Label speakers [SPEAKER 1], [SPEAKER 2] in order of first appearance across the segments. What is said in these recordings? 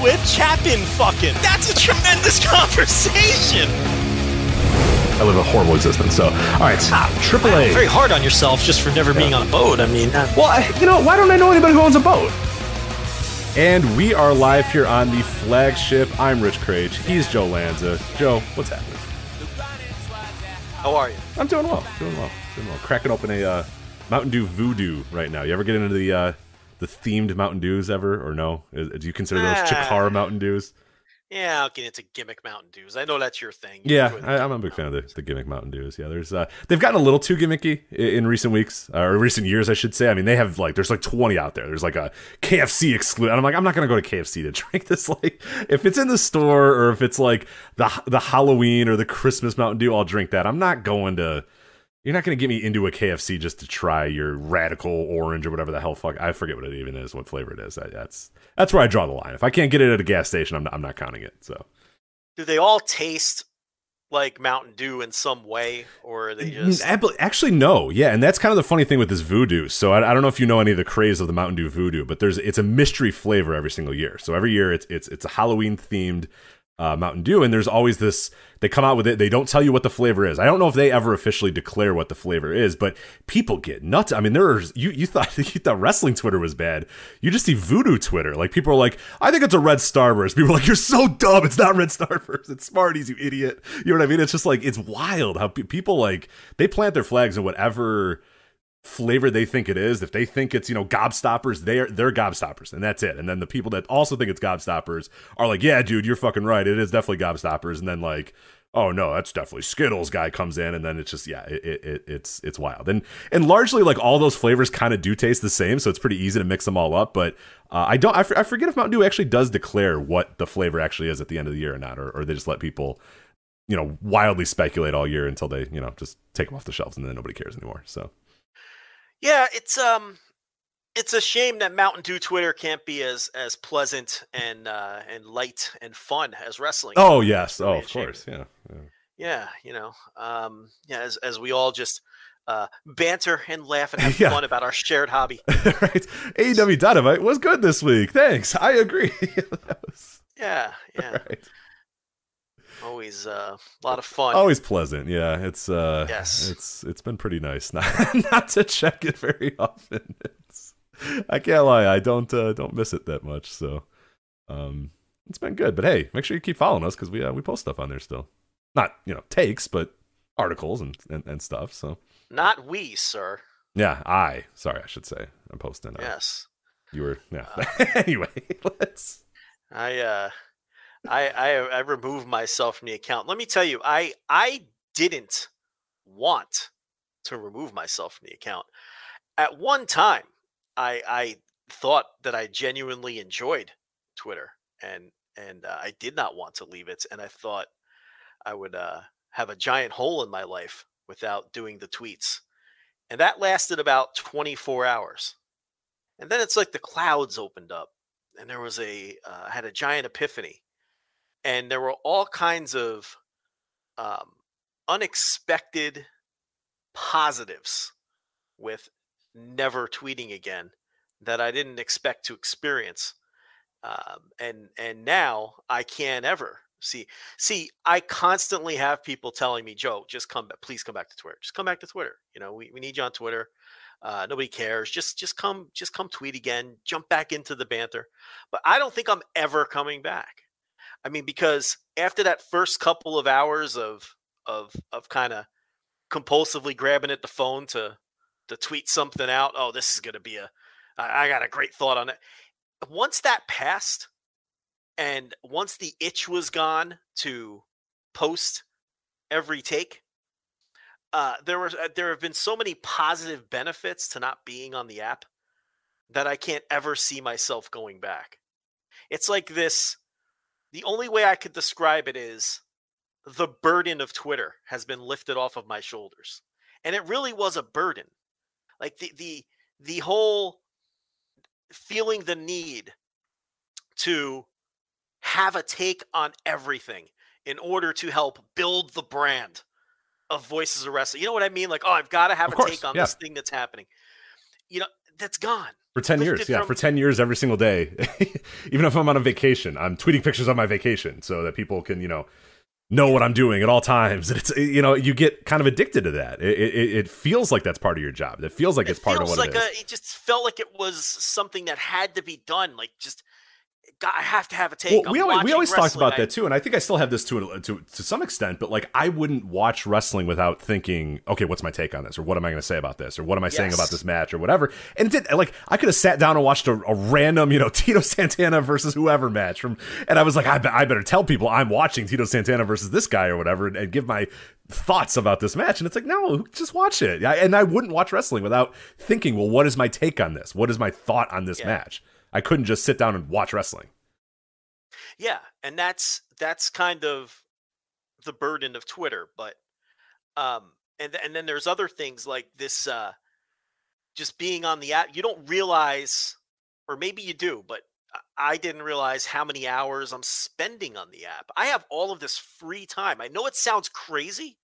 [SPEAKER 1] with Chapin fucking. That's a tremendous conversation.
[SPEAKER 2] I live a horrible existence. So, all right, Triple A.
[SPEAKER 1] Very hard on yourself just for never being on a boat. I mean, uh,
[SPEAKER 2] Well, I, you know, why don't I know anybody who owns a boat? And we are live here on the flagship. I'm Rich Kraetsch. He's Joe Lanza. Joe, what's happening?
[SPEAKER 1] how are you?
[SPEAKER 2] I'm doing well. Doing well. Doing well. Cracking open a uh, Mountain Dew Voodoo right now. You ever get into the uh, the themed Mountain Dews ever, or no? Do you consider those
[SPEAKER 1] Ah.
[SPEAKER 2] Chikara Mountain Dews?
[SPEAKER 1] Yeah, I'll get into gimmick Mountain Dews. I know that's your thing. You
[SPEAKER 2] Yeah, I, I'm a big fan of the, the gimmick Mountain Dews. Yeah, there's uh, they've gotten a little too gimmicky in, in recent weeks uh, or recent years, I should say. I mean, they have like there's like 20 out there. There's like a KFC exclusive, and I'm like, I'm not gonna go to KFC to drink this. Like, if it's in the store or if it's like the the Halloween or the Christmas Mountain Dew, I'll drink that. I'm not going to. You're not going to get me into a KFC just to try your radical orange or whatever the hell fuck. I forget what it even is, what flavor it is. I, that's that's where I draw the line. If I can't get it at a gas station, I'm not, I'm not counting it. So.
[SPEAKER 1] Do they all taste like Mountain Dew in some way, or are they just?
[SPEAKER 2] Actually, no. Yeah, and that's kind of the funny thing with this voodoo. So I, I don't know if you know any of the craze of the Mountain Dew voodoo, but there's it's a mystery flavor every single year. So every year it's it's it's a Halloween themed uh, Mountain Dew, and there's always this. They come out with it. They don't tell you what the flavor is. I don't know if they ever officially declare what the flavor is, but people get nuts. I mean, there's you you thought you thought wrestling Twitter was bad. You just see voodoo Twitter. Like people are like, I think it's a red Starburst. People are like, you're so dumb. It's not red Starburst. It's Smarties, you idiot. You know what I mean? It's just like it's wild how pe- people like they plant their flags in whatever flavor they think it is. If they think it's, you know, gobstoppers, they're they're gobstoppers, and that's it. And then the people that also think it's gobstoppers are like, Yeah, dude, you're fucking right. It is definitely gobstoppers. And then like, oh no, that's definitely Skittles guy comes in, and then it's just yeah, it, it, it it's it's wild. And and largely like all those flavors kind of do taste the same, so it's pretty easy to mix them all up. But uh, I don't I, f- I forget if Mountain Dew actually does declare what the flavor actually is at the end of the year or not, or, or they just let people you know wildly speculate all year until they you know just take them off the shelves and then nobody cares anymore. So.
[SPEAKER 1] Yeah, it's um, it's a shame that Mountain Dew Twitter can't be as as pleasant and uh, and light and fun as wrestling.
[SPEAKER 2] Oh yes,
[SPEAKER 1] really
[SPEAKER 2] oh of course, yeah. yeah.
[SPEAKER 1] Yeah, you know, um, yeah, as as we all just uh, banter and laugh and have
[SPEAKER 2] Yeah.
[SPEAKER 1] fun about our shared hobby.
[SPEAKER 2] right. AEW Dynamite was good this week. Thanks. I agree. was
[SPEAKER 1] Yeah, yeah,
[SPEAKER 2] right.
[SPEAKER 1] Always uh, a lot of fun.
[SPEAKER 2] Always pleasant. Yeah, it's uh
[SPEAKER 1] Yes.
[SPEAKER 2] it's it's been pretty nice not not to check it very often. It's I can't lie, I don't uh, don't miss it that much, so um it's been good. But hey, make sure you keep following us cuz we uh, we post stuff on there still. Not, you know, takes, but articles and and, and stuff. So
[SPEAKER 1] Not we, sir.
[SPEAKER 2] yeah, I sorry, I should say. I'm posting. Uh,
[SPEAKER 1] Yes,
[SPEAKER 2] You were yeah. anyway, let's
[SPEAKER 1] I uh, I I I removed myself from the account. Let me tell you, I I didn't want to remove myself from the account. At one time, I I thought that I genuinely enjoyed Twitter, and and uh, I did not want to leave it, and I thought I would uh, have a giant hole in my life without doing the tweets, and that lasted about 24 hours, and then it's like the clouds opened up, and there was a uh, I had a giant epiphany, and there were all kinds of um, unexpected positives with never tweeting again that I didn't expect to experience. Um, and and now I can't ever see see I constantly have people telling me, Joe, just come back, please come back to Twitter. Just come back to Twitter. You know, we, we need you on Twitter. Uh, nobody cares. Just just come just come tweet again. Jump back into the banter. But I don't think I'm ever coming back. I mean, because after that first couple of hours of of of kind of compulsively grabbing at the phone to to tweet something out, oh, this is gonna be a I I got a great thought on it. Once that passed, and once the itch was gone to post every take, uh, there was uh, there have been so many positive benefits to not being on the app that I can't ever see myself going back. It's like this the only way I could describe it is the burden of Twitter has been lifted off of my shoulders. And it really was a burden. Like the the the whole feeling the need to have a take on everything in order to help build the brand of Voices of Wrestling. You know what I mean? Like, oh, I've got to have
[SPEAKER 2] Of
[SPEAKER 1] a
[SPEAKER 2] course,
[SPEAKER 1] take on
[SPEAKER 2] yeah.
[SPEAKER 1] this thing that's happening. You know, that's gone.
[SPEAKER 2] For 10 years, yeah,
[SPEAKER 1] from-
[SPEAKER 2] for 10 years every single day. Even if I'm on a vacation, I'm tweeting pictures of my vacation so that people can, you know, know what I'm doing at all times. And it's, you know, you get kind of addicted to that. It, it, it feels like that's part of your job. It feels like it's
[SPEAKER 1] it
[SPEAKER 2] part of
[SPEAKER 1] feels
[SPEAKER 2] what
[SPEAKER 1] like
[SPEAKER 2] it is.
[SPEAKER 1] A, it just felt like it was something that had to be done. Like, just God, I have to have a take.
[SPEAKER 2] Well, we always, we always talked about
[SPEAKER 1] I-
[SPEAKER 2] that too, and I think I still have this to, uh, to to some extent. But like, I wouldn't watch wrestling without thinking, okay, what's my take on this, or what am I going to say about this, or what am I saying about this match, or whatever. And it did like I could have sat down and watched a, a random, you know, Tito Santana versus whoever match from, and I was like, I, be- I better tell people I'm watching Tito Santana versus this guy or whatever, and, and give my thoughts about this match. And it's like, no, just watch it. I, and I wouldn't watch wrestling without thinking, well, what is my take on this? What is my thought on this
[SPEAKER 1] Yeah.
[SPEAKER 2] match? I couldn't just sit down and watch wrestling.
[SPEAKER 1] Yeah, and that's that's kind of the burden of Twitter, but um and and then there's other things like this uh just being on the app, you don't realize or maybe you do, but I- didn't realize how many hours I'm spending on the app. I have all of this free time. I know it sounds crazy,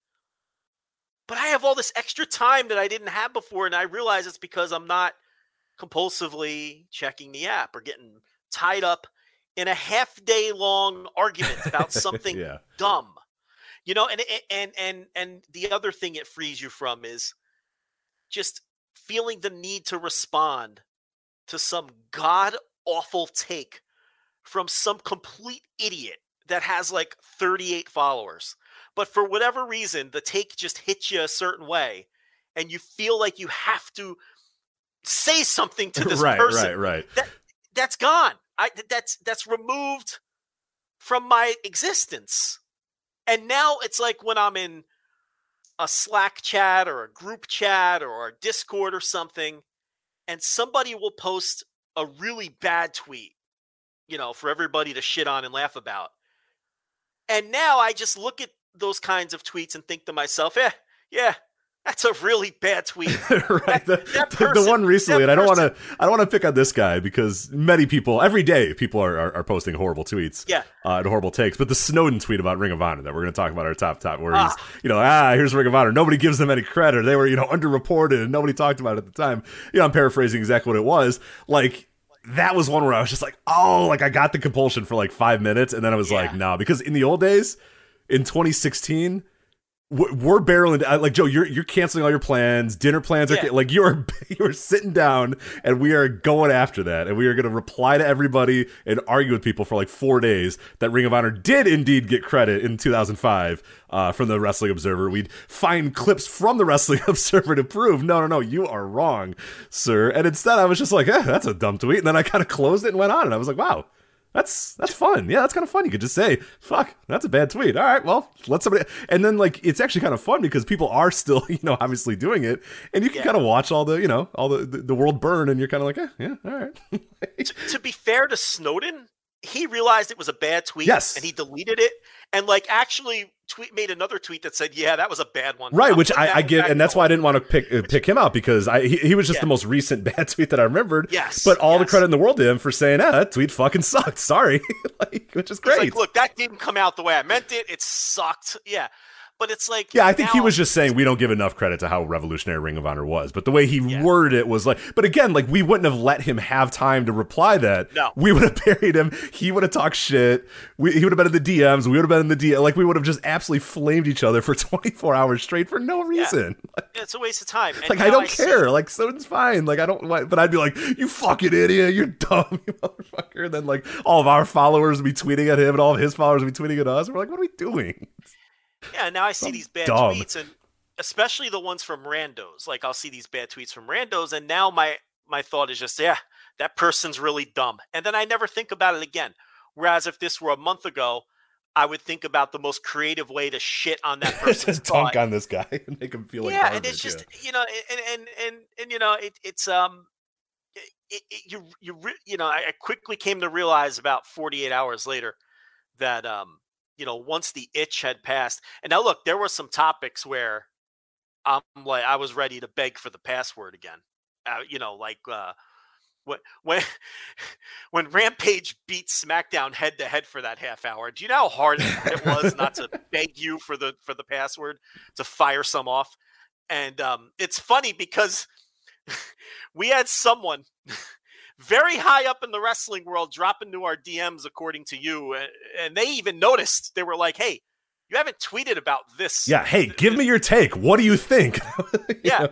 [SPEAKER 1] but I have all this extra time that I didn't have before and I realize it's because I'm not compulsively checking the app or getting tied up in a half day long argument about something
[SPEAKER 2] yeah.
[SPEAKER 1] dumb you know and and and and the other thing it frees you from is just feeling the need to respond to some god awful take from some complete idiot that has like 38 followers but for whatever reason the take just hits you a certain way and you feel like you have to say something to this
[SPEAKER 2] right,
[SPEAKER 1] person
[SPEAKER 2] right, right. Right.
[SPEAKER 1] that's gone. I that's that's removed from my existence. And now it's like when I'm in a Slack chat or a group chat or a Discord or something, and somebody will post a really bad tweet, you know, for everybody to shit on and laugh about. And now I just look at those kinds of tweets and think to myself, eh, yeah, yeah, that's a really bad tweet.
[SPEAKER 2] right. The,
[SPEAKER 1] that
[SPEAKER 2] the- the one recently, and I don't want to, I don't want to pick on this guy because many people every day people are, are, are posting horrible tweets,
[SPEAKER 1] Yeah.
[SPEAKER 2] uh, and horrible takes. But the Snowden tweet about Ring of Honor that we're going to talk about our top top, where
[SPEAKER 1] Ah.
[SPEAKER 2] he's, you know, ah, here's Ring of Honor. Nobody gives them any credit. They were, you know, underreported, and nobody talked about it at the time. You know, I'm paraphrasing exactly what it was. Like that was one where I was just like, oh, like I got the compulsion for like five minutes, and then I was like,
[SPEAKER 1] Yeah.
[SPEAKER 2] no, because in the old days, in 2016 we're barreling I- like Joe. You're you're canceling all your plans. Dinner plans are
[SPEAKER 1] Yeah.
[SPEAKER 2] like you're you're sitting down, and we are going after that, and we are going to reply to everybody and argue with people for like four days that Ring of Honor did indeed get credit in 2005 uh, from the Wrestling Observer. We'd find clips from the Wrestling Observer to prove no, no, no, you are wrong, sir. And instead, I was just like, eh, that's a dumb tweet, and then I kind of closed it and went on, and I was like, wow. That's that's fun. Yeah, that's kind of fun. You could just say, "Fuck, that's a bad tweet." All right, well, let somebody. And then like it's actually kind of fun because people are still, you know, obviously doing it, and you can
[SPEAKER 1] Yeah.
[SPEAKER 2] kind of watch all the, you know, all the the, the world burn, and you're kind of like, eh, yeah, all right.
[SPEAKER 1] to, to be fair to Snowden, he realized it was a bad tweet.
[SPEAKER 2] Yes.
[SPEAKER 1] And he deleted it and like actually tweet made another tweet that said, "Yeah, that was a bad one."
[SPEAKER 2] Right,
[SPEAKER 1] I'm
[SPEAKER 2] which I, I give, and that's why I didn't want to pick uh, pick him out because I he, he was just
[SPEAKER 1] Yeah.
[SPEAKER 2] the most recent bad tweet that I remembered.
[SPEAKER 1] Yes,
[SPEAKER 2] but all the credit in the world to him for saying, "Ah, that tweet fucking sucked." Sorry, like, which is great.
[SPEAKER 1] like, "Look, that didn't come out the way I meant it. It sucked." Yeah. But it's like
[SPEAKER 2] Yeah, I think he was just saying we don't give enough credit to how revolutionary Ring of Honor was. But the way he
[SPEAKER 1] Yeah.
[SPEAKER 2] worded it was like, but again, like we wouldn't have let him have time to reply that.
[SPEAKER 1] No.
[SPEAKER 2] We would have buried him. He would have talked shit. We, he would have been in the DMs. We would have been in the DM. Like we would have just absolutely flamed each other for 24 hours straight for no reason. Like,
[SPEAKER 1] it's a waste of time. And
[SPEAKER 2] like, I don't
[SPEAKER 1] see-
[SPEAKER 2] care. Like Snowden's fine. Like I don't. But I'd be like, you fucking idiot. You're dumb. You motherfucker. And then like all of our followers would be tweeting at him, and all of his followers would be tweeting at us. We're like, what are we doing?
[SPEAKER 1] Yeah, now I see these bad
[SPEAKER 2] dumb.
[SPEAKER 1] tweets, and especially the ones from randos. Like I'll see these bad tweets from randos, and now my my thought is just, yeah, that person's really dumb, and then I never think about it again. Whereas if this were a month ago, I would think about the most creative way to shit on that person's
[SPEAKER 2] dunk on this guy and make him feel like
[SPEAKER 1] yeah,
[SPEAKER 2] garbage.
[SPEAKER 1] and it's just you know, and and and and you know, it, it's um. It, it, you you you know I I quickly came to realize about 48 hours later that um you know once the itch had passed and now look there were some topics where i'm like i was ready to beg for the password again uh, you know like uh when when when rampage beat smackdown head to head for that half hour do you know how hard it was not to beg you for the for the password to fire some off? And um it's funny because we had someone very high up in the wrestling world drop into our DMs, according to you. And they even noticed. They were like, hey, you haven't tweeted about this.
[SPEAKER 2] Yeah. Hey, give me your take. What do you think?
[SPEAKER 1] yeah.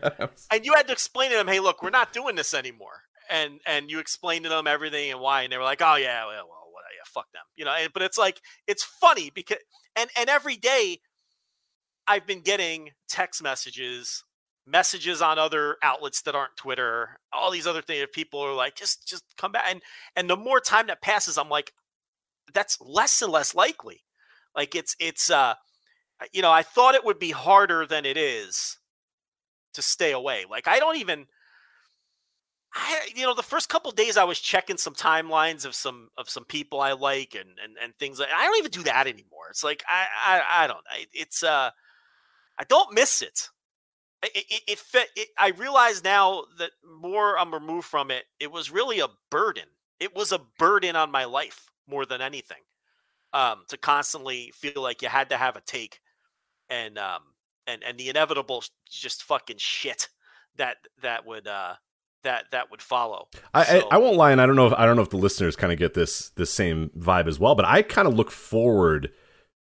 [SPEAKER 1] And you had to explain to them, hey, look, we're not doing this anymore. And and you explained to them everything and why, and they were like, oh yeah, well, well yeah, fuck them, you know. And, but it's like it's funny because and and every day I've been getting text messages messages on other outlets that aren't Twitter, all these other things. People are like, just just come back. And and the more time that passes, I'm like, that's less and less likely. Like it's it's uh you know, I thought it would be harder than it is to stay away. Like I don't even I you know, the first couple days I was checking some timelines of some of some people I like and and, and things like I don't even do that anymore. It's like I I, I don't it's uh I don't miss it it, it, it, fit, it I realize now that more I'm removed from it, it was really a burden. It was a burden on my life more than anything. Um, to constantly feel like you had to have a take and um and and the inevitable just fucking shit that that would uh that that would follow.
[SPEAKER 2] I, so, I, I won't lie, and I don't know if I don't know if the listeners kind of get this this same vibe as well, but I kind of look forward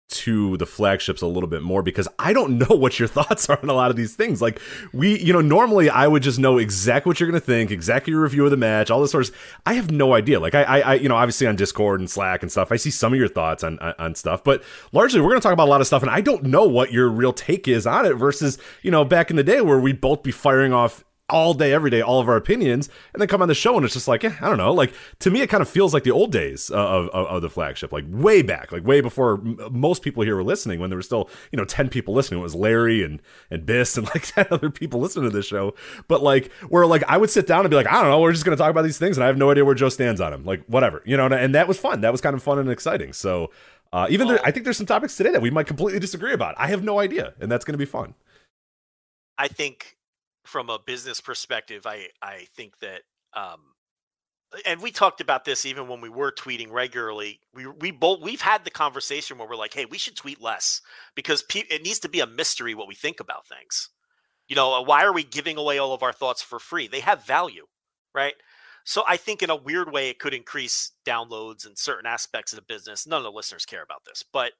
[SPEAKER 2] to the flagships a little bit more because I don't know what your thoughts are on a lot of these things. Like we, you know, normally I would just know exactly what you're going to think, exactly your review of the match, all this sort of. I have no idea. Like I, I, I, you know, obviously on Discord and Slack and stuff, I see some of your thoughts on on, stuff, but largely we're going to talk about a lot of stuff, and I don't know what your real take is on it versus you know back in the day where we'd both be firing off all day, every day, all of our opinions, and then come on the show and it's just like, eh, I don't know. Like to me, it kind of feels like the old days of, of, of the flagship, like way back, like way before m- most people here were listening. When there were still, you know, ten people listening, it was Larry and and Biss and like ten other people listening to this show. But like, where like I would sit down and be like, I don't know, we're just gonna talk about these things, and I have no idea where Joe stands on them. Like whatever, you know. And, and that was fun. That was kind of fun and exciting. So. Uh, even there, I think there's some topics today that we might completely disagree about. I have no idea, and that's going to be fun.
[SPEAKER 1] I think from a business perspective, I I think that um, and we talked about this even when we were tweeting regularly. We we both we've had the conversation where we're like, hey, we should tweet less because pe- it needs to be a mystery what we think about things. You know, why are we giving away all of our thoughts for free? They have value, right? So I think in a weird way it could increase downloads and certain aspects of the business. None of the listeners care about this, but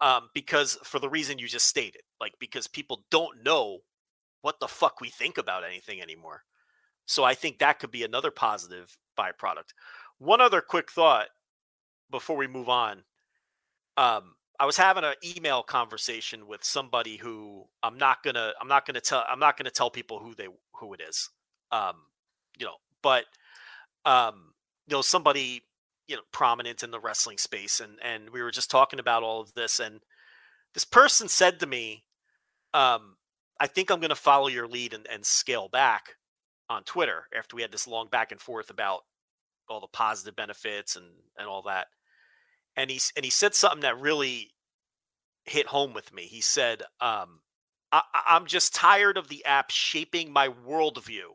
[SPEAKER 1] um, because for the reason you just stated, like because people don't know what the fuck we think about anything anymore. So I think that could be another positive byproduct. One other quick thought before we move on. Um, I was having an email conversation with somebody who I'm not gonna I'm not gonna tell I'm not gonna tell people who they who it is. Um, you know, but um, you know, somebody, you know, prominent in the wrestling space and and we were just talking about all of this and this person said to me, um, I think I'm going to follow your lead and, and scale back on Twitter after we had this long back and forth about all the positive benefits and and all that. And he and he said something that really hit home with me. He said, um, I, "I'm just tired of the app shaping my worldview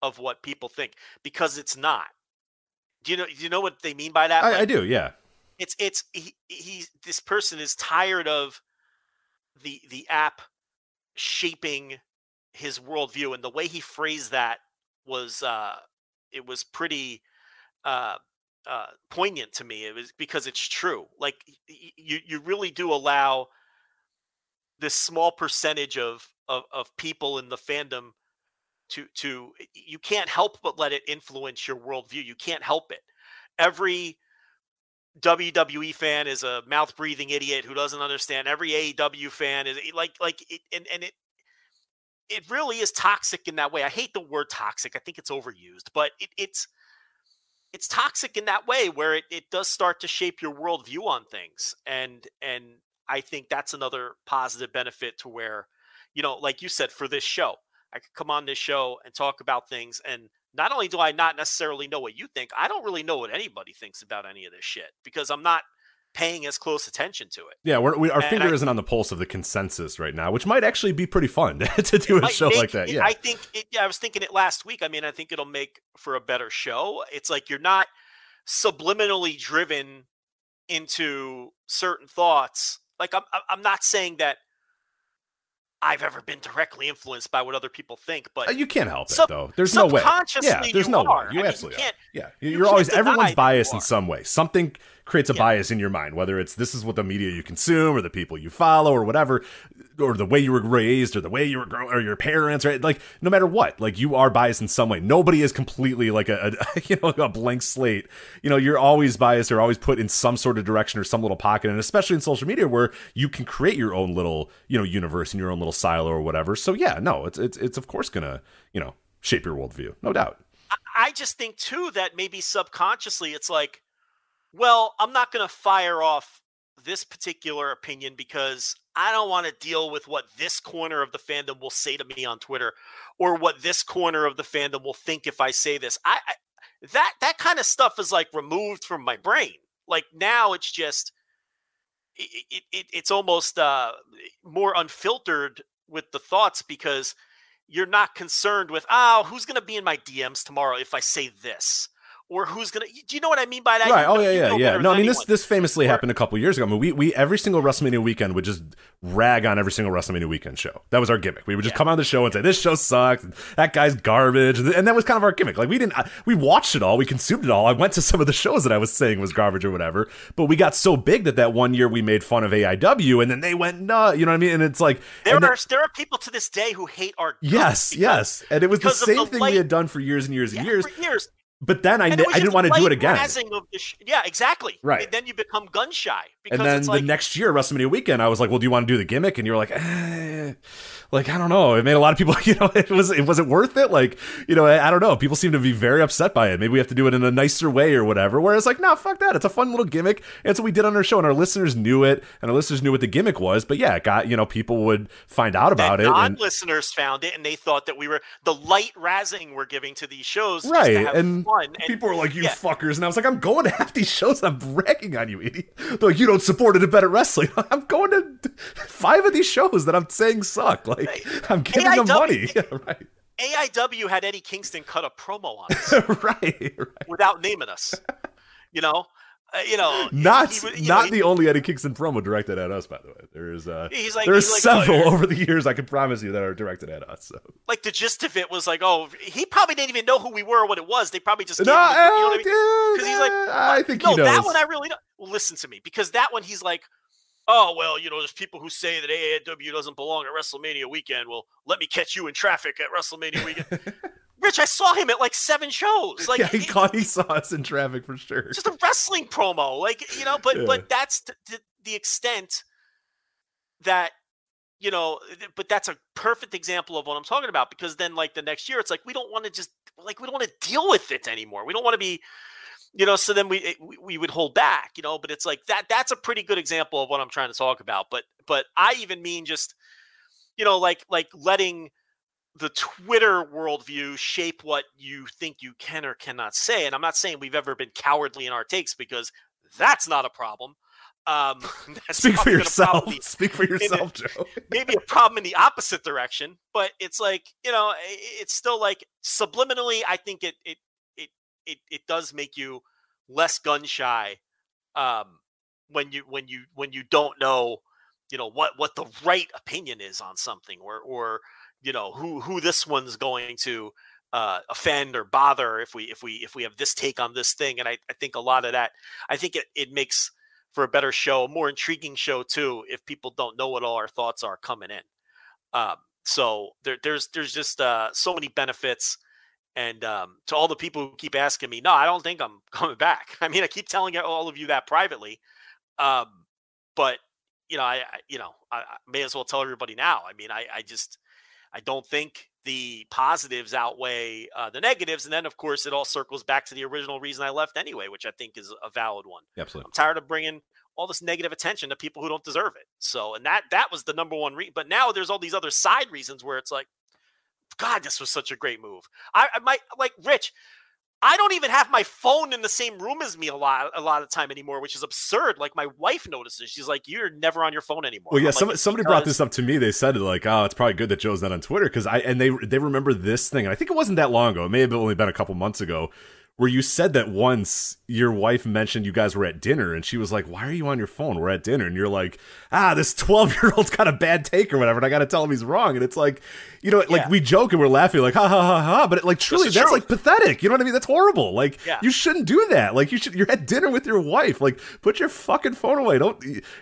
[SPEAKER 1] of what people think because it's not." Do you know? Do you know what they mean by that?
[SPEAKER 2] I, like, I do. Yeah.
[SPEAKER 1] It's it's he, he this person is tired of the the app shaping his worldview, and the way he phrased that was uh, it was pretty uh, uh, poignant to me. It was because it's true. Like you, you really do allow this small percentage of, of of people in the fandom to to you can't help but let it influence your worldview. You can't help it. Every WWE fan is a mouth breathing idiot who doesn't understand. Every AEW fan is like like it, and and it it really is toxic in that way. I hate the word toxic. I think it's overused, but it, it's it's toxic in that way where it, it does start to shape your worldview on things. And and I think that's another positive benefit to where, you know, like you said, for this show, I could come on this show and talk about things and not only do I not necessarily know what you think, I don't really know what anybody thinks about any of this shit because I'm not paying as close attention to it.
[SPEAKER 2] Yeah, we're, we, our
[SPEAKER 1] And
[SPEAKER 2] finger
[SPEAKER 1] I-
[SPEAKER 2] isn't on the pulse of the consensus right now, which might actually be pretty fun to do a show
[SPEAKER 1] make
[SPEAKER 2] like that. Yeah,
[SPEAKER 1] I think. It, yeah, I was thinking it last week. I mean, I think it'll make for a better show. It's like you're not subliminally driven into certain thoughts. Like I'm- I'm not saying that I've ever been directly influenced by what other people think, but
[SPEAKER 2] Uh, you can't help it though. There's no way. Yeah, there's
[SPEAKER 1] you
[SPEAKER 2] no
[SPEAKER 1] are.
[SPEAKER 2] way. You
[SPEAKER 1] I mean,
[SPEAKER 2] absolutely
[SPEAKER 1] you can't-
[SPEAKER 2] Yeah,
[SPEAKER 1] you
[SPEAKER 2] you're
[SPEAKER 1] can't
[SPEAKER 2] always everyone's
[SPEAKER 1] you
[SPEAKER 2] biased in some way. Something creates a
[SPEAKER 1] Yeah.
[SPEAKER 2] bias in your mind, whether it's this is what the media you consume or the people you follow or whatever, or the way you were raised or the way you were grown or your parents, right? Like no matter what, like you are biased in some way. Nobody is completely like a, a you know a blank slate. You know, you're always biased or always put in some sort of direction or some little pocket, and especially in social media where you can create your own little you know universe and your own little silo or whatever. So yeah, no, it's it's it's of course gonna you know shape your worldview, no doubt.
[SPEAKER 1] I just think too that maybe subconsciously it's like, well, I'm not going to fire off this particular opinion because I don't want to deal with what this corner of the fandom will say to me on Twitter or what this corner of the fandom will think if I say this. I, I that that kind of stuff is like removed from my brain. Like now it's just it, it, it it's almost uh more unfiltered with the thoughts because you're not concerned with oh who's going to be in my DMs tomorrow if I say this or who's going to do you know what I mean by that
[SPEAKER 2] right.
[SPEAKER 1] You
[SPEAKER 2] Oh yeah, yeah, yeah. No, I mean this
[SPEAKER 1] anyone.
[SPEAKER 2] this famously
[SPEAKER 1] Or-
[SPEAKER 2] happened a couple years ago. I mean, we we every single WrestleMania weekend would just rag on every single WrestleMania weekend show. That was our gimmick. We would just
[SPEAKER 1] Yeah.
[SPEAKER 2] come on the show and say this show sucks, that guy's garbage, and that was kind of our gimmick. Like we didn't we watched it all, we consumed it all. I went to some of the shows that I was saying was garbage or whatever, but we got so big that that one year we made fun of AIW, and then they went no, you know what I mean? And it's like
[SPEAKER 1] there are there are people to this day who hate our
[SPEAKER 2] Yes,
[SPEAKER 1] because-
[SPEAKER 2] yes, and it was the same
[SPEAKER 1] the
[SPEAKER 2] thing
[SPEAKER 1] light-
[SPEAKER 2] we had done for years and years and
[SPEAKER 1] yeah,
[SPEAKER 2] years.
[SPEAKER 1] for years
[SPEAKER 2] But then I,
[SPEAKER 1] And
[SPEAKER 2] ne-
[SPEAKER 1] it was
[SPEAKER 2] I didn't want to do it again.
[SPEAKER 1] sh- yeah, exactly.
[SPEAKER 2] Right.
[SPEAKER 1] And then you become gun shy because
[SPEAKER 2] And then the
[SPEAKER 1] like
[SPEAKER 2] next year, WrestleMania weekend, I was like, "Well, do you want to do the gimmick?" And you were like, eh, "Like, I don't know." It made a lot of people, you know, it was it was it worth it? Like, you know, I, I don't know. People seem to be very upset by it. Maybe we have to do it in a nicer way or whatever. Whereas, like, no, fuck that. It's a fun little gimmick. And so we did on our show, and our listeners knew it, and our listeners knew what the gimmick was. But yeah, it got you know, people would find out about it. And,
[SPEAKER 1] non-listeners found it and they thought that we were the light razzing we're giving to these shows
[SPEAKER 2] Right, and
[SPEAKER 1] fun. And
[SPEAKER 2] people were like, "You
[SPEAKER 1] yeah.
[SPEAKER 2] fuckers," and I was like, "I'm going to half these shows. I'm ragging on you, idiot. They're like, you don't support independent wrestling. I'm going to five of these shows that I'm saying suck. Like, I'm giving them
[SPEAKER 1] AIW
[SPEAKER 2] money. Yeah, right,
[SPEAKER 1] AIW had Eddie Kingston cut a promo on us
[SPEAKER 2] right, right.
[SPEAKER 1] without naming us. You know, you know,
[SPEAKER 2] Not
[SPEAKER 1] he you
[SPEAKER 2] not
[SPEAKER 1] know,
[SPEAKER 2] the only Eddie Kingston promo directed at us, by the way. There is uh,
[SPEAKER 1] He's like-
[SPEAKER 2] there's
[SPEAKER 1] like, oh,
[SPEAKER 2] several
[SPEAKER 1] yeah.
[SPEAKER 2] over the years. I can promise you that are directed at us. So.
[SPEAKER 1] like the gist of it was like, oh, he probably didn't even know who we were or what it was. They probably just
[SPEAKER 2] No,
[SPEAKER 1] gave him the- you know what I
[SPEAKER 2] uh,
[SPEAKER 1] mean? he's like,
[SPEAKER 2] uh, I think
[SPEAKER 1] no,
[SPEAKER 2] he knows.
[SPEAKER 1] that one I really don't. Well, listen to me because that one he's like, oh well, you know, there's people who say that AAW doesn't belong at WrestleMania weekend. Well, let me catch you in traffic at WrestleMania weekend. Rich, I saw him at like seven shows. Like
[SPEAKER 2] yeah, he
[SPEAKER 1] it-
[SPEAKER 2] caught. He saw us in traffic for sure.
[SPEAKER 1] just a wrestling promo, like you know. But
[SPEAKER 2] Yeah.
[SPEAKER 1] but that's t- t- the extent that you know. But that's a perfect example of what I'm talking about because then like the next year, it's like we don't want to just like we don't want to deal with it anymore. We don't want to be you know so then we, it- we we would hold back you know but it's like that that's a pretty good example of what i'm trying to talk about but but i even mean just you know like like letting the twitter worldview shape what you think you can or cannot say and i'm not saying we've ever been cowardly in our takes because that's not a problem um that's
[SPEAKER 2] Speak for
[SPEAKER 1] probably
[SPEAKER 2] yourself. Speak for yourself, Joe.
[SPEAKER 1] maybe a problem in the opposite direction but it's like you know it's still like subliminally i think it it it it, it does make you less gun shy um when you when you when you don't know you know what what the right opinion is on something or or you know who who this one's going to uh, offend or bother if we if we if we have this take on this thing and I, I think a lot of that I think it, it makes for a better show, a more intriguing show too, if people don't know what all our thoughts are coming in. Um, so there, there's there's just uh, so many benefits, and um, to all the people who keep asking me, no, I don't think I'm coming back. I mean, I keep telling all of you that privately, um, but you know, I, I you know I, I may as well tell everybody now. I mean, I, I just I don't think the positives outweigh uh, the negatives, and then of course it all circles back to the original reason I left anyway, which I think is a valid one.
[SPEAKER 2] Absolutely.
[SPEAKER 1] I'm tired of bringing all this negative attention to people who don't deserve it. So, and that that was the number one reason. But now there's all these other side reasons where it's like, God, this was such a great move. I, I might like Rich. I don't even have my phone in the same room as me a lot a lot of time anymore, which is absurd. Like my wife notices, she's like, "You're never on your phone anymore."
[SPEAKER 2] Well, yeah,
[SPEAKER 1] I'm
[SPEAKER 2] some,
[SPEAKER 1] like,
[SPEAKER 2] somebody
[SPEAKER 1] because-
[SPEAKER 2] brought this up to me. They said it like, "Oh, it's probably good that Joe's not on Twitter," because I and they they remember this thing. And I think it wasn't that long ago. It may have only been a couple months ago, where you said that once your wife mentioned you guys were at dinner, and she was like, "Why are you on your phone? We're at dinner," and you're like, "Ah, this twelve year old's got a bad take or whatever," and I got to tell him he's wrong. And it's like, you know, like
[SPEAKER 1] Yeah.
[SPEAKER 2] we joke and we're laughing, like, "Ha ha ha ha," but it, like truly, that's
[SPEAKER 1] true.
[SPEAKER 2] like pathetic. You know what I mean? That's horrible. Like,
[SPEAKER 1] Yeah.
[SPEAKER 2] you shouldn't do that. Like, you should. You're at dinner with your wife. Like, put your fucking phone away. Don't.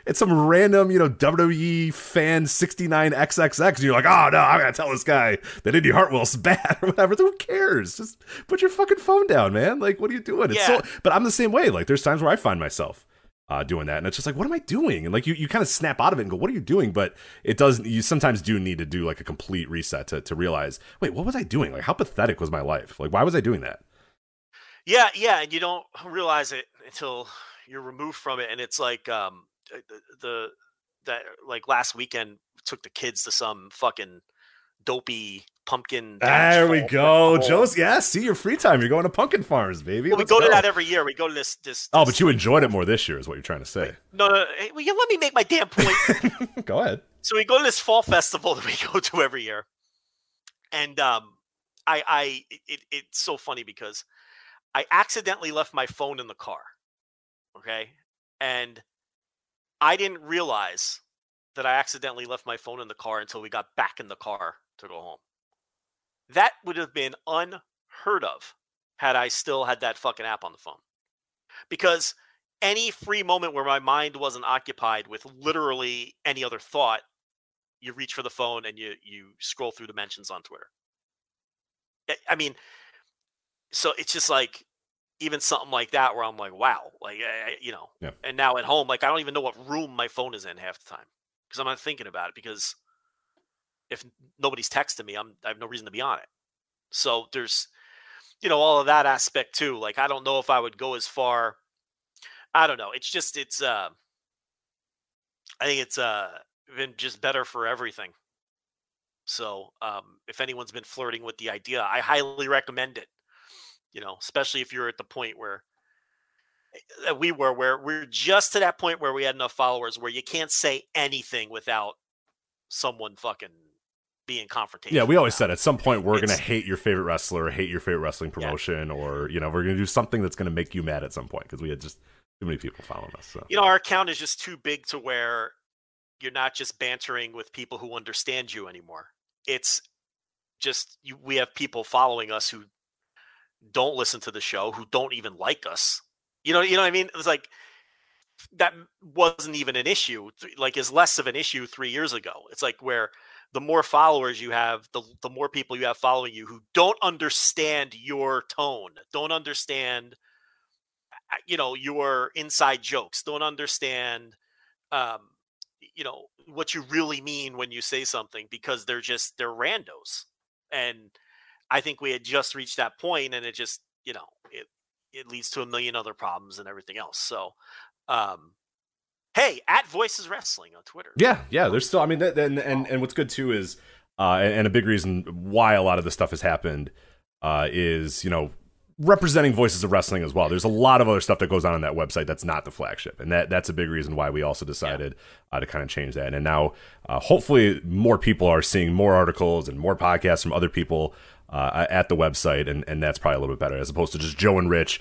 [SPEAKER 2] It's some random, you know, WWE fan sixty nine XXX. And you're like, oh no, I'm gonna tell this guy that Indi Hartwell's bad or whatever. Who cares? Just put your fucking phone down, man. Like, what are you doing? It's
[SPEAKER 1] Yeah.
[SPEAKER 2] so. But I'm the same way. Like, there's times where I find myself. Uh, doing that and it's just like what am i doing and like you, you kind of snap out of it and go what are you doing but it does you sometimes do need to do like a complete reset to, to realize wait what was i doing like how pathetic was my life like why was i doing that
[SPEAKER 1] Yeah, yeah, and you don't realize it until you're removed from it, and it's like um uh, the, the that like last weekend took the kids to some fucking dopey pumpkin.
[SPEAKER 2] There we go. Joe's. Yeah, see your free time. You're going to pumpkin farms, baby.
[SPEAKER 1] Well, we
[SPEAKER 2] Let's
[SPEAKER 1] go, to that every year. We go to this this.
[SPEAKER 2] oh,
[SPEAKER 1] this-
[SPEAKER 2] but you enjoyed it more this year, is what you're trying to say.
[SPEAKER 1] no, no, no, will you let me make my damn point?
[SPEAKER 2] go ahead.
[SPEAKER 1] so we go to this fall festival that we go to every year, and um, I, I, it, it's so funny because I accidentally left my phone in the car. Okay, and I didn't realize that I accidentally left my phone in the car until we got back in the car to go home. That would have been unheard of had I still had that fucking app on the phone. Because any free moment where my mind wasn't occupied with literally any other thought, you reach for the phone and you you scroll through dimensions on Twitter. I- mean, so it's just like even something like that where I'm like, wow, like I- I- you know.
[SPEAKER 2] Yeah.
[SPEAKER 1] And now at home, like I don't even know what room my phone is in half the time because I'm not thinking about it because if nobody's texting me, I'm I have no reason to be on it. So there's you know all of that aspect too. Like I don't know if I would go as far. I don't know. It's just it's uh I think it's uh been just better for everything. So um if anyone's been flirting with the idea, I highly recommend it. You know, especially if you're at the point where that we were where we're just to that point where we had enough followers where you can't say anything without someone fucking being confrontational.
[SPEAKER 2] Yeah, we always said at some point we're
[SPEAKER 1] It's-
[SPEAKER 2] gonna hate your favorite wrestler, or hate your favorite wrestling promotion, or you know we're gonna do something that's gonna make you mad at some point because we had just too many people following us. So.
[SPEAKER 1] You know our account is just too big to where you're not just bantering with people who understand you anymore. It's just you, we have people following us who don't listen to the show who don't even like us. You know you know what i mean? It's like that wasn't even an issue like is less of an issue three years ago. It's like where the more followers you have the, the more people you have following you who don't understand your tone don't understand uh, you know your inside jokes don't understand um you know what you really mean when you say something because they're just they're randos. And i think we had just reached that point and it just you know it it leads to a million other problems and everything else. So um hey at voices wrestling on twitter
[SPEAKER 2] yeah, yeah, there's still. I mean, that, and and and what's good too is, uh, and, a big reason why a lot of this stuff has happened, uh, is you know representing voices of wrestling as well. There's a lot of other stuff that goes on on that website that's not the flagship, and that that's a big reason why we also decided uh, to kind of change that. And now, uh, hopefully, more people are seeing more articles and more podcasts from other people uh, at the website, and and that's probably a little bit better as opposed to just Joe and Rich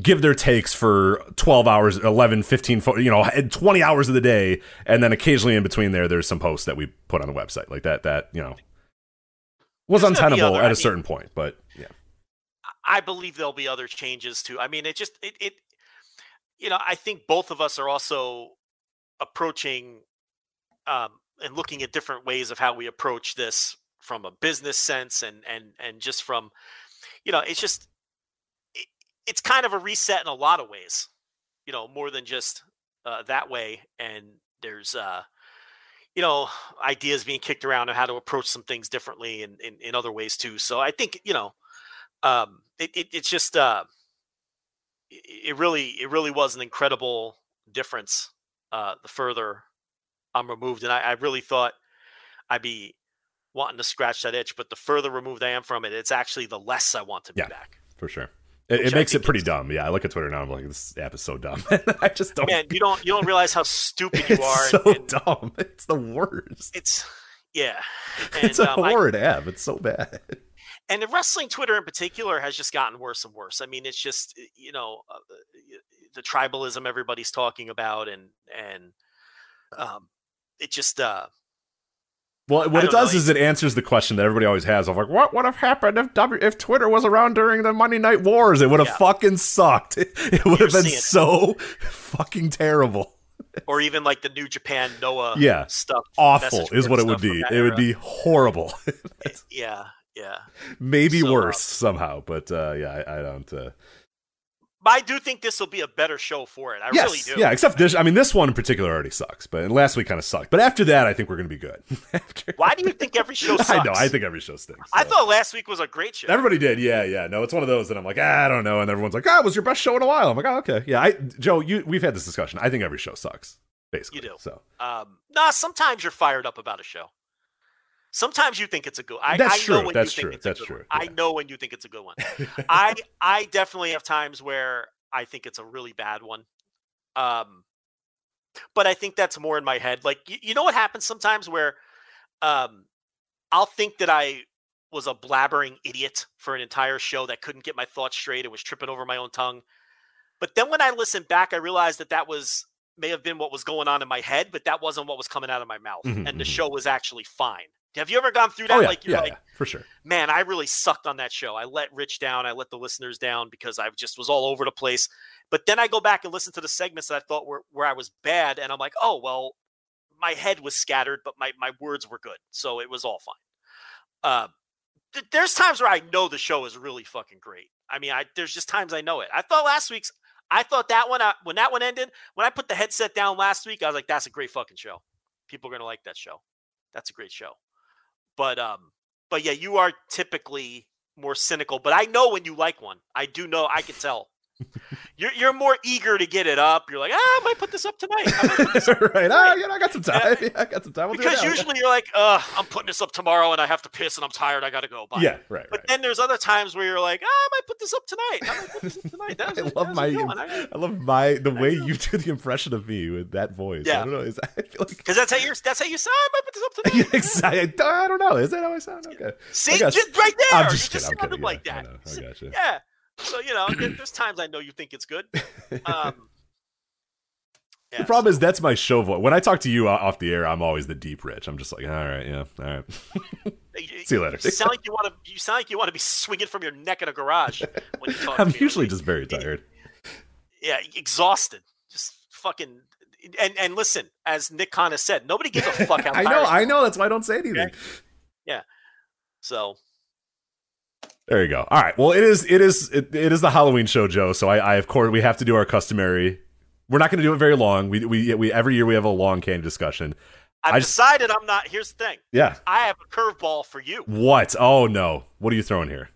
[SPEAKER 2] give their takes for 12 hours 11 15 you know 20 hours of the day and then occasionally in between there there's some posts that we put on the website like that that you know was
[SPEAKER 1] There's
[SPEAKER 2] untenable
[SPEAKER 1] other-
[SPEAKER 2] at
[SPEAKER 1] I
[SPEAKER 2] a
[SPEAKER 1] mean-
[SPEAKER 2] certain point but yeah
[SPEAKER 1] I believe there'll be other changes too. I mean, it just it it you know, I think both of us are also approaching um and looking at different ways of how we approach this from a business sense and and and just from you know, it's just it's kind of a reset in a lot of ways. You know, more than just uh, that way and there's uh you know ideas being kicked around on how to approach some things differently in, in other ways too so i think you know um it, it it's just uh it it really it really was an incredible difference uh the further i'm removed and i, I really thought i'd be wanting to scratch that itch but the further removed i am from it it's actually the less i want to be
[SPEAKER 2] Yeah.
[SPEAKER 1] back
[SPEAKER 2] for sure It, it makes it pretty dumb. Yeah, I look at Twitter now. I'm like, this app is so dumb. I just don't.
[SPEAKER 1] Man, you don't you don't realize how stupid you
[SPEAKER 2] it's
[SPEAKER 1] are.
[SPEAKER 2] so
[SPEAKER 1] and,
[SPEAKER 2] dumb. It's the worst.
[SPEAKER 1] it's yeah. And,
[SPEAKER 2] it's a
[SPEAKER 1] um, I-
[SPEAKER 2] horrid app. It's so bad.
[SPEAKER 1] and the wrestling Twitter in particular has just gotten worse and worse. I mean, it's just you know uh, the tribalism everybody's talking about, and and um, it just uh,
[SPEAKER 2] Well, what it
[SPEAKER 1] don't know,
[SPEAKER 2] does is it answers the question that everybody always has of like, what would have happened if w- if Twitter was around during the Monday Night Wars? It would have
[SPEAKER 1] Yeah.
[SPEAKER 2] fucking sucked. It, it would
[SPEAKER 1] You're
[SPEAKER 2] have been
[SPEAKER 1] seeing
[SPEAKER 2] so fucking terrible.
[SPEAKER 1] or even like the New Japan Noah
[SPEAKER 2] Yeah.
[SPEAKER 1] stuff.
[SPEAKER 2] Awful is what it would be. It would be horrible.
[SPEAKER 1] yeah, yeah.
[SPEAKER 2] Maybe
[SPEAKER 1] So,
[SPEAKER 2] worse somehow, but uh, yeah, I, I don't. Uh,
[SPEAKER 1] I do think this will be a better show for it. I
[SPEAKER 2] yes,
[SPEAKER 1] really do.
[SPEAKER 2] yeah. Except this. I mean, this one in particular already sucks, but last week kind of sucked. But after that, I think we're going to be good. After-
[SPEAKER 1] Why do you think every show sucks?
[SPEAKER 2] I know. I think every show stinks.
[SPEAKER 1] I thought last week was a great show.
[SPEAKER 2] Everybody did, yeah, yeah. No, it's one of those that I'm like, ah, I don't know, and everyone's like, ah, it was your best show in a while. I'm like, oh, okay, yeah. I, Joe, you, we've had this discussion. I think every show sucks, basically.
[SPEAKER 1] You do.
[SPEAKER 2] So
[SPEAKER 1] Um, nah, sometimes you're fired up about a show. Sometimes you think it's a good. I,
[SPEAKER 2] That's
[SPEAKER 1] I know
[SPEAKER 2] true,
[SPEAKER 1] when
[SPEAKER 2] that's
[SPEAKER 1] you think
[SPEAKER 2] true,
[SPEAKER 1] it's a
[SPEAKER 2] that's
[SPEAKER 1] good
[SPEAKER 2] true,
[SPEAKER 1] One. I know when you think it's a good one. I I definitely have times where I think it's a really bad one. Um, but I think that's more in my head. Like you, you know what happens sometimes where, um, I'll think that I was a blabbering idiot for an entire show that couldn't get my thoughts straight and was tripping over my own tongue. But then when I listen back, I realized that that was may have been what was going on in my head, but that wasn't what was coming out of my mouth,
[SPEAKER 2] Mhm,
[SPEAKER 1] and the
[SPEAKER 2] mhm.
[SPEAKER 1] show was actually fine. Have you ever gone through that?
[SPEAKER 2] oh yeah,
[SPEAKER 1] like you're
[SPEAKER 2] yeah,
[SPEAKER 1] like,
[SPEAKER 2] yeah, for sure.
[SPEAKER 1] man, I really sucked on that show. I let Rich down. I let the listeners down because I just was all over the place. But then I go back and listen to the segments that I thought were where I was bad, and I'm like, oh well, my head was scattered, but my my words were good, so it was all fine. Um, th- there's times where I know the show is really fucking great. I mean, I there's just times I know it. I thought last week's, I thought that one uh, when that one ended, when I put the headset down last week, I was like, that's a great fucking show. People are gonna like that show. That's a great show. But um, but yeah, you are typically more cynical. But I know when you like one. I do know. I can tell. You're you're more eager to get it up. You're like, ah, I might put this up tonight. I this up
[SPEAKER 2] right? Ah, yeah, I got some time. Yeah, I got some time. We'll
[SPEAKER 1] because usually you're like, uh, I'm putting this up tomorrow and I have to piss and I'm tired. I gotta go. Bye.
[SPEAKER 2] yeah, right,
[SPEAKER 1] But
[SPEAKER 2] right.
[SPEAKER 1] then there's other times where you're like, ah, I might put this up tonight. I might put this up tonight. That's,
[SPEAKER 2] I love my.
[SPEAKER 1] I-
[SPEAKER 2] I love my the way
[SPEAKER 1] know.
[SPEAKER 2] you do the impression of me with that voice.
[SPEAKER 1] Yeah.
[SPEAKER 2] I don't know. Is I feel like
[SPEAKER 1] Because that's how you're. That's how you sound. I might put this up tonight.
[SPEAKER 2] yeah, exactly. I don't know. Is that how I sound? Okay.
[SPEAKER 1] See, just right there.
[SPEAKER 2] I'm
[SPEAKER 1] you
[SPEAKER 2] just
[SPEAKER 1] just
[SPEAKER 2] kidding. I'm
[SPEAKER 1] sounded
[SPEAKER 2] kidding.
[SPEAKER 1] like
[SPEAKER 2] yeah, I
[SPEAKER 1] that.
[SPEAKER 2] know. I
[SPEAKER 1] So-
[SPEAKER 2] gotcha.
[SPEAKER 1] Yeah. So you know, there's times I know you think it's good. Um,
[SPEAKER 2] The problem
[SPEAKER 1] so-
[SPEAKER 2] is that's my show voice. When I talk to you off the air, I'm always the deep rich. I'm just like, all right, yeah, all right. See you later.
[SPEAKER 1] You sound like you want to. You sound like you want to be swinging from your neck in a garage when you talk.
[SPEAKER 2] I'm
[SPEAKER 1] to me.
[SPEAKER 2] usually just very tired.
[SPEAKER 1] yeah, exhausted, just fucking. And and listen, as Nick Khan has said, nobody gives a fuck how
[SPEAKER 2] I know, I know. That's why I don't say anything. Yeah.
[SPEAKER 1] So
[SPEAKER 2] There you go. All right. Well, it is it is it, it is the Halloween show, Joe. So I, I of course we have to do our customary. We're not going to do it very long. We we we every year we have a long candy discussion.
[SPEAKER 1] I've
[SPEAKER 2] I just-
[SPEAKER 1] decided I'm not. Here's the thing.
[SPEAKER 2] Yeah.
[SPEAKER 1] I have a curveball for you.
[SPEAKER 2] What? Oh no. What are you throwing here?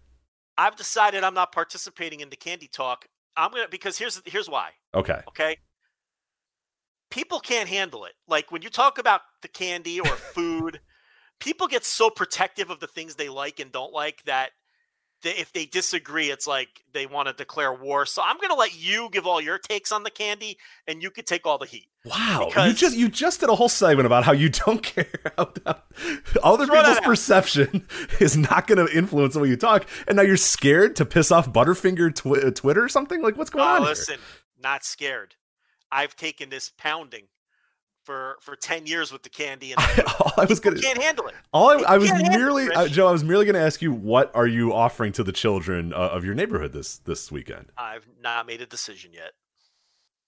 [SPEAKER 1] I've decided I'm not participating in the candy talk. I'm gonna because here's here's why.
[SPEAKER 2] Okay.
[SPEAKER 1] Okay. People can't handle it. Like when you talk about the candy or food, people get so protective of the things they like and don't like that if they disagree, it's like they want to declare war. So I'm going to let you give all your takes on the candy, and you could take all the heat.
[SPEAKER 2] Wow. you just you just did a whole segment about how you don't care about other people's perception is not going to influence the way you talk, and now you're scared to piss off Butterfinger twi- uh, Twitter or something. Like what's going
[SPEAKER 1] Oh,
[SPEAKER 2] on here?
[SPEAKER 1] listen, not scared. I've taken this pounding for for ten years with the candy, and
[SPEAKER 2] all I was gonna
[SPEAKER 1] can't handle it.
[SPEAKER 2] All I, I was
[SPEAKER 1] can't it,
[SPEAKER 2] merely, uh, Joe. I was merely going to ask you, what are you offering to the children uh, of your neighborhood this this weekend?
[SPEAKER 1] I've not made a decision yet.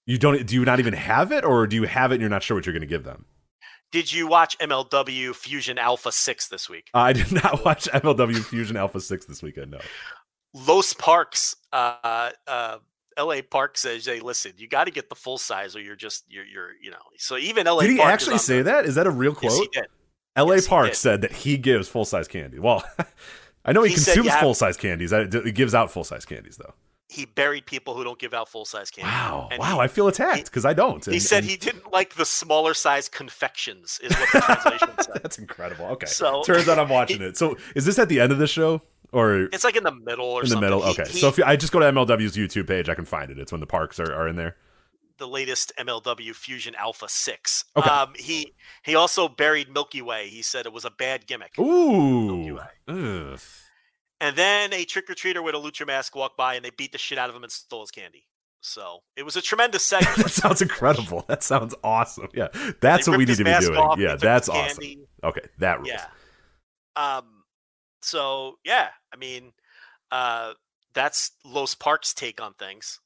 [SPEAKER 2] You don't? Do you not even have it, or do you have it and you're not sure what you're going to give them?
[SPEAKER 1] Did you watch MLW Fusion Alpha Six this week?
[SPEAKER 2] I did not watch MLW Fusion Alpha Six this weekend. No.
[SPEAKER 1] Los Parks, uh, uh, L.A. Park says, "Hey, listen, you got to get the full size, or you're just you're you're you know." So even L.A.
[SPEAKER 2] Did he
[SPEAKER 1] Park
[SPEAKER 2] actually say that? Is that a real
[SPEAKER 1] Yes, he
[SPEAKER 2] quote?
[SPEAKER 1] did.
[SPEAKER 2] L.A.
[SPEAKER 1] Yes,
[SPEAKER 2] Park
[SPEAKER 1] did.
[SPEAKER 2] said that he gives full size candy. Well, I know he,
[SPEAKER 1] He
[SPEAKER 2] consumes full size candies. He gives out full size candies though.
[SPEAKER 1] he buried people who don't give out full size candy.
[SPEAKER 2] Wow,
[SPEAKER 1] And
[SPEAKER 2] wow,
[SPEAKER 1] he-
[SPEAKER 2] I feel attacked because I don't.
[SPEAKER 1] He said
[SPEAKER 2] and-
[SPEAKER 1] he didn't like the smaller size confections, is what the translation said.
[SPEAKER 2] That's incredible. Okay,
[SPEAKER 1] So-
[SPEAKER 2] turns out I'm watching it. So is this at the end of the show or
[SPEAKER 1] It's like in the middle or
[SPEAKER 2] in the
[SPEAKER 1] something.
[SPEAKER 2] middle?
[SPEAKER 1] He-
[SPEAKER 2] Okay,
[SPEAKER 1] he-
[SPEAKER 2] so if I just go to MLW's YouTube page, I can find it. It's when the parks are, are in there.
[SPEAKER 1] the latest MLW Fusion Alpha Six.
[SPEAKER 2] Okay.
[SPEAKER 1] Um, he he also buried Milky Way. He said it was a bad gimmick.
[SPEAKER 2] Ooh.
[SPEAKER 1] And then a trick or treater with a lucha mask walked by and they beat the shit out of him and stole his candy. So it was a tremendous segment.
[SPEAKER 2] that sounds incredible. That sounds awesome. Yeah, that's
[SPEAKER 1] They
[SPEAKER 2] what we need to be doing.
[SPEAKER 1] off,
[SPEAKER 2] yeah, that's awesome.
[SPEAKER 1] candy.
[SPEAKER 2] Okay, that rules.
[SPEAKER 1] Yeah. Um. So yeah, I mean, uh, that's Los Parks' take on things.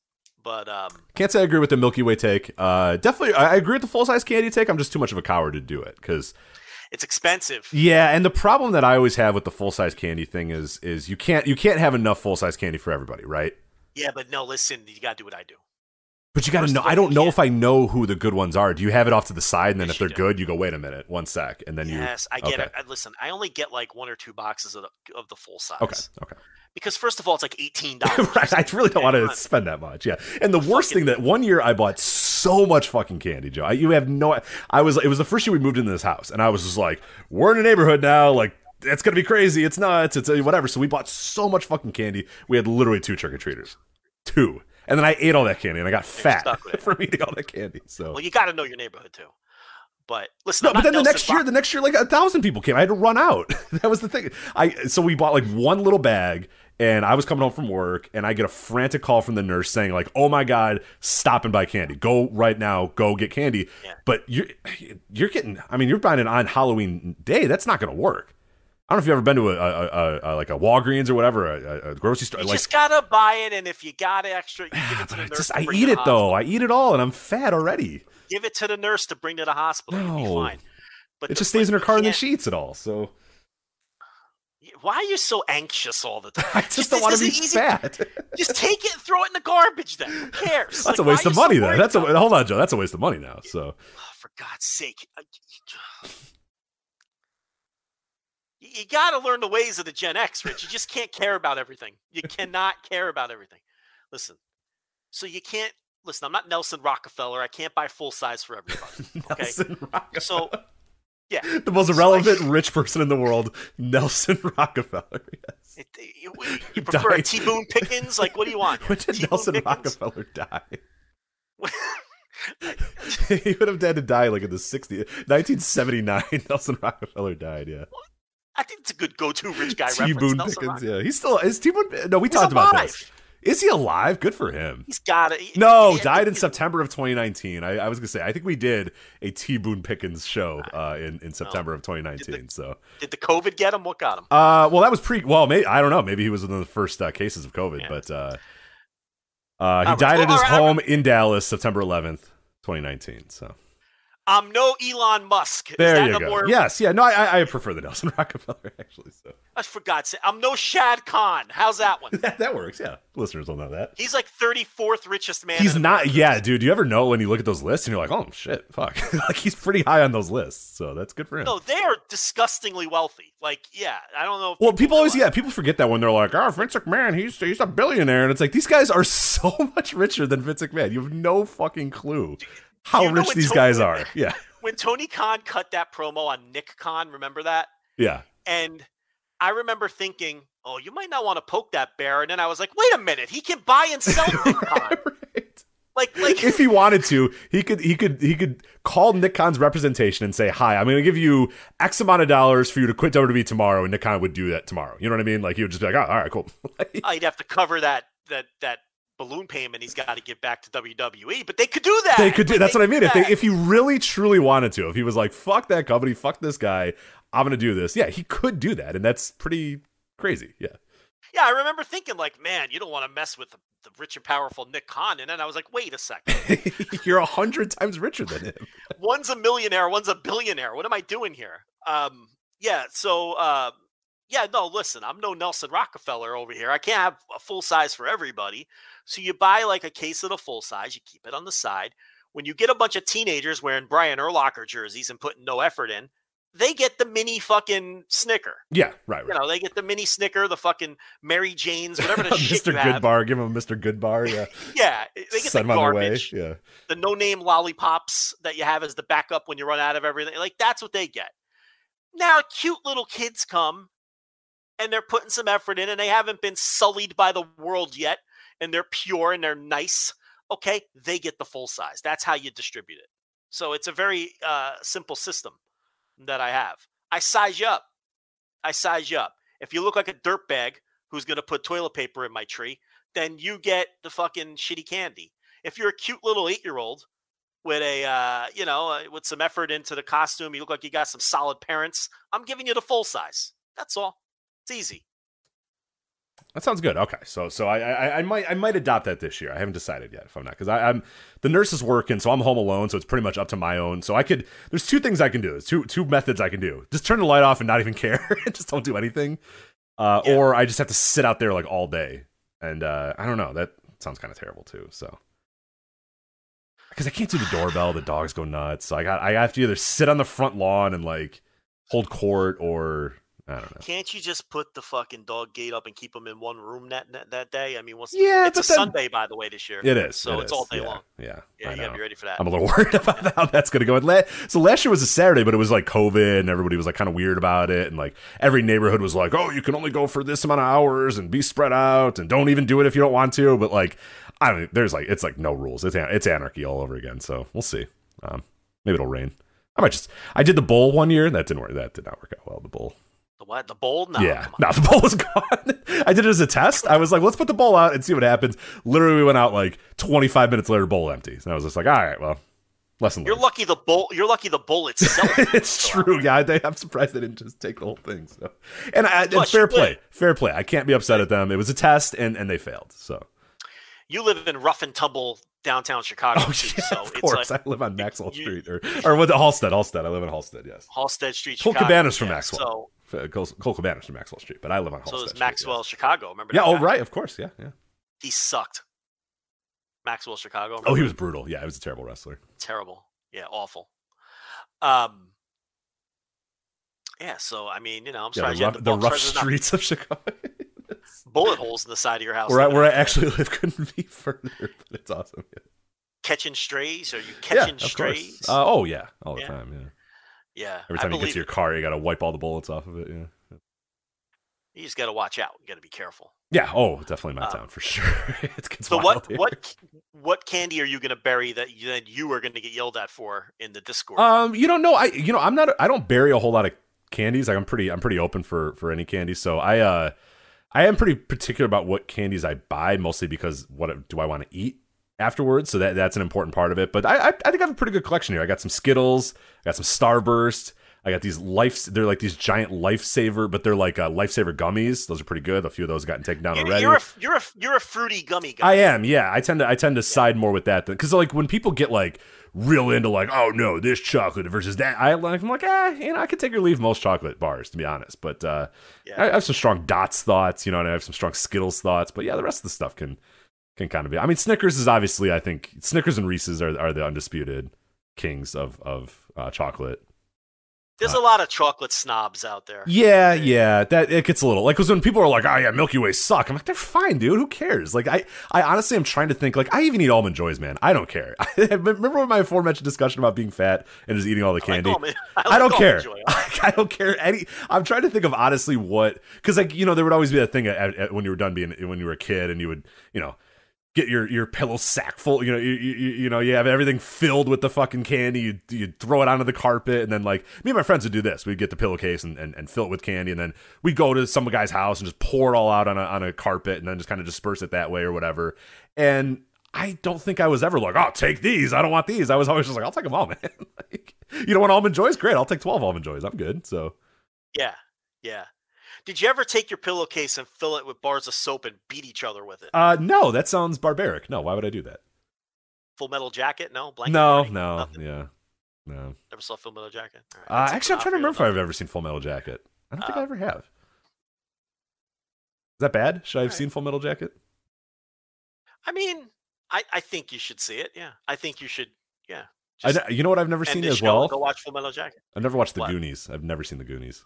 [SPEAKER 1] But um,
[SPEAKER 2] Can't say I agree with the Milky Way take. Uh, definitely, I agree with the full size candy take. I'm just too much of a coward to do it because
[SPEAKER 1] it's expensive.
[SPEAKER 2] Yeah, and the problem that I always have with the full size candy thing is is you can't you can't have enough full size candy for everybody, right?
[SPEAKER 1] Yeah, but no, listen, you gotta do what I do.
[SPEAKER 2] But you got to know. I don't know if I know who the good ones are. Do you have it off to the side, and then
[SPEAKER 1] Yes,
[SPEAKER 2] if they're good, you go, wait a minute, one sec, and then you.
[SPEAKER 1] Yes, I get
[SPEAKER 2] okay.
[SPEAKER 1] it. I, listen, I only get like one or two boxes of the, of the full size.
[SPEAKER 2] Okay, okay.
[SPEAKER 1] Because first of all, it's like eighteen dollars.
[SPEAKER 2] right, I really don't want to spend that much. Yeah, and the worst
[SPEAKER 1] Fucking-
[SPEAKER 2] thing that one year I bought so much fucking candy, Joe. I, you have no. I was. It was the first year we moved into this house, and I was just like, we're in a neighborhood now, like. It's gonna be crazy. It's nuts. It's uh, whatever. So we bought so much fucking candy. We had literally two trick or treaters, two, and then I ate all that candy and I got fat from eating all that candy. So
[SPEAKER 1] Well, you got to know your neighborhood too. But listen,
[SPEAKER 2] no, but then the
[SPEAKER 1] Nelson
[SPEAKER 2] next year, the next year, like a thousand people came. I had to run out. that was the thing. I so we bought like one little bag, and I was coming home from work, and I get a frantic call from the nurse saying like, "Oh my god, stop and buy candy. Go right now. Go get candy."
[SPEAKER 1] Yeah.
[SPEAKER 2] But you're you're getting. I mean, you're buying it on Halloween day. That's not going to work. I don't know if you've ever been to a, a, a, a like a Walgreens or whatever, a, grocery store.
[SPEAKER 1] you
[SPEAKER 2] like,
[SPEAKER 1] just gotta buy it, and if you got it extra, you give it to the
[SPEAKER 2] I
[SPEAKER 1] nurse.
[SPEAKER 2] just I eat it though. I eat it all, and I'm fat already.
[SPEAKER 1] Give it to the nurse to bring to the hospital.
[SPEAKER 2] No.
[SPEAKER 1] fine. But
[SPEAKER 2] It
[SPEAKER 1] the-
[SPEAKER 2] just stays in her car in the sheets and all. So
[SPEAKER 1] Why are you so anxious all the time?
[SPEAKER 2] I just
[SPEAKER 1] Just-
[SPEAKER 2] don't want to be
[SPEAKER 1] easy.
[SPEAKER 2] fat.
[SPEAKER 1] Just take it and throw it in the garbage. Then who cares?
[SPEAKER 2] That's
[SPEAKER 1] Like,
[SPEAKER 2] a waste of
[SPEAKER 1] you so
[SPEAKER 2] money, though. That's a hold on, Joe. That's a waste of money now. So
[SPEAKER 1] Oh, for God's sake. I- You, got to learn the ways of the Gen X, Rich. You just can't care about everything. You cannot care about everything. Listen, so you can't, listen, I'm not Nelson Rockefeller. I can't buy full size for everybody. Okay.
[SPEAKER 2] Nelson
[SPEAKER 1] So, yeah.
[SPEAKER 2] the most
[SPEAKER 1] so I-
[SPEAKER 2] relevant rich person in the world, Nelson Rockefeller. Yes.
[SPEAKER 1] It, you, you prefer. T Boone Pickens? Like, what do you want?
[SPEAKER 2] When did
[SPEAKER 1] T-Boone
[SPEAKER 2] Nelson
[SPEAKER 1] Pickens?
[SPEAKER 2] Rockefeller die? he would have had to die like in the 60s. 1979, Nelson Rockefeller died, yeah.
[SPEAKER 1] I think it's a good go-to rich guy
[SPEAKER 2] T
[SPEAKER 1] reference.
[SPEAKER 2] Boone
[SPEAKER 1] Nelson
[SPEAKER 2] Pickens, yeah. He's still, is T Boone, no, we
[SPEAKER 1] He's
[SPEAKER 2] talked about this. Is he alive? Good for him.
[SPEAKER 1] He's got it.
[SPEAKER 2] No,
[SPEAKER 1] I
[SPEAKER 2] died in September of 2019. I, I was gonna say I think we did a T Boone Pickens show uh, in in September of 2019. So,
[SPEAKER 1] Did the COVID get him? What got him?
[SPEAKER 2] uh, well, that was pre. Well, I don't know. Maybe he was one of the first uh, cases of COVID,
[SPEAKER 1] Yeah.
[SPEAKER 2] but uh, uh, he died at his home in Dallas, September 11th, 2019. So
[SPEAKER 1] I'm no Elon Musk. Is
[SPEAKER 2] there you go.
[SPEAKER 1] More,
[SPEAKER 2] Yes, yeah. No, I, I- prefer the Nelson Rockefeller actually. So
[SPEAKER 1] I for God's sake, I'm no Shad Khan. How's that one?
[SPEAKER 2] that, that works. Yeah, listeners will know that.
[SPEAKER 1] He's like 34th richest man.
[SPEAKER 2] He's not. Yeah, dude. Do you ever know when you look at those lists and you're like, oh shit, fuck, like he's pretty high on those lists. So that's good for him.
[SPEAKER 1] No, they are disgustingly wealthy. Like, yeah, I don't know. If
[SPEAKER 2] Well, people always yeah, people forget that when they're like, "Oh, Vince McMahon, he's he's a billionaire," and it's like these guys are so much richer than Vince McMahon. You have no fucking clue how
[SPEAKER 1] you know
[SPEAKER 2] rich these
[SPEAKER 1] Tony-
[SPEAKER 2] guys are. Yeah,
[SPEAKER 1] When Tony Khan cut that promo on Nick Khan, remember that?
[SPEAKER 2] yeah.
[SPEAKER 1] And I remember thinking, oh, you might not want to poke that bear. And then I was like, wait a minute, he can buy and sell Nick Khan.
[SPEAKER 2] Right.
[SPEAKER 1] Like, like
[SPEAKER 2] If he wanted to, he could he could he could call Nick Khan's representation and say, "Hi, I'm going to give you X amount of dollars for you to quit WWE tomorrow," and Nick Khan would do that tomorrow. You know what I mean? Like he would just be like, "Oh, all right, cool." Like,
[SPEAKER 1] oh, he'd have to cover that that that balloon payment he's got to give back to WWE. But they could do that.
[SPEAKER 2] they could do. That's what I mean. If they if he really truly wanted to, if he was like, "Fuck that company, fuck this guy," I'm going to do this. Yeah, he could do that, and that's pretty crazy. Yeah.
[SPEAKER 1] Yeah, I remember thinking like, man, you don't want to mess with the, the rich and powerful Nick Khan. And then I was like, wait a second.
[SPEAKER 2] You're a hundred times richer than him.
[SPEAKER 1] one's a millionaire, one's a billionaire. What am I doing here? Um, yeah, so uh, yeah, no, listen, I'm no Nelson Rockefeller over here. I can't have a full size for everybody. So you buy like a case of the full size, you keep it on the side. When you get a bunch of teenagers wearing Brian Urlacher jerseys and putting no effort in, they get the mini fucking Snicker.
[SPEAKER 2] Yeah, right,
[SPEAKER 1] You know, they get the mini Snicker, the fucking Mary Jane's, whatever the shit
[SPEAKER 2] Mr.
[SPEAKER 1] have.
[SPEAKER 2] Goodbar, give them a Mr. Goodbar. Yeah,
[SPEAKER 1] Yeah, eh, they get
[SPEAKER 2] send
[SPEAKER 1] the
[SPEAKER 2] way. Yeah,
[SPEAKER 1] the no-name lollipops that you have as the backup when you run out of everything. Like that's what they get. Now, cute little kids come and they're putting some effort in, and they haven't been sullied by the world yet, and they're pure and they're nice. Okay, they get the full size. That's how you distribute it. So it's a very uh, simple system that I have. I size you up. I size you up. If you look like a dirtbag who's going to put toilet paper in my tree, then you get the fucking shitty candy. If you're a cute little eight year old with a, uh, you know, uh, with some effort into the costume, you look like you got some solid parents, I'm giving you the full size. That's all. It's easy.
[SPEAKER 2] that sounds good. Okay, so so I, I I might I might adopt that this year. I haven't decided yet if I'm not because I'm the nurse is working, so I'm home alone, so it's pretty much up to my own. So I could there's two things I can do. There's two two methods I can do. Just turn the light off and not even care, just don't do anything, uh,
[SPEAKER 1] Yeah.
[SPEAKER 2] or I just have to sit out there like all day. And uh, I don't know. That sounds kind of terrible too. So because I can't do the doorbell, the dogs go nuts. So I got I have to either sit on the front lawn and like hold court, or I don't know.
[SPEAKER 1] Can't you just put the fucking dog gate up and keep them in one room that that, that day? I mean, what's
[SPEAKER 2] Yeah,
[SPEAKER 1] it's a
[SPEAKER 2] then-
[SPEAKER 1] Sunday, by the way, this year.
[SPEAKER 2] It is.
[SPEAKER 1] So
[SPEAKER 2] it
[SPEAKER 1] it's
[SPEAKER 2] is,
[SPEAKER 1] all day
[SPEAKER 2] yeah,
[SPEAKER 1] long.
[SPEAKER 2] Yeah,
[SPEAKER 1] Yeah,
[SPEAKER 2] I
[SPEAKER 1] you gotta be ready for that.
[SPEAKER 2] I'm a little worried about how that's going to go. And la- so last year was a Saturday, but it was like COVID, and everybody was like kind of weird about it, and like every neighborhood was like, "Oh, you can only go for this amount of hours and be spread out, and don't even do it if you don't want to." But like, I don't. There's like, it's like no rules. It's an- it's anarchy all over again. So we'll see. Um, maybe it'll rain. I might just. I did the bowl one year. And that didn't work. That did not work out well. The bowl.
[SPEAKER 1] The what? The bowl? No,
[SPEAKER 2] yeah, no, the bowl was gone. I did it as a test. I was like, let's put the bowl out and see what happens. Literally, we went out like 25 minutes later, bowl empty. And I was just like, all right, well, lesson
[SPEAKER 1] You're
[SPEAKER 2] learned.
[SPEAKER 1] lucky the bowl. You're lucky the bowl itself.
[SPEAKER 2] it's true. Yeah, I, I'm surprised they didn't just take the whole thing. So, and, I, and fair play, fair play. I can't be upset at them. It was a test, and and they failed. So,
[SPEAKER 1] You live in rough and tumble downtown Chicago,
[SPEAKER 2] oh
[SPEAKER 1] too,
[SPEAKER 2] yeah,
[SPEAKER 1] so
[SPEAKER 2] of
[SPEAKER 1] it's
[SPEAKER 2] course.
[SPEAKER 1] like
[SPEAKER 2] I live on Maxwell
[SPEAKER 1] you-
[SPEAKER 2] Street, or or what? Halsted, Halsted. I live in Halsted. Yes,
[SPEAKER 1] Halsted Street, Chicago.
[SPEAKER 2] Cabana's from
[SPEAKER 1] yeah,
[SPEAKER 2] Maxwell. F- Cole, Colt Cabana's from Maxwell Street, but I live on
[SPEAKER 1] So,
[SPEAKER 2] Halsted.
[SPEAKER 1] so
[SPEAKER 2] Street,
[SPEAKER 1] Maxwell,
[SPEAKER 2] yes.
[SPEAKER 1] Chicago. Remember?
[SPEAKER 2] Yeah. Oh,
[SPEAKER 1] guy?
[SPEAKER 2] right. Of course. Yeah. Yeah.
[SPEAKER 1] He sucked. Maxwell, Chicago.
[SPEAKER 2] Oh, he was brutal. Yeah, he was a terrible wrestler.
[SPEAKER 1] terrible. Yeah, awful. Um. Yeah, so I mean, you know, I'm
[SPEAKER 2] Yeah,
[SPEAKER 1] sorry,
[SPEAKER 2] the rough,
[SPEAKER 1] the,
[SPEAKER 2] rough
[SPEAKER 1] there's not
[SPEAKER 2] streets of Chicago.
[SPEAKER 1] bullet holes in the side of your house.
[SPEAKER 2] where I, where I
[SPEAKER 1] uh,
[SPEAKER 2] actually live couldn't be further, but it's awesome. Yeah,
[SPEAKER 1] catching strays. Are you
[SPEAKER 2] yeah
[SPEAKER 1] catching
[SPEAKER 2] of
[SPEAKER 1] strays?
[SPEAKER 2] Uh, oh yeah, all the
[SPEAKER 1] Yeah.
[SPEAKER 2] time. Yeah.
[SPEAKER 1] Yeah.
[SPEAKER 2] Every
[SPEAKER 1] I
[SPEAKER 2] time you get to your car, you got to wipe all the bullets off of it. Yeah.
[SPEAKER 1] you just got to watch out. You got to be careful.
[SPEAKER 2] Yeah. Oh, definitely my
[SPEAKER 1] Um,
[SPEAKER 2] town for sure. it gets
[SPEAKER 1] So what
[SPEAKER 2] here.
[SPEAKER 1] what what candy are you going to bury that you, that you are going to get yelled at for in the Discord?
[SPEAKER 2] Um, you don't know. I you know I'm not. I don't bury a whole lot of candies. Like I'm pretty. I'm pretty open for for any candy. So I uh, I am pretty particular about what candies I buy, mostly because what do I want to eat afterwards. So that that's an important part of it. But I I, I think I have a pretty good collection here. I got some Skittles. I got some Starburst. I got these life. They're like these giant lifesaver, but they're like uh, lifesaver gummies. Those are pretty good. A few of those have gotten taken down
[SPEAKER 1] you're,
[SPEAKER 2] already.
[SPEAKER 1] you're a you're a you're a fruity gummy guy.
[SPEAKER 2] I am, yeah. I tend to I tend to side more with that because like when people get like real into like oh no this chocolate versus that I like I'm like eh you know I could take or leave most chocolate bars to be honest but uh
[SPEAKER 1] Yeah.
[SPEAKER 2] I, I have some strong dots thoughts you know and I have some strong Skittles thoughts but yeah the rest of the stuff can can kind of be I mean Snickers is obviously I think Snickers and Reese's are are the undisputed kings of of uh, chocolate
[SPEAKER 1] There's a lot of chocolate snobs out there.
[SPEAKER 2] Yeah, yeah, that it gets a little like because when people are like, "Oh yeah, Milky Way suck," I'm like, "They're fine, dude. Who cares?" Like, I, I honestly am trying to think. Like, I even eat almond joys, man. I don't care. Remember when my aforementioned discussion about being fat and just eating all the
[SPEAKER 1] I like
[SPEAKER 2] candy?
[SPEAKER 1] almond- I
[SPEAKER 2] I don't care. I don't care any. I'm trying to think of honestly what because like you know there would always be that thing at, at, when you were done being when you were a kid and you would you know get your your pillow sack full. You know, you, you you know you have everything filled with the fucking candy. You you throw it onto the carpet, and then like me and my friends would do this. We'd get the pillowcase and, and, and fill it with candy, and then we'd go to some guy's house and just pour it all out on a on a carpet, and then just kind of disperse it that way or whatever. And I don't think I was ever like, oh, take these. I don't want these. I was always just like, I'll take them all, man. like, you don't want almond joys? Great. I'll take 12 almond joys. I'm good. So,
[SPEAKER 1] Yeah, yeah. Did you ever take your pillowcase and fill it with bars of soap and beat each other with it?
[SPEAKER 2] uh, no, that sounds barbaric. No, why would I do that?
[SPEAKER 1] Full Metal Jacket? No, blanket.
[SPEAKER 2] no,
[SPEAKER 1] Party?
[SPEAKER 2] no,
[SPEAKER 1] Nothing?
[SPEAKER 2] yeah, no.
[SPEAKER 1] Never saw Full Metal Jacket. Right,
[SPEAKER 2] Uh, actually, I'm trying to remember if I've ever seen Full Metal Jacket. I don't think I
[SPEAKER 1] Uh,
[SPEAKER 2] ever have. Is that bad? Should I have
[SPEAKER 1] Alright.
[SPEAKER 2] seen Full Metal Jacket?
[SPEAKER 1] I mean, I, I think you should see it. Yeah, I think you should. Yeah,
[SPEAKER 2] I, you know what I've never seen as well.
[SPEAKER 1] Go watch Full Metal Jacket.
[SPEAKER 2] I've never watched the
[SPEAKER 1] What?
[SPEAKER 2] Goonies. I've never seen the Goonies.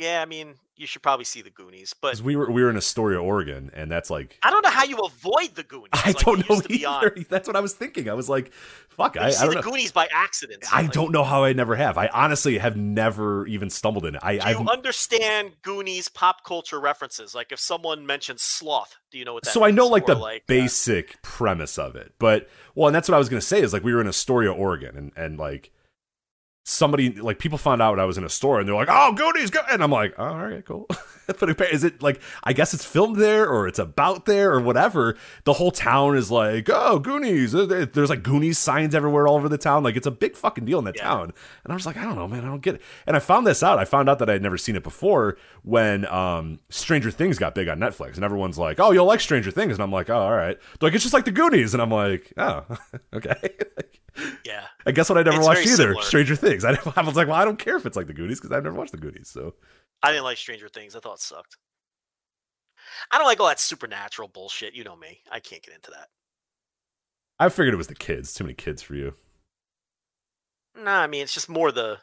[SPEAKER 1] Yeah, I mean, you should probably see the Goonies, but
[SPEAKER 2] we were we were in Astoria, Oregon, and that's like
[SPEAKER 1] I don't know how you avoid the Goonies.
[SPEAKER 2] I
[SPEAKER 1] Like,
[SPEAKER 2] don't know either. That's what I was thinking. I was like, fuck, I,
[SPEAKER 1] see
[SPEAKER 2] I don't
[SPEAKER 1] the
[SPEAKER 2] know.
[SPEAKER 1] Goonies by accident.
[SPEAKER 2] I
[SPEAKER 1] Like,
[SPEAKER 2] don't know how I never have. I honestly have never even stumbled in it. I,
[SPEAKER 1] Do
[SPEAKER 2] I've
[SPEAKER 1] you understand Goonies pop culture references? Like if someone mentions sloth, do you know what that
[SPEAKER 2] so I know like
[SPEAKER 1] Or,
[SPEAKER 2] the
[SPEAKER 1] uh,
[SPEAKER 2] basic premise of it, but well, and that's what I was gonna say is like we were in Astoria, Oregon, and and like somebody like people found out when I was in a store and they're like, "Oh, Goonies!" Go-, and I'm like, oh, "All right, cool." but is it like I guess it's filmed there or it's about there or whatever? The whole town is like, "Oh, Goonies!" There- there- There's like Goonies signs everywhere all over the town. Like it's a big fucking deal in that
[SPEAKER 1] Yeah.
[SPEAKER 2] town. And I was like, I don't know, man, I don't get it. And I found this out. I found out that I had never seen it before when um, Stranger Things got big on Netflix, and everyone's like, "Oh, you'll like Stranger Things," and I'm like, "Oh, all right." They're like it's just like the Goonies, and I'm like, "Oh, okay."
[SPEAKER 1] yeah,
[SPEAKER 2] I guess what I never
[SPEAKER 1] It's
[SPEAKER 2] watched either,
[SPEAKER 1] similar.
[SPEAKER 2] Stranger Things. I, I was like, well, I don't care if it's like the Goonies because I've never watched the Goonies. So
[SPEAKER 1] I didn't like Stranger Things. I thought it sucked. I don't like all that supernatural bullshit. You know me. I can't get into that.
[SPEAKER 2] I figured it was the kids. Too many kids for you.
[SPEAKER 1] Nah, I mean it's just more the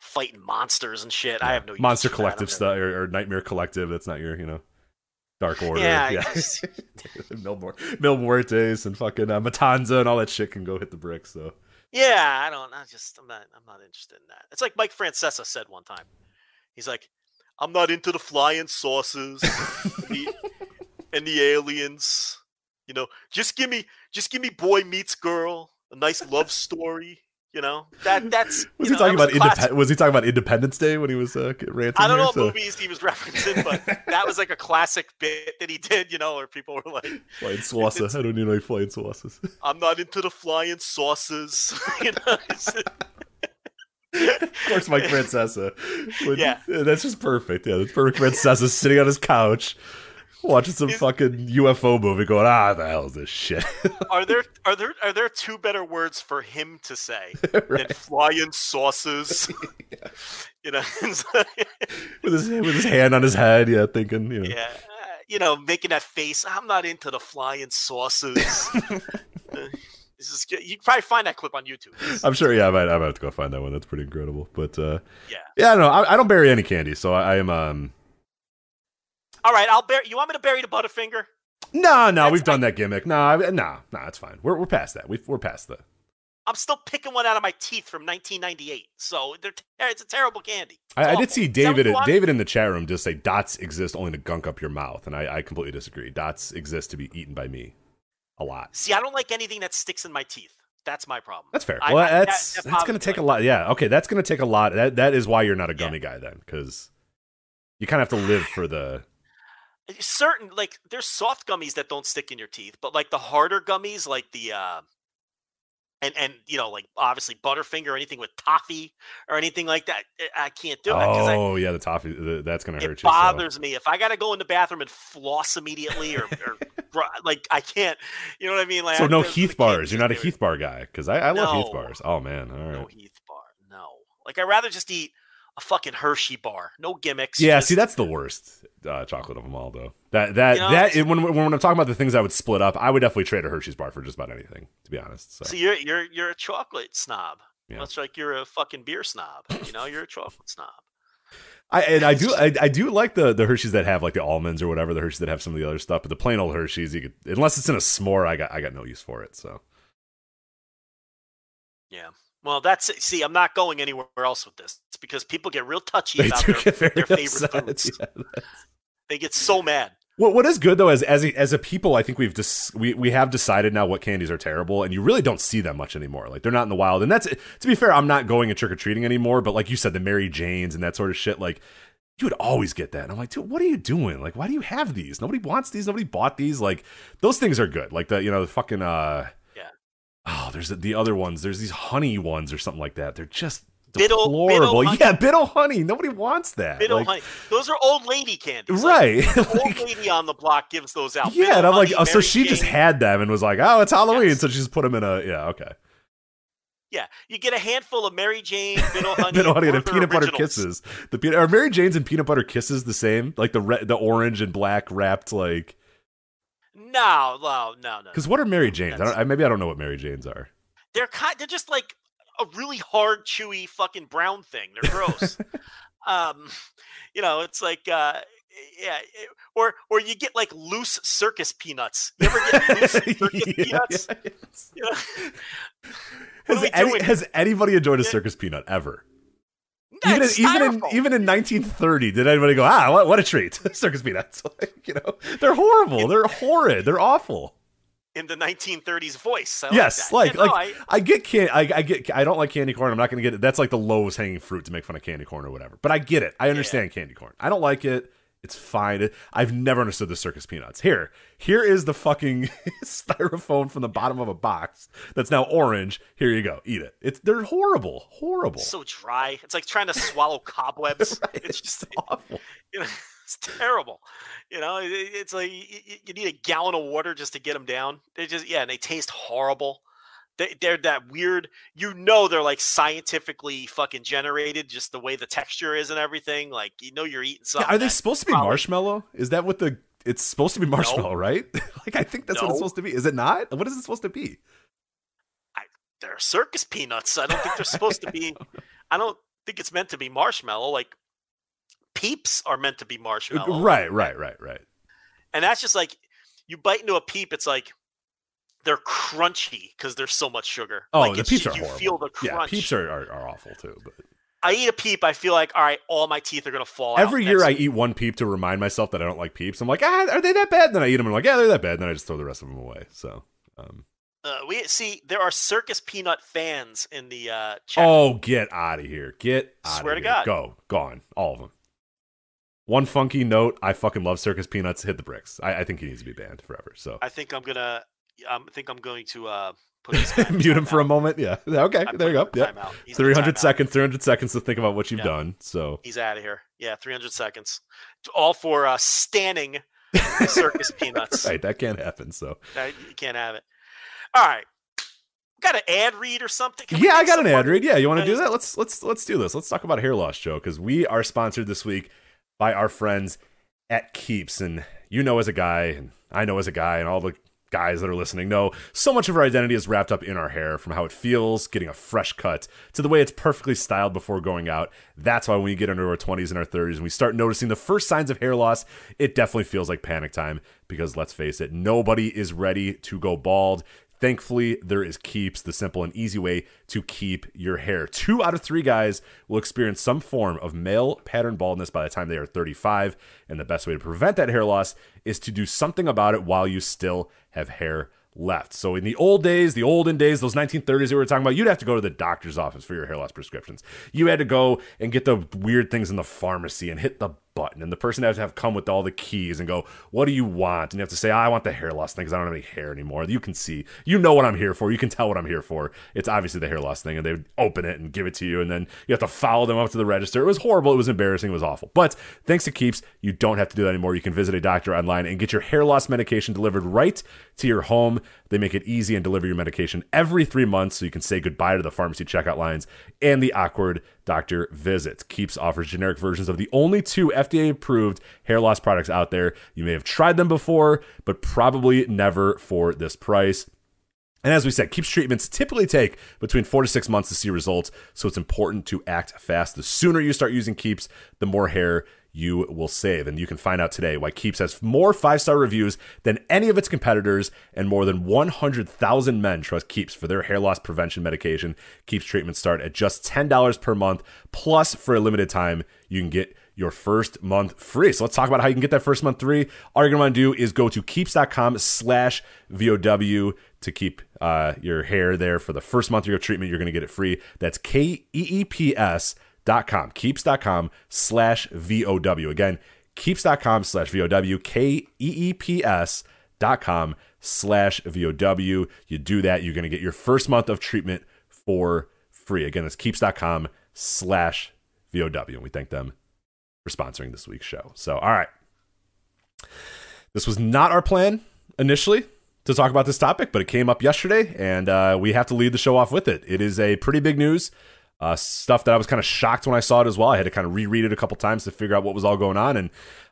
[SPEAKER 1] fighting monsters and shit. I have no
[SPEAKER 2] Monster. Collective stuff or, or Nightmare Collective. That's not your, you know, Dark Order.
[SPEAKER 1] Yeah,
[SPEAKER 2] yeah.
[SPEAKER 1] just-
[SPEAKER 2] Mil, Mor- Mil Muertes and fucking uh, Matanza and all that shit can go hit the bricks. So
[SPEAKER 1] Yeah, I don't. I just I'm not. I'm not interested in that. It's like Mike Francesa said one time. He's like, I'm not into the flying saucers the, and the aliens. You know, just give me, just give me boy meets girl, a nice love story. You know that that's.
[SPEAKER 2] was he
[SPEAKER 1] know,
[SPEAKER 2] talking about
[SPEAKER 1] was
[SPEAKER 2] independent? Was he talking about Independence Day when he was uh, ranting?
[SPEAKER 1] I don't know
[SPEAKER 2] here?
[SPEAKER 1] what
[SPEAKER 2] So-
[SPEAKER 1] movies he was referencing, but that was like a classic bit that he did. You know, where people were like,
[SPEAKER 2] Flying swassa. I don't need any flying saucers.
[SPEAKER 1] "I'm not into the flying saucers." you know,
[SPEAKER 2] of course, Mike Francesa. Would-
[SPEAKER 1] Yeah.
[SPEAKER 2] that's just perfect. Yeah, that's perfect. Francesa sitting on his couch, watching some
[SPEAKER 1] Is-
[SPEAKER 2] fucking UFO movie, going, "Ah, the hell is this shit?"
[SPEAKER 1] are there are there are there two better words for him to say
[SPEAKER 2] Right.
[SPEAKER 1] than flying saucers? You know,
[SPEAKER 2] with his with his hand on his head, yeah, thinking, you know,
[SPEAKER 1] yeah, uh, you know, making that face. I'm not into the flying saucers. Uh, this is good. You can probably find that clip on YouTube. It's-
[SPEAKER 2] I'm sure. Yeah, I might. I might have to go find that one. That's pretty incredible. But uh,
[SPEAKER 1] Yeah.
[SPEAKER 2] yeah, I don't know. I, I don't bury any candy, so I, I am. Um,
[SPEAKER 1] All right, I'll bury. You want me to bury the Butterfinger?
[SPEAKER 2] no, no,
[SPEAKER 1] That's-
[SPEAKER 2] we've done that gimmick. No, no, no, it's fine. We're we're past that. We've, we're past that.
[SPEAKER 1] I'm still picking one out of my teeth from 1998. So they're ter- it's a terrible candy.
[SPEAKER 2] I, I did see
[SPEAKER 1] that
[SPEAKER 2] David. David in the chat room just say dots exist only to gunk up your mouth, and I, I completely disagree. Dots exist to be eaten by me, a lot.
[SPEAKER 1] See, I don't like anything that sticks in my teeth. That's my problem.
[SPEAKER 2] That's fair.
[SPEAKER 1] I-
[SPEAKER 2] well,
[SPEAKER 1] I-
[SPEAKER 2] that's
[SPEAKER 1] that
[SPEAKER 2] that's going to take a lot. Yeah. Okay, that's going to take a lot. That that is why you're not a
[SPEAKER 1] Yeah.
[SPEAKER 2] gummy guy then, because you kind of have to live for the.
[SPEAKER 1] Certain like there's soft gummies that don't stick in your teeth, but like the harder gummies, like the uh and and you know like obviously Butterfinger or anything with toffee or anything like that, eh, I can't do it
[SPEAKER 2] Oh yeah, the toffee. The, that's going to hurt
[SPEAKER 1] it
[SPEAKER 2] you. so.
[SPEAKER 1] bothers me if I got to go in the bathroom and floss immediately or, or like I can't. You know what I mean? Like
[SPEAKER 2] So
[SPEAKER 1] I-
[SPEAKER 2] no Heath bars. You're not a Heath bar guy because I, I love Heath bars. Oh man, all right.
[SPEAKER 1] No Heath bar. No. Like I'd rather just eat a fucking Hershey bar. No gimmicks.
[SPEAKER 2] Yeah,
[SPEAKER 1] just-
[SPEAKER 2] see that's the worst uh, chocolate of them all though. That that
[SPEAKER 1] You know,
[SPEAKER 2] that when, when when I'm talking about the things I would split up, I would definitely trade a Hershey's bar for just about anything. To be honest, so
[SPEAKER 1] So you're you're you're a chocolate snob.
[SPEAKER 2] Yeah.
[SPEAKER 1] Much like you're a fucking beer snob. You know, you're a chocolate snob.
[SPEAKER 2] I and I do I, I do like the the Hershey's that have like the almonds or whatever the Hershey's that have some of the other stuff, but the plain old Hershey's you could unless it's in a s'more, I got I got no use for it. So
[SPEAKER 1] Yeah. Well, that's it. See, I'm not going anywhere else with this. It's because people get real touchy
[SPEAKER 2] they
[SPEAKER 1] about their, their favorite foods.
[SPEAKER 2] Yeah,
[SPEAKER 1] They get so mad.
[SPEAKER 2] What what is good though as as a, as a people, I think we've just we we have decided now what candies are terrible, and you really don't see them much anymore. Like they're not in the wild, and that's to be fair. I'm not going and trick or treating anymore, but like you said, the Mary Janes and that sort of shit, like you would always get that. And I'm like, dude, what are you doing? Like, why do you have these? Nobody wants these. Nobody bought these. Like those things are good. Like the you know the fucking uh. Oh, there's the, the other ones. There's these honey ones or something like that. They're just deplorable.
[SPEAKER 1] Bit-O-Honey.
[SPEAKER 2] yeah, Bit-O-Honey. Nobody wants that.
[SPEAKER 1] Biddle
[SPEAKER 2] Like,
[SPEAKER 1] honey. Those are old lady candies.
[SPEAKER 2] Right.
[SPEAKER 1] the
[SPEAKER 2] Like-
[SPEAKER 1] old lady on the block gives those out.
[SPEAKER 2] yeah,
[SPEAKER 1] Biddle
[SPEAKER 2] and I'm like, oh, so
[SPEAKER 1] Mary
[SPEAKER 2] she just had them and was like, oh, it's Halloween,
[SPEAKER 1] Yes.
[SPEAKER 2] so she just put them in a yeah, okay.
[SPEAKER 1] Yeah, you get a handful of Mary Jane, Bit-O-Honey,
[SPEAKER 2] Biddle honey and
[SPEAKER 1] or
[SPEAKER 2] a
[SPEAKER 1] their
[SPEAKER 2] peanut butter kisses. The peanut are Mary Jane's and peanut butter kisses the same, like the red, the orange and black wrapped like.
[SPEAKER 1] No, no, no, no.
[SPEAKER 2] Because what are Mary Janes? I don't, I, maybe I don't know what Mary Janes are.
[SPEAKER 1] they're kind. They're just like a really hard, chewy, fucking brown thing. They're gross. um, you know, it's like uh, yeah, or or you get like loose circus peanuts. You ever get loose circus
[SPEAKER 2] Yeah,
[SPEAKER 1] peanuts?
[SPEAKER 2] yeah, yes.
[SPEAKER 1] You know?
[SPEAKER 2] Has, any- has anybody enjoyed a circus peanut ever?
[SPEAKER 1] Yeah,
[SPEAKER 2] even in, even in even in 1930, did anybody go, ah, what, what a treat, circus peanuts? Like, you know, they're horrible, they're horrid, they're awful.
[SPEAKER 1] in the 1930s voice. I like
[SPEAKER 2] yes,
[SPEAKER 1] that.
[SPEAKER 2] like
[SPEAKER 1] Yeah, no,
[SPEAKER 2] like
[SPEAKER 1] I-
[SPEAKER 2] I, get can I, I get I don't like candy corn. I'm not gonna get it. That's like the lowest hanging fruit to make fun of candy corn or whatever. But I get it. I understand candy corn. I don't like it. It's fine. I've never understood the circus peanuts. Here, here is the fucking styrofoam from the bottom of a box that's now orange. Here you go. Eat it. It's they're horrible, horrible.
[SPEAKER 1] so dry. It's like trying to swallow cobwebs.
[SPEAKER 2] Right,
[SPEAKER 1] It's just
[SPEAKER 2] awful.
[SPEAKER 1] you know, it's terrible. You know, it, it's like you, you need a gallon of water just to get them down. They just yeah, and they taste horrible. They, they're that weird. You know, they're like scientifically fucking generated, just the way the texture is and everything. Like you know, you're eating
[SPEAKER 2] Yeah,
[SPEAKER 1] something.
[SPEAKER 2] are they supposed to be
[SPEAKER 1] probably-
[SPEAKER 2] marshmallow? Is that what the it's supposed to be marshmallow, right? like I think that's what it's supposed to be. Is it not? What is it supposed to be?
[SPEAKER 1] They're circus peanuts. I don't think they're supposed to be. I don't think it's meant to be marshmallow. Like peeps are meant to be uh, marshmallow.
[SPEAKER 2] Right, right, right, right.
[SPEAKER 1] And that's just like you bite into a peep. It's like they're crunchy because there's so much sugar.
[SPEAKER 2] Oh,
[SPEAKER 1] like
[SPEAKER 2] the peeps are
[SPEAKER 1] you
[SPEAKER 2] horrible.
[SPEAKER 1] feel the crunch.
[SPEAKER 2] Yeah, peeps are, are, are awful too. But
[SPEAKER 1] I eat a peep. I feel like all right, all my teeth are gonna fall. out
[SPEAKER 2] every year I
[SPEAKER 1] next-
[SPEAKER 2] eat one peep to remind myself that I don't like peeps. I'm like, ah, are they that bad? And then I eat them and I'm like, yeah, they're that bad. And then I just throw the rest of them away. So, um,
[SPEAKER 1] Uh, we see there are circus peanut fans in the uh, chat.
[SPEAKER 2] oh, get out of here! Get out
[SPEAKER 1] Swear to
[SPEAKER 2] here.
[SPEAKER 1] God.
[SPEAKER 2] go gone, all of them. One funky note: I fucking love circus peanuts. Hit the bricks. I, I think he needs to be banned forever. So
[SPEAKER 1] I think I'm gonna. I think I'm going to uh, put
[SPEAKER 2] mute him for a moment. Yeah. Okay.
[SPEAKER 1] I
[SPEAKER 2] There you go.
[SPEAKER 1] put him in
[SPEAKER 2] Yeah.
[SPEAKER 1] timeout.
[SPEAKER 2] 300 seconds. 300 seconds to think about what you've
[SPEAKER 1] Yeah.
[SPEAKER 2] done. So
[SPEAKER 1] He's out of here. Yeah, 300 seconds. All for uh, standing circus peanuts.
[SPEAKER 2] right, that can't happen. So
[SPEAKER 1] Uh, You can't have it. All right. Got an ad read or something? Can
[SPEAKER 2] yeah, I got an ad read. Yeah, you want to do that? Let's let's let's do this. Let's talk about hair loss, Joe, because we are sponsored this week by our friends at Keeps, and you know as a guy, and I know as a guy, and all the guys that are listening know so much of our identity is wrapped up in our hair, from how it feels, getting a fresh cut, to the way it's perfectly styled before going out. That's why when we get into our 20s and our 30s and we start noticing the first signs of hair loss, it definitely feels like panic time. Because let's face it, nobody is ready to go bald. Thankfully, there is Keeps, the simple and easy way to keep your hair. Two out of three guys will experience some form of male pattern baldness by the time they are 35. And the best way to prevent that hair loss is to do something about it while you still have hair left. So in the old days, the olden days, those 1930s that we were talking about, you'd have to go to the doctor's office for your hair loss prescriptions. You had to go and get the weird things in the pharmacy and hit the button, and the person has to have come with all the keys and go, "What do you want?" And you have to say, "I want the hair loss thing because I don't have any hair anymore." You can see, you know what I'm here for. You can tell what I'm here for. It's obviously the hair loss thing, and they would open it and give it to you, and then you have to follow them up to the register. It was horrible. It was embarrassing. It was awful. But thanks to Keeps, you don't have to do that anymore. You can visit a doctor online and get your hair loss medication delivered right to your home. They make it easy and deliver your medication every three months so you can say goodbye to the pharmacy checkout lines and the awkward doctor visits. Keeps offers generic versions of the only two FDA approved hair loss products out there. You may have tried them before, but probably never for this price. And as we said, Keeps treatments typically take between four to six months to see results, so it's important to act fast. The sooner you start using Keeps, the more hair you will save. And you can find out today why Keeps has more five star reviews than any of its competitors, and more than 100,000 men trust Keeps for their hair loss prevention medication. Keeps treatments start at just $10 per month, plus for a limited time, you can get your first month free. So let's talk about how you can get that first month free. All you're gonna want to do is go to keeps.com slash VOW to keep uh, your hair there for the first month of your treatment. You're gonna get it free. That's K-E-E-P-S dot com. Keeps.com slash VOW. Again, keeps.com slash VOW. K-E-E-P-S dot com slash VOW. You do that, you're gonna get your first month of treatment for free. Again, it's keeps.com slash VOW. And we thank them for sponsoring this week's show. So, all right. This was not our plan initially to talk about this topic, but it came up yesterday, and uh, we have to lead the show off with it. It is a pretty big news. Uh, stuff that I was kind of shocked when I saw it as well. I had to kind of reread it a couple times to figure out what was all going on. And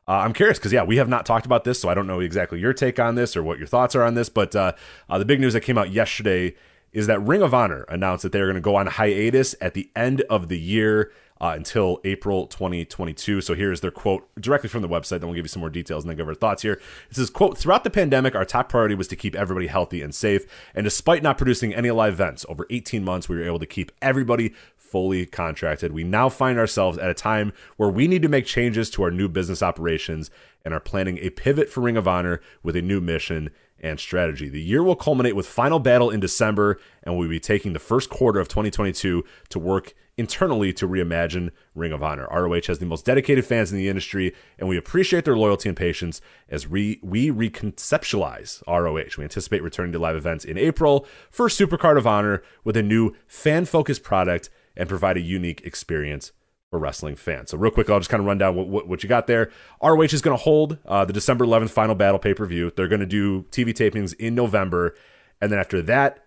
[SPEAKER 2] uh, I'm curious because, yeah, we have not talked about this, so I don't know exactly your take on this or what your thoughts are on this. But uh, uh, the big news that came out yesterday is that Ring of Honor announced that they're going to go on hiatus at the end of the year uh, until April 2022. So here's their quote directly from the website. Then we'll give you some more details and then give our thoughts here. It says, quote, throughout the pandemic, our top priority was to keep everybody healthy and safe. And despite not producing any live events over 18 months, we were able to keep everybody fully contracted. We now find ourselves at a time where we need to make changes to our new business operations and are planning a pivot for Ring of Honor with a new mission and strategy. The year will culminate with Final Battle in December, and we'll be taking the first quarter of 2022 to work internally to reimagine Ring of Honor. ROH has the most dedicated fans in the industry, and we appreciate their loyalty and patience as we, we reconceptualize ROH. We anticipate returning to live events in April for Supercard of Honor with a new fan focused product and provide a unique experience for wrestling fans. So, real quick, I'll just kind of run down what, what, what you got there. ROH is going to hold uh, the December 11th Final Battle pay per view. They're going to do TV tapings in November. And then after that,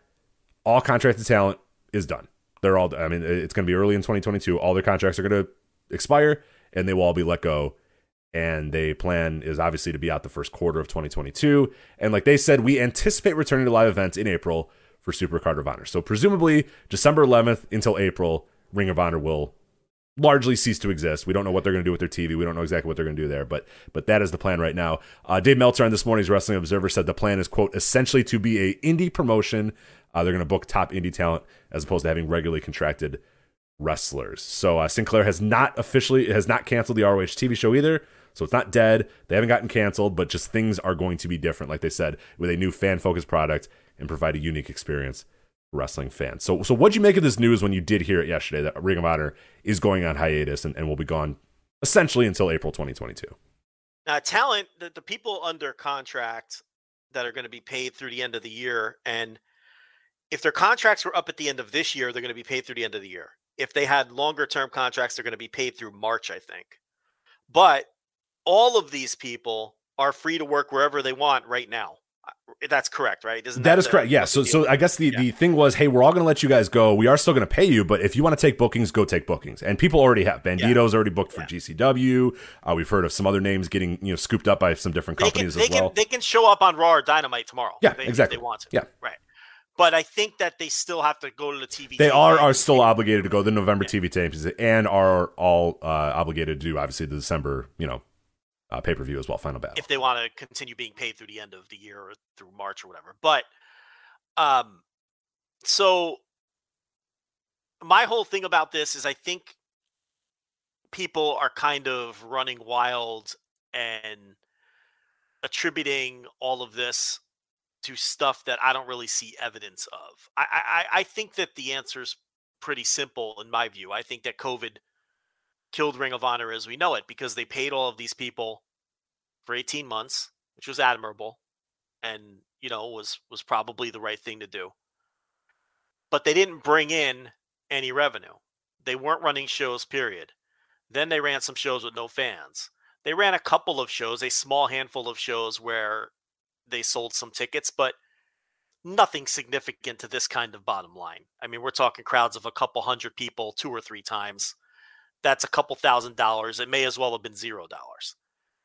[SPEAKER 2] all contracted talent is done. They're all, I mean, it's going to be early in 2022. All their contracts are going to expire and they will all be let go. And they plan is obviously to be out the first quarter of 2022. And like they said, we anticipate returning to live events in April for Supercard of Honor. So presumably December 11th until April, Ring of Honor will largely cease to exist. We don't know what they're going to do with their TV. We don't know exactly what they're going to do there, but but that is the plan right now. Uh, Dave Meltzer on this morning's Wrestling Observer said the plan is quote essentially to be a indie promotion. Uh, they're going to book top indie talent as opposed to having regularly contracted wrestlers. So uh, Sinclair has not officially has not canceled the ROH TV show either. So it's not dead. They haven't gotten canceled, but just things are going to be different, like they said, with a new fan focused product and provide a unique experience for wrestling fans. So, so what'd you make of this news when you did hear it yesterday that Ring of Honor is going on hiatus and, and will be gone essentially until April 2022?
[SPEAKER 1] Now, talent, the, the people under contract that are going to be paid through the end of the year, and if their contracts were up at the end of this year, they're going to be paid through the end of the year. If they had longer term contracts, they're going to be paid through March, I think. But all of these people are free to work wherever they want right now. That's correct, right?
[SPEAKER 2] Isn't that, that is the, correct. Yeah. So, so I guess the, yeah. the thing was, hey, we're all going to let you guys go. We are still going to pay you, but if you want to take bookings, go take bookings. And people already have. Bandido's yeah. already booked for yeah. GCW. Uh, we've heard of some other names getting you know scooped up by some different companies
[SPEAKER 1] they can,
[SPEAKER 2] as well.
[SPEAKER 1] Can, they can show up on Raw or Dynamite tomorrow.
[SPEAKER 2] Yeah,
[SPEAKER 1] if they,
[SPEAKER 2] exactly.
[SPEAKER 1] They want to.
[SPEAKER 2] Yeah,
[SPEAKER 1] right. But I think that they still have to go to the TV.
[SPEAKER 2] They are are still obligated to go to the November TV tapes and are all uh, obligated to do obviously the December you know uh, pay per view as well. Final battle.
[SPEAKER 1] If they want to continue being paid through the end of the year or through March or whatever, but um, so my whole thing about this is I think people are kind of running wild and attributing all of this to stuff that I don't really see evidence of. I I, I think that the answer is pretty simple in my view. I think that COVID killed Ring of Honor as we know it because they paid all of these people for 18 months, which was admirable and you know was was probably the right thing to do. But they didn't bring in any revenue. They weren't running shows period. Then they ran some shows with no fans. They ran a couple of shows, a small handful of shows where they sold some tickets, but nothing significant to this kind of bottom line. I mean, we're talking crowds of a couple hundred people two or three times that's a couple thousand dollars. It may as well have been zero dollars.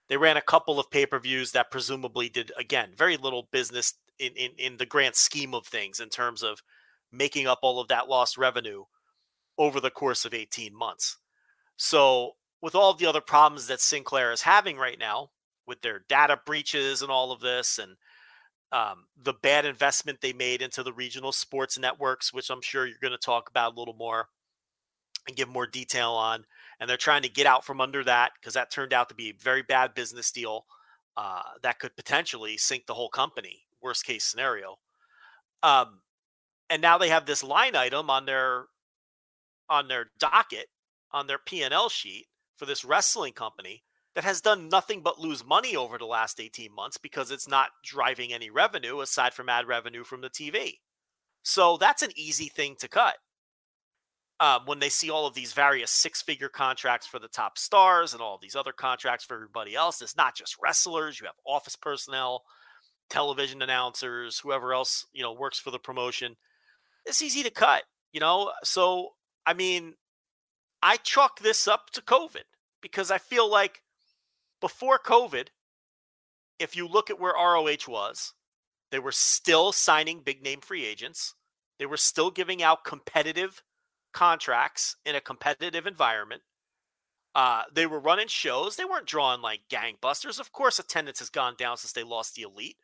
[SPEAKER 1] They ran a couple of pay per views that presumably did, again, very little business in, in, in the grand scheme of things in terms of making up all of that lost revenue over the course of 18 months. So, with all the other problems that Sinclair is having right now, with their data breaches and all of this, and um, the bad investment they made into the regional sports networks, which I'm sure you're going to talk about a little more and give more detail on. And they're trying to get out from under that because that turned out to be a very bad business deal uh, that could potentially sink the whole company, worst case scenario. Um, and now they have this line item on their on their docket on their P&L sheet for this wrestling company that has done nothing but lose money over the last 18 months because it's not driving any revenue aside from ad revenue from the TV. So that's an easy thing to cut um, when they see all of these various six figure contracts for the top stars and all of these other contracts for everybody else. It's not just wrestlers, you have office personnel, television announcers, whoever else, you know, works for the promotion. It's easy to cut, you know? So, I mean, I chalk this up to COVID because I feel like before COVID, if you look at where ROH was, they were still signing big name free agents. They were still giving out competitive contracts in a competitive environment. Uh, they were running shows. They weren't drawing like gangbusters. Of course, attendance has gone down since they lost the elite,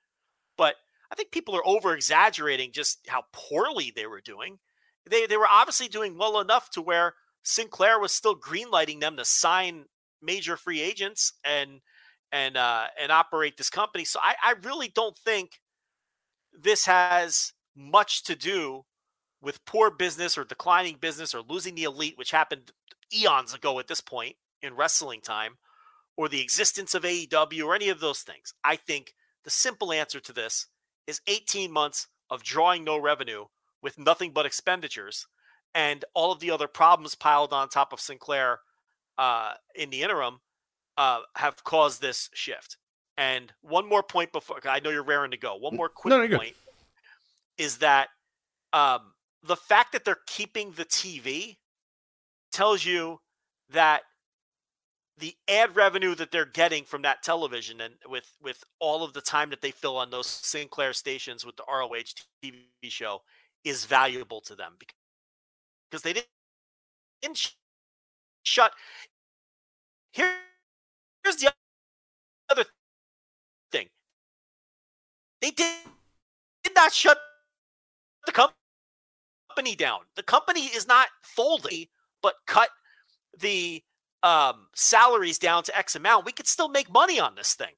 [SPEAKER 1] but I think people are over exaggerating just how poorly they were doing. They they were obviously doing well enough to where Sinclair was still greenlighting them to sign major free agents and and uh, and operate this company. So I, I really don't think this has much to do with poor business or declining business or losing the elite, which happened eons ago at this point in wrestling time, or the existence of AEW or any of those things. I think the simple answer to this is 18 months of drawing no revenue with nothing but expenditures and all of the other problems piled on top of Sinclair uh, in the interim uh, have caused this shift. And one more point before I know you're raring to go. One more quick no, point is that um, the fact that they're keeping the TV tells you that the ad revenue that they're getting from that television and with with all of the time that they fill on those Sinclair stations with the ROH TV show is valuable to them because they didn't, shut. Here, here's the other thing. They did, did not shut the company down. The company is not folding, but cut the um, salaries down to X amount. We could still make money on this thing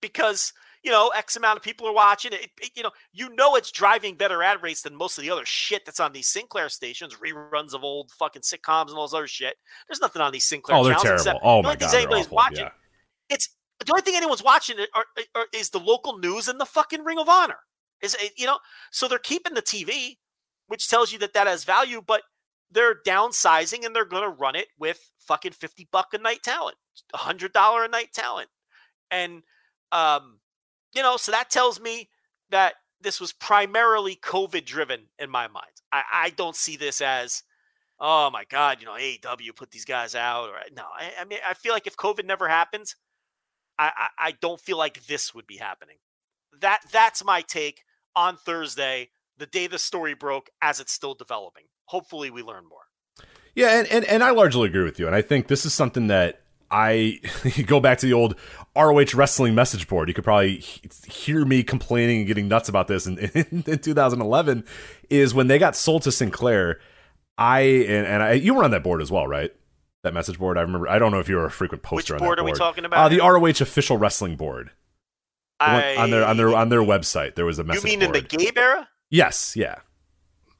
[SPEAKER 1] because you know X amount of people are watching it, it, You know, you know it's driving better ad rates than most of the other shit that's on these Sinclair stations, reruns of old fucking sitcoms and all this other shit. There's nothing on these Sinclair.
[SPEAKER 2] Oh, they're terrible.
[SPEAKER 1] Except,
[SPEAKER 2] oh my god, anybody's awful. watching. Yeah.
[SPEAKER 1] It's the only thing anyone's watching are, are, is the local news and the fucking Ring of Honor. Is you know, so they're keeping the TV, which tells you that that has value, but they're downsizing and they're going to run it with fucking 50 buck a night talent, $100 a night talent. And, um, you know, so that tells me that this was primarily COVID driven in my mind. I, I don't see this as, oh my God, you know, AEW put these guys out. Or no, I, I mean, I feel like if COVID never happens, I, I, I don't feel like this would be happening. That that's my take on Thursday, the day the story broke, as it's still developing. Hopefully, we learn more.
[SPEAKER 2] Yeah, and, and, and I largely agree with you. And I think this is something that I go back to the old ROH wrestling message board. You could probably hear me complaining and getting nuts about this in, in, in 2011. Is when they got sold to Sinclair. I and, and I, you were on that board as well, right? That message board. I remember. I don't know if you were a frequent poster
[SPEAKER 1] Which
[SPEAKER 2] on
[SPEAKER 1] board board.
[SPEAKER 2] are
[SPEAKER 1] we talking about?
[SPEAKER 2] Uh, the ROH official wrestling board.
[SPEAKER 1] I,
[SPEAKER 2] on their on their on their website, there was a message.
[SPEAKER 1] You mean
[SPEAKER 2] board.
[SPEAKER 1] in the Gabe era?
[SPEAKER 2] Yes. Yeah.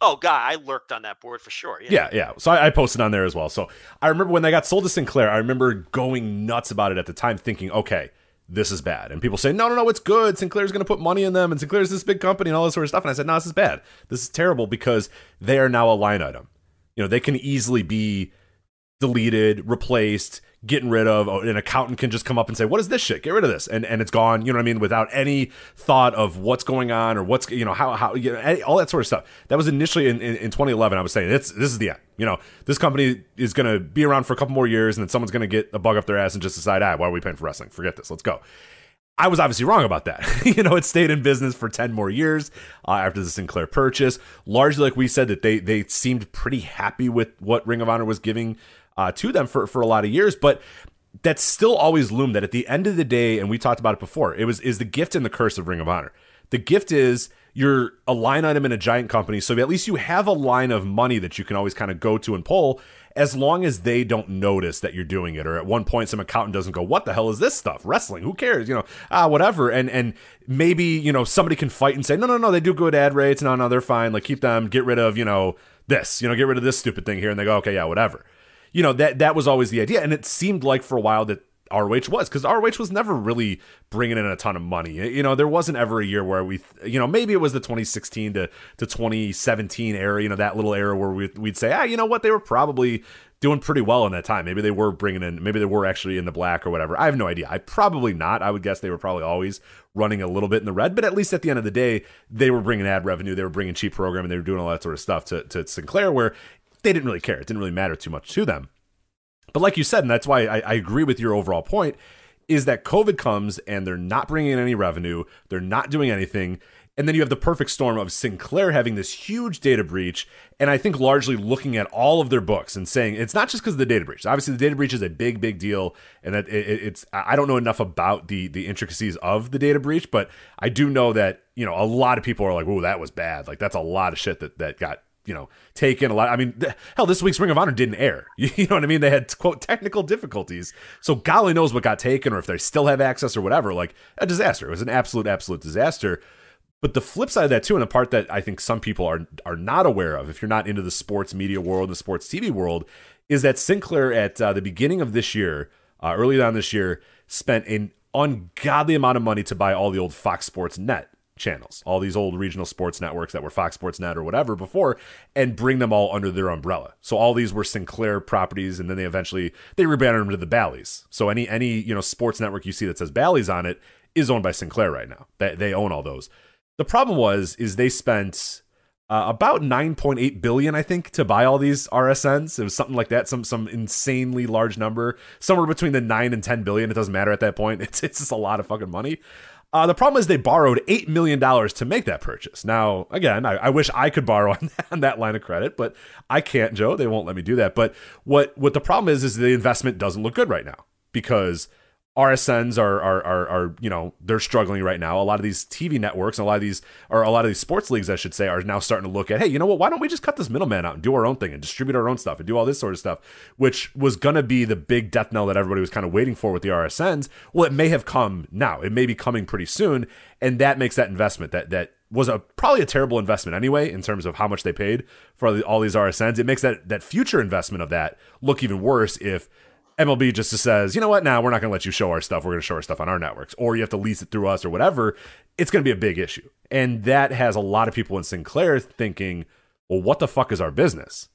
[SPEAKER 1] Oh god, I lurked on that board for sure. Yeah,
[SPEAKER 2] yeah. yeah. So I, I, posted on there as well. So I remember when they got sold to Sinclair, I remember going nuts about it at the time, thinking, okay, this is bad. And people say, no, no, no, it's good. Sinclair's going to put money in them, and Sinclair's this big company and all this sort of stuff. And I said, no, this is bad. This is terrible because they are now a line item. You know, they can easily be deleted, replaced, getting rid of. Oh, an accountant can just come up and say, "What is this shit? Get rid of this," and and it's gone. You know what I mean? Without any thought of what's going on or what's you know how how you know, all that sort of stuff. That was initially in, in, in 2011. I was saying it's this is the end. You know, this company is going to be around for a couple more years, and then someone's going to get a bug up their ass and just decide, ah, why are we paying for wrestling? Forget this. Let's go. I was obviously wrong about that. you know, it stayed in business for 10 more years uh, after the Sinclair purchase. Largely, like we said, that they they seemed pretty happy with what Ring of Honor was giving uh, to them for, for a lot of years. But that's still always loomed that at the end of the day, and we talked about it before, it was is the gift and the curse of Ring of Honor. The gift is you're a line item in a giant company, so at least you have a line of money that you can always kind of go to and pull as long as they don't notice that you're doing it or at one point some accountant doesn't go what the hell is this stuff wrestling who cares you know ah whatever and and maybe you know somebody can fight and say no no no they do good ad rates no no they're fine like keep them get rid of you know this you know get rid of this stupid thing here and they go okay yeah whatever you know that that was always the idea, and it seemed like for a while that ROH was because ROH was never really bringing in a ton of money. You know, there wasn't ever a year where we, you know, maybe it was the 2016 to, to 2017 era, you know, that little era where we, we'd say, ah, you know what, they were probably doing pretty well in that time. Maybe they were bringing in, maybe they were actually in the black or whatever. I have no idea. I probably not. I would guess they were probably always running a little bit in the red, but at least at the end of the day, they were bringing ad revenue, they were bringing cheap programming, they were doing all that sort of stuff to, to Sinclair where they didn't really care. It didn't really matter too much to them. But like you said, and that's why I, I agree with your overall point, is that COVID comes and they're not bringing in any revenue, they're not doing anything. And then you have the perfect storm of Sinclair having this huge data breach, and I think largely looking at all of their books and saying it's not just because of the data breach. Obviously, the data breach is a big, big deal, and that it, it's I don't know enough about the the intricacies of the data breach, but I do know that you know a lot of people are like, "Oh, that was bad." Like that's a lot of shit that that got you know taken a lot. I mean, th- hell, this week's Ring of Honor didn't air. You know what I mean? They had quote technical difficulties, so golly knows what got taken, or if they still have access or whatever. Like a disaster. It was an absolute, absolute disaster. But the flip side of that too, and the part that I think some people are are not aware of, if you're not into the sports media world, the sports TV world, is that Sinclair at uh, the beginning of this year, uh, early on this year, spent an ungodly amount of money to buy all the old Fox Sports Net channels, all these old regional sports networks that were Fox Sports Net or whatever before, and bring them all under their umbrella. So all these were Sinclair properties, and then they eventually they rebranded them to the Bally's. So any any you know sports network you see that says Bally's on it is owned by Sinclair right now. They, they own all those. The problem was is they spent uh, about 9.8 billion, I think, to buy all these RSNs. It was something like that, some some insanely large number, somewhere between the nine and 10 billion. It doesn't matter at that point. It's it's just a lot of fucking money. Uh, the problem is they borrowed eight million dollars to make that purchase. Now, again, I, I wish I could borrow on that, on that, line of credit, but I can't, Joe. They won't let me do that. But what what the problem is is the investment doesn't look good right now because RSNs are, are are are you know they're struggling right now. A lot of these TV networks and a lot of these or a lot of these sports leagues, I should say, are now starting to look at hey, you know what? Why don't we just cut this middleman out and do our own thing and distribute our own stuff and do all this sort of stuff, which was gonna be the big death knell that everybody was kind of waiting for with the RSNs. Well, it may have come now. It may be coming pretty soon, and that makes that investment that that was a probably a terrible investment anyway in terms of how much they paid for all these RSNs. It makes that that future investment of that look even worse if MLB just says, you know what, now we're not going to let you show our stuff. We're going to show our stuff on our networks, or you have to lease it through us or whatever. It's going to be a big issue. And that has a lot of people in Sinclair thinking, well, what the fuck is our business?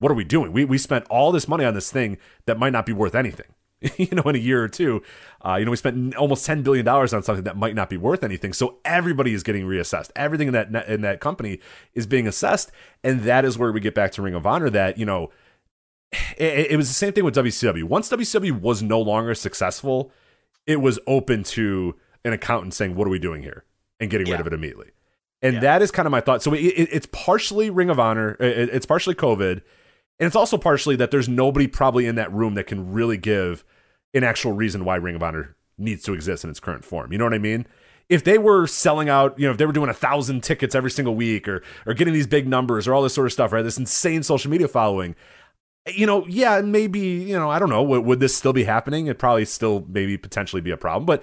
[SPEAKER 2] What are we doing? We, we spent all this money on this thing that might not be worth anything. you know, in a year or two, uh, you know, we spent almost ten billion dollars on something that might not be worth anything. So everybody is getting reassessed. Everything in that in that company is being assessed, and that is where we get back to Ring of Honor. That you know, it, it, was the same thing with WCW. Once WCW was no longer successful, it was open to an accountant saying, "What are we doing here?" and getting yeah. rid of it immediately. And yeah. that is kind of my thought. So it, it's partially Ring of Honor, it's partially COVID, and it's also partially that there's nobody probably in that room that can really give an actual reason why Ring of Honor needs to exist in its current form. You know what I mean? If they were selling out, you know, if they were doing a thousand tickets every single week, or or getting these big numbers, or all this sort of stuff, right? This insane social media following, you know, yeah, maybe, you know, I don't know, would, would, this still be happening? It'd probably still maybe potentially be a problem. But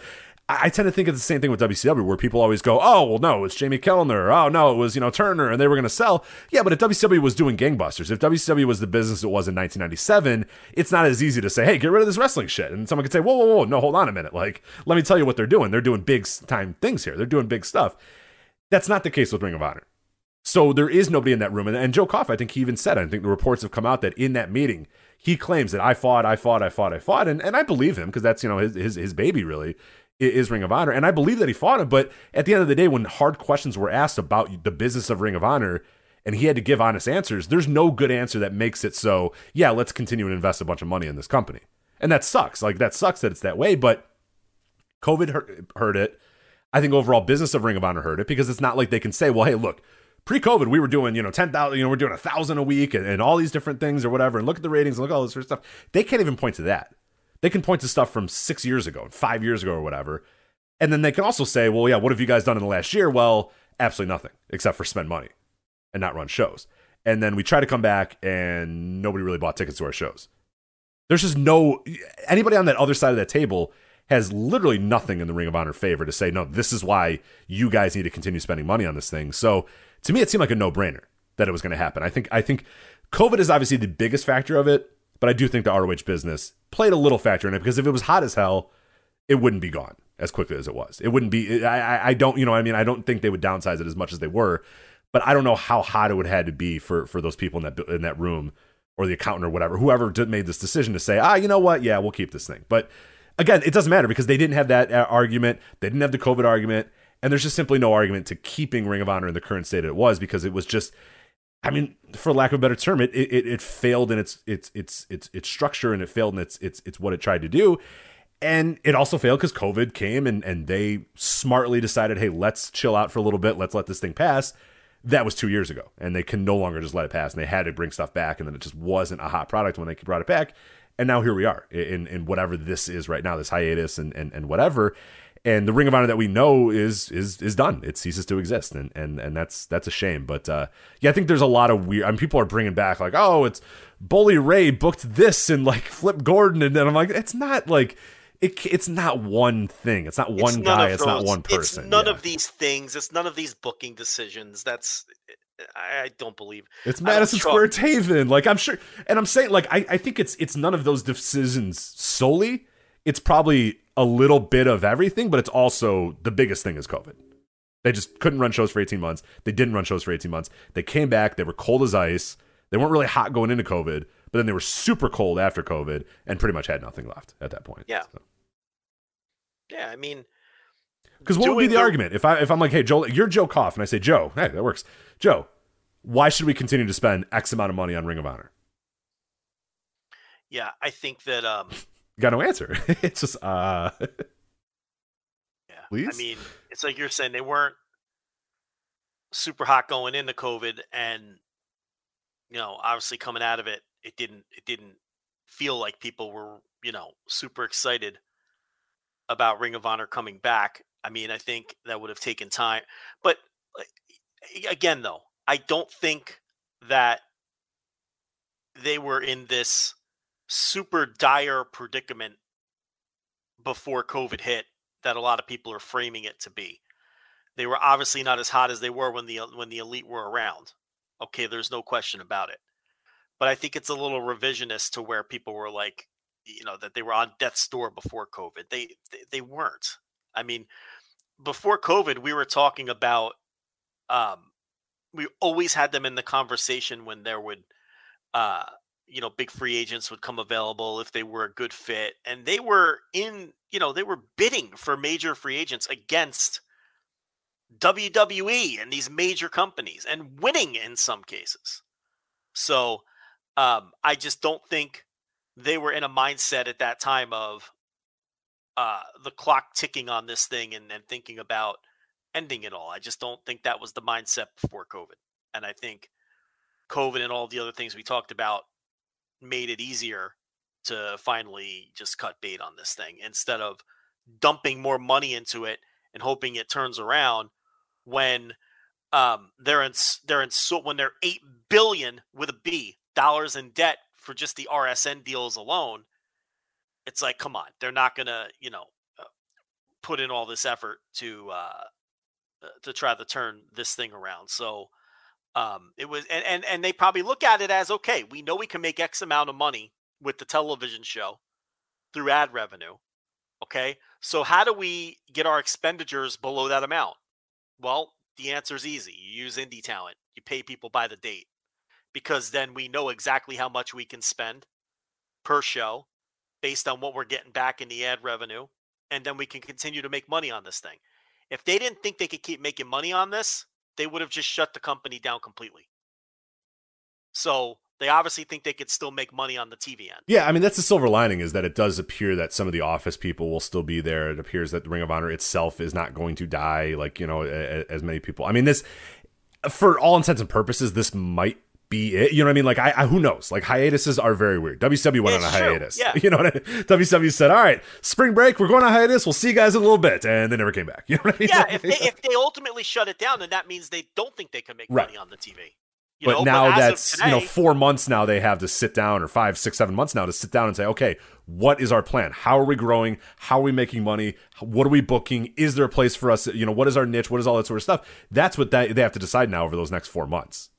[SPEAKER 2] I, I, tend to think it's the same thing with WCW, where people always go, oh, well, no, it's Jamie Kellner. Oh, no, it was, you know, Turner, and they were going to sell. Yeah, but if WCW was doing gangbusters, if WCW was the business it was in 1997, it's not as easy to say, hey, get rid of this wrestling shit. And someone could say, whoa, whoa, whoa, no, hold on a minute. Like, let me tell you what they're doing. They're doing big time things here, they're doing big stuff. That's not the case with Ring of Honor. So there is nobody in that room. And, and Joe Koff, I think he even said, I think the reports have come out that in that meeting, he claims that I fought, I fought, I fought, I fought. And, and I believe him because that's, you know, his, his, his baby really is Ring of Honor. And I believe that he fought him. But at the end of the day, when hard questions were asked about the business of Ring of Honor, and he had to give honest answers, there's no good answer that makes it so, yeah, let's continue and invest a bunch of money in this company. And that sucks. Like, that sucks that it's that way. But COVID hurt, hurt it. I think overall business of Ring of Honor hurt it because it's not like they can say, well, hey, look, pre-COVID, we were doing, you know, 10,000, you know, we're doing a thousand a week and, and, all these different things or whatever. And look at the ratings and look at all this sort of stuff. They can't even point to that. They can point to stuff from six years ago, five years ago or whatever. And then they can also say, well, yeah, what have you guys done in the last year? Well, absolutely nothing except for spend money and not run shows. And then we try to come back and nobody really bought tickets to our shows. There's just no, anybody on that other side of that table has literally nothing in the Ring of Honor favor to say, no, this is why you guys need to continue spending money on this thing. So to me, it seemed like a no brainer that it was going to happen. I think I think COVID is obviously the biggest factor of it, but I do think the ROH business played a little factor in it because if it was hot as hell, it wouldn't be gone as quickly as it was. It wouldn't be. I I don't you know I mean I don't think they would downsize it as much as they were, but I don't know how hot it would have had to be for for those people in that in that room or the accountant or whatever whoever did, made this decision to say ah you know what yeah we'll keep this thing but again it doesn't matter because they didn't have that uh, argument they didn't have the covid argument and there's just simply no argument to keeping Ring of Honor in the current state it was because it was just I mean, for lack of a better term, it it, it failed in its its its its its structure and it failed in its its its what it tried to do. and it also failed because COVID came and, and they smartly decided, hey, let's chill out for a little bit. Let's let this thing pass. That was two years ago. And they can no longer just let it pass. And they had to bring stuff back. And then it just wasn't a hot product when they brought it back. And now here we are in, in whatever this is right now, this hiatus and, and, and whatever. And the Ring of Honor that we know is is is done. It ceases to exist, and and and that's that's a shame. But uh, yeah, I think there's a lot of weird. I mean, people are bringing back like, oh, it's Bully Ray booked this and like Flip Gordon, and then I'm like, it's not like it, it's not one thing. It's not one
[SPEAKER 1] It's
[SPEAKER 2] guy. It's not one person.
[SPEAKER 1] It's none
[SPEAKER 2] yeah.
[SPEAKER 1] of these things. It's none of these booking decisions. That's I, I don't believe.
[SPEAKER 2] It's Madison Square Taven. Like I'm sure, and I'm saying like I, I think it's it's none of those decisions solely. It's probably a little bit of everything, but it's also the biggest thing is COVID. They just couldn't run shows for 18 months. They didn't run shows for 18 months. They came back. They were cold as ice. They weren't really hot going into COVID, but then they were super cold after COVID and pretty much had nothing left at that point.
[SPEAKER 1] Yeah. Yeah, I mean,
[SPEAKER 2] Because what would be the
[SPEAKER 1] the-
[SPEAKER 2] argument if I if I'm like, hey Joe, you're Joe Koff, and I say Joe, hey, that works. Joe, why should we continue to spend X amount of money on Ring of Honor?
[SPEAKER 1] yeah, I think that um
[SPEAKER 2] got no answer. it's just uh
[SPEAKER 1] yeah.
[SPEAKER 2] Please?
[SPEAKER 1] I mean, it's like you're saying they weren't super hot going into COVID and you know, obviously coming out of it, it didn't it didn't feel like people were, you know, super excited about Ring of Honor coming back. I mean, I think that would have taken time. But again though, I don't think that they were in this super dire predicament before COVID hit that a lot of people are framing it to be. They were obviously not as hot as they were when the when the elite were around. Okay, there's no question about it. But I think it's a little revisionist to where people were like, you know, that they were on death's door before COVID. They they, they weren't. I mean, before COVID, we were talking about um we always had them in the conversation when there would uh you know big free agents would come available if they were a good fit and they were in you know they were bidding for major free agents against WWE and these major companies and winning in some cases. So um I just don't think they were in a mindset at that time of uh the clock ticking on this thing and, and thinking about ending it all. I just don't think that was the mindset before COVID. And I think COVID and all the other things we talked about made it easier to finally just cut bait on this thing instead of dumping more money into it and hoping it turns around when um, they're in they're in so when they're eight billion with a B dollars in debt for just the RSN deals alone. It's like, come on, they're not gonna you know uh, put in all this effort to uh, uh, to try to turn this thing around. So um, it was and, and and they probably look at it as okay, we know we can make X amount of money with the television show through ad revenue. Okay, so how do we get our expenditures below that amount? Well, the answer is easy. You use indie talent. You pay people by the date because then we know exactly how much we can spend per show based on what we're getting back in the ad revenue. And then we can continue to make money on this thing. If they didn't think they could keep making money on this, they would have just shut the company down completely. So they obviously think they could still make money on the TV end.
[SPEAKER 2] Yeah, I mean that's the silver lining is that it does appear that some of the office people will still be there. It appears that the Ring of Honor itself is not going to die, like you know, as many people. I mean, this, for all intents and purposes, this might be it. You know what I mean? Like, I, I who knows? Like hiatuses are very weird. WCW went on a
[SPEAKER 1] true,
[SPEAKER 2] hiatus.
[SPEAKER 1] yeah.
[SPEAKER 2] You know what I mean? WCW said, "All right, spring break, we're going on hiatus. We'll see you guys in a little bit," and they never came back. You know what I mean?
[SPEAKER 1] Yeah, if they, if they ultimately shut it down, then that means they don't think they can make
[SPEAKER 2] Right.
[SPEAKER 1] money on the TV. You
[SPEAKER 2] but
[SPEAKER 1] know,
[SPEAKER 2] now
[SPEAKER 1] of
[SPEAKER 2] that's you know four months now they have to sit down or five six seven months now to sit down and say okay what is our plan how are we growing how are we making money what are we booking is there a place for us you know what is our niche what is all that sort of stuff that's what that, they have to decide now over those next four months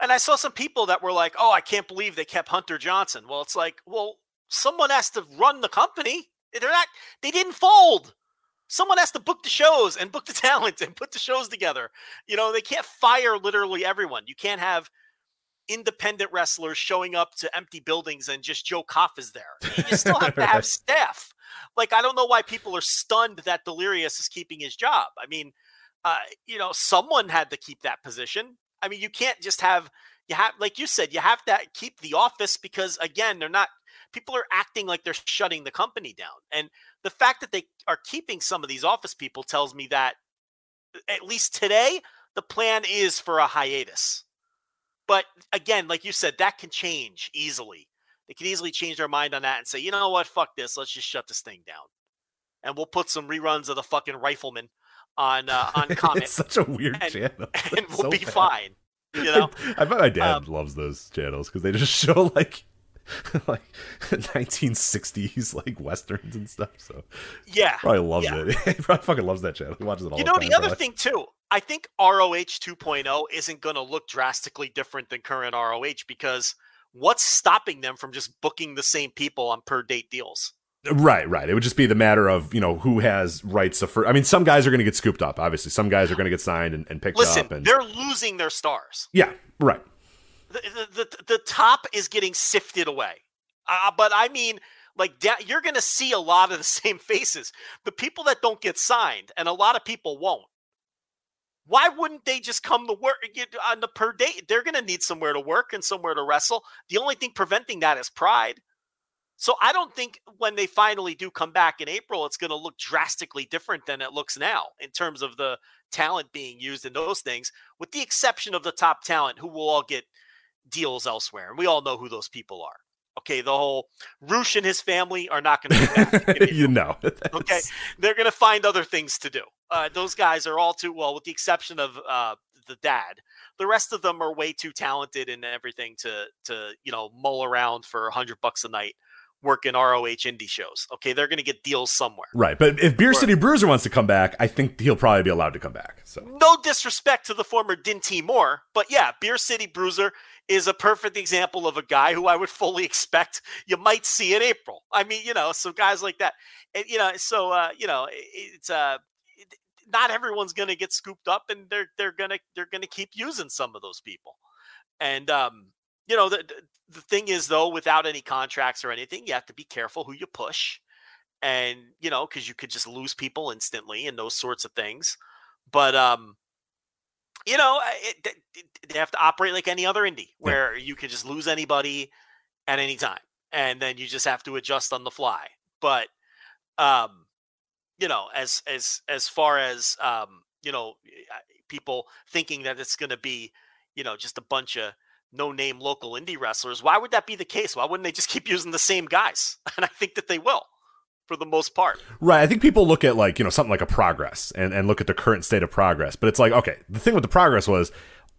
[SPEAKER 1] And I saw some people that were like, "Oh, I can't believe they kept Hunter Johnson." Well, it's like, well, someone has to run the company. They're not. They didn't fold. Someone has to book the shows and book the talent and put the shows together. You know, they can't fire literally everyone. You can't have independent wrestlers showing up to empty buildings and just Joe Koff is there. You still have to have staff. Like I don't know why people are stunned that Delirious is keeping his job. I mean, uh, you know, someone had to keep that position. I mean, you can't just have you have like you said, you have to keep the office because again, they're not people are acting like they're shutting the company down. And the fact that they are keeping some of these office people tells me that at least today, the plan is for a hiatus. But again, like you said, that can change easily. They can easily change their mind on that and say, you know what, fuck this, let's just shut this thing down, and we'll put some reruns of the fucking Rifleman on uh, on Comet.
[SPEAKER 2] it's such a weird
[SPEAKER 1] and,
[SPEAKER 2] channel,
[SPEAKER 1] and we'll
[SPEAKER 2] so
[SPEAKER 1] be
[SPEAKER 2] bad.
[SPEAKER 1] fine. You know,
[SPEAKER 2] I, I bet my dad
[SPEAKER 1] Um,
[SPEAKER 2] loves those channels because they just show like like 1960s like westerns and stuff. So
[SPEAKER 1] yeah.
[SPEAKER 2] probably loves
[SPEAKER 1] Yeah.
[SPEAKER 2] it. he probably fucking loves that channel. He watches it all
[SPEAKER 1] You
[SPEAKER 2] the
[SPEAKER 1] know,
[SPEAKER 2] time.
[SPEAKER 1] the other
[SPEAKER 2] probably.
[SPEAKER 1] thing too, I think ROH 2.0 isn't going to look drastically different than current ROH because what's stopping them from just booking the same people on per date deals?
[SPEAKER 2] Right, right. It would just be the matter of you know who has rights of. Fir- I mean, some guys are going to get scooped up. Obviously, some guys are going to get signed and, and picked
[SPEAKER 1] Listen,
[SPEAKER 2] up. And
[SPEAKER 1] they're losing their stars.
[SPEAKER 2] yeah, right.
[SPEAKER 1] The, the, the, the top is getting sifted away. Uh, but I mean, like, da- you're going to see a lot of the same faces. The people that don't get signed, and a lot of people won't. Why wouldn't they just come to work get on the per day? They're going to need somewhere to work and somewhere to wrestle. The only thing preventing that is pride. So I don't think when they finally do come back in April, it's going to look drastically different than it looks now in terms of the talent being used in those things, with the exception of the top talent who will all get deals elsewhere. And we all know who those people are. Okay, the whole Rush and his family are not going to
[SPEAKER 2] you know.
[SPEAKER 1] Okay, they're going to find other things to do. Uh, those guys are all too well, with the exception of uh, the dad. The rest of them are way too talented and everything to to you know mull around for a hundred bucks a night working ROH indie shows. Okay, they're going to get deals somewhere.
[SPEAKER 2] Right, but if Beer City Bruiser wants to come back, I think he'll probably be allowed to come back. So
[SPEAKER 1] No disrespect to the former Dinty Moore, but yeah, Beer City Bruiser is a perfect example of a guy who I would fully expect you might see in April. I mean, you know, so guys like that, and you know, so uh, you know, it's uh, not everyone's going to get scooped up, and they're they're gonna they're gonna keep using some of those people, and um, you know, the the- thing is though, without any contracts or anything, you have to be careful who you push, and you know, because you could just lose people instantly and those sorts of things, but um you know, it, th- they have to operate like any other indie where you could just lose anybody at any time and then you just have to adjust on the fly. But um you know, as as as far as um you know, people thinking that it's going to be, you know, just a bunch of no-name local indie wrestlers, why would that be the case? Why wouldn't they just keep using the same guys? And I think that they will for the most part.
[SPEAKER 2] Right. I think people look at like, you know, something like a progress and, and look at the current state of progress. But it's like, okay, the thing with the progress was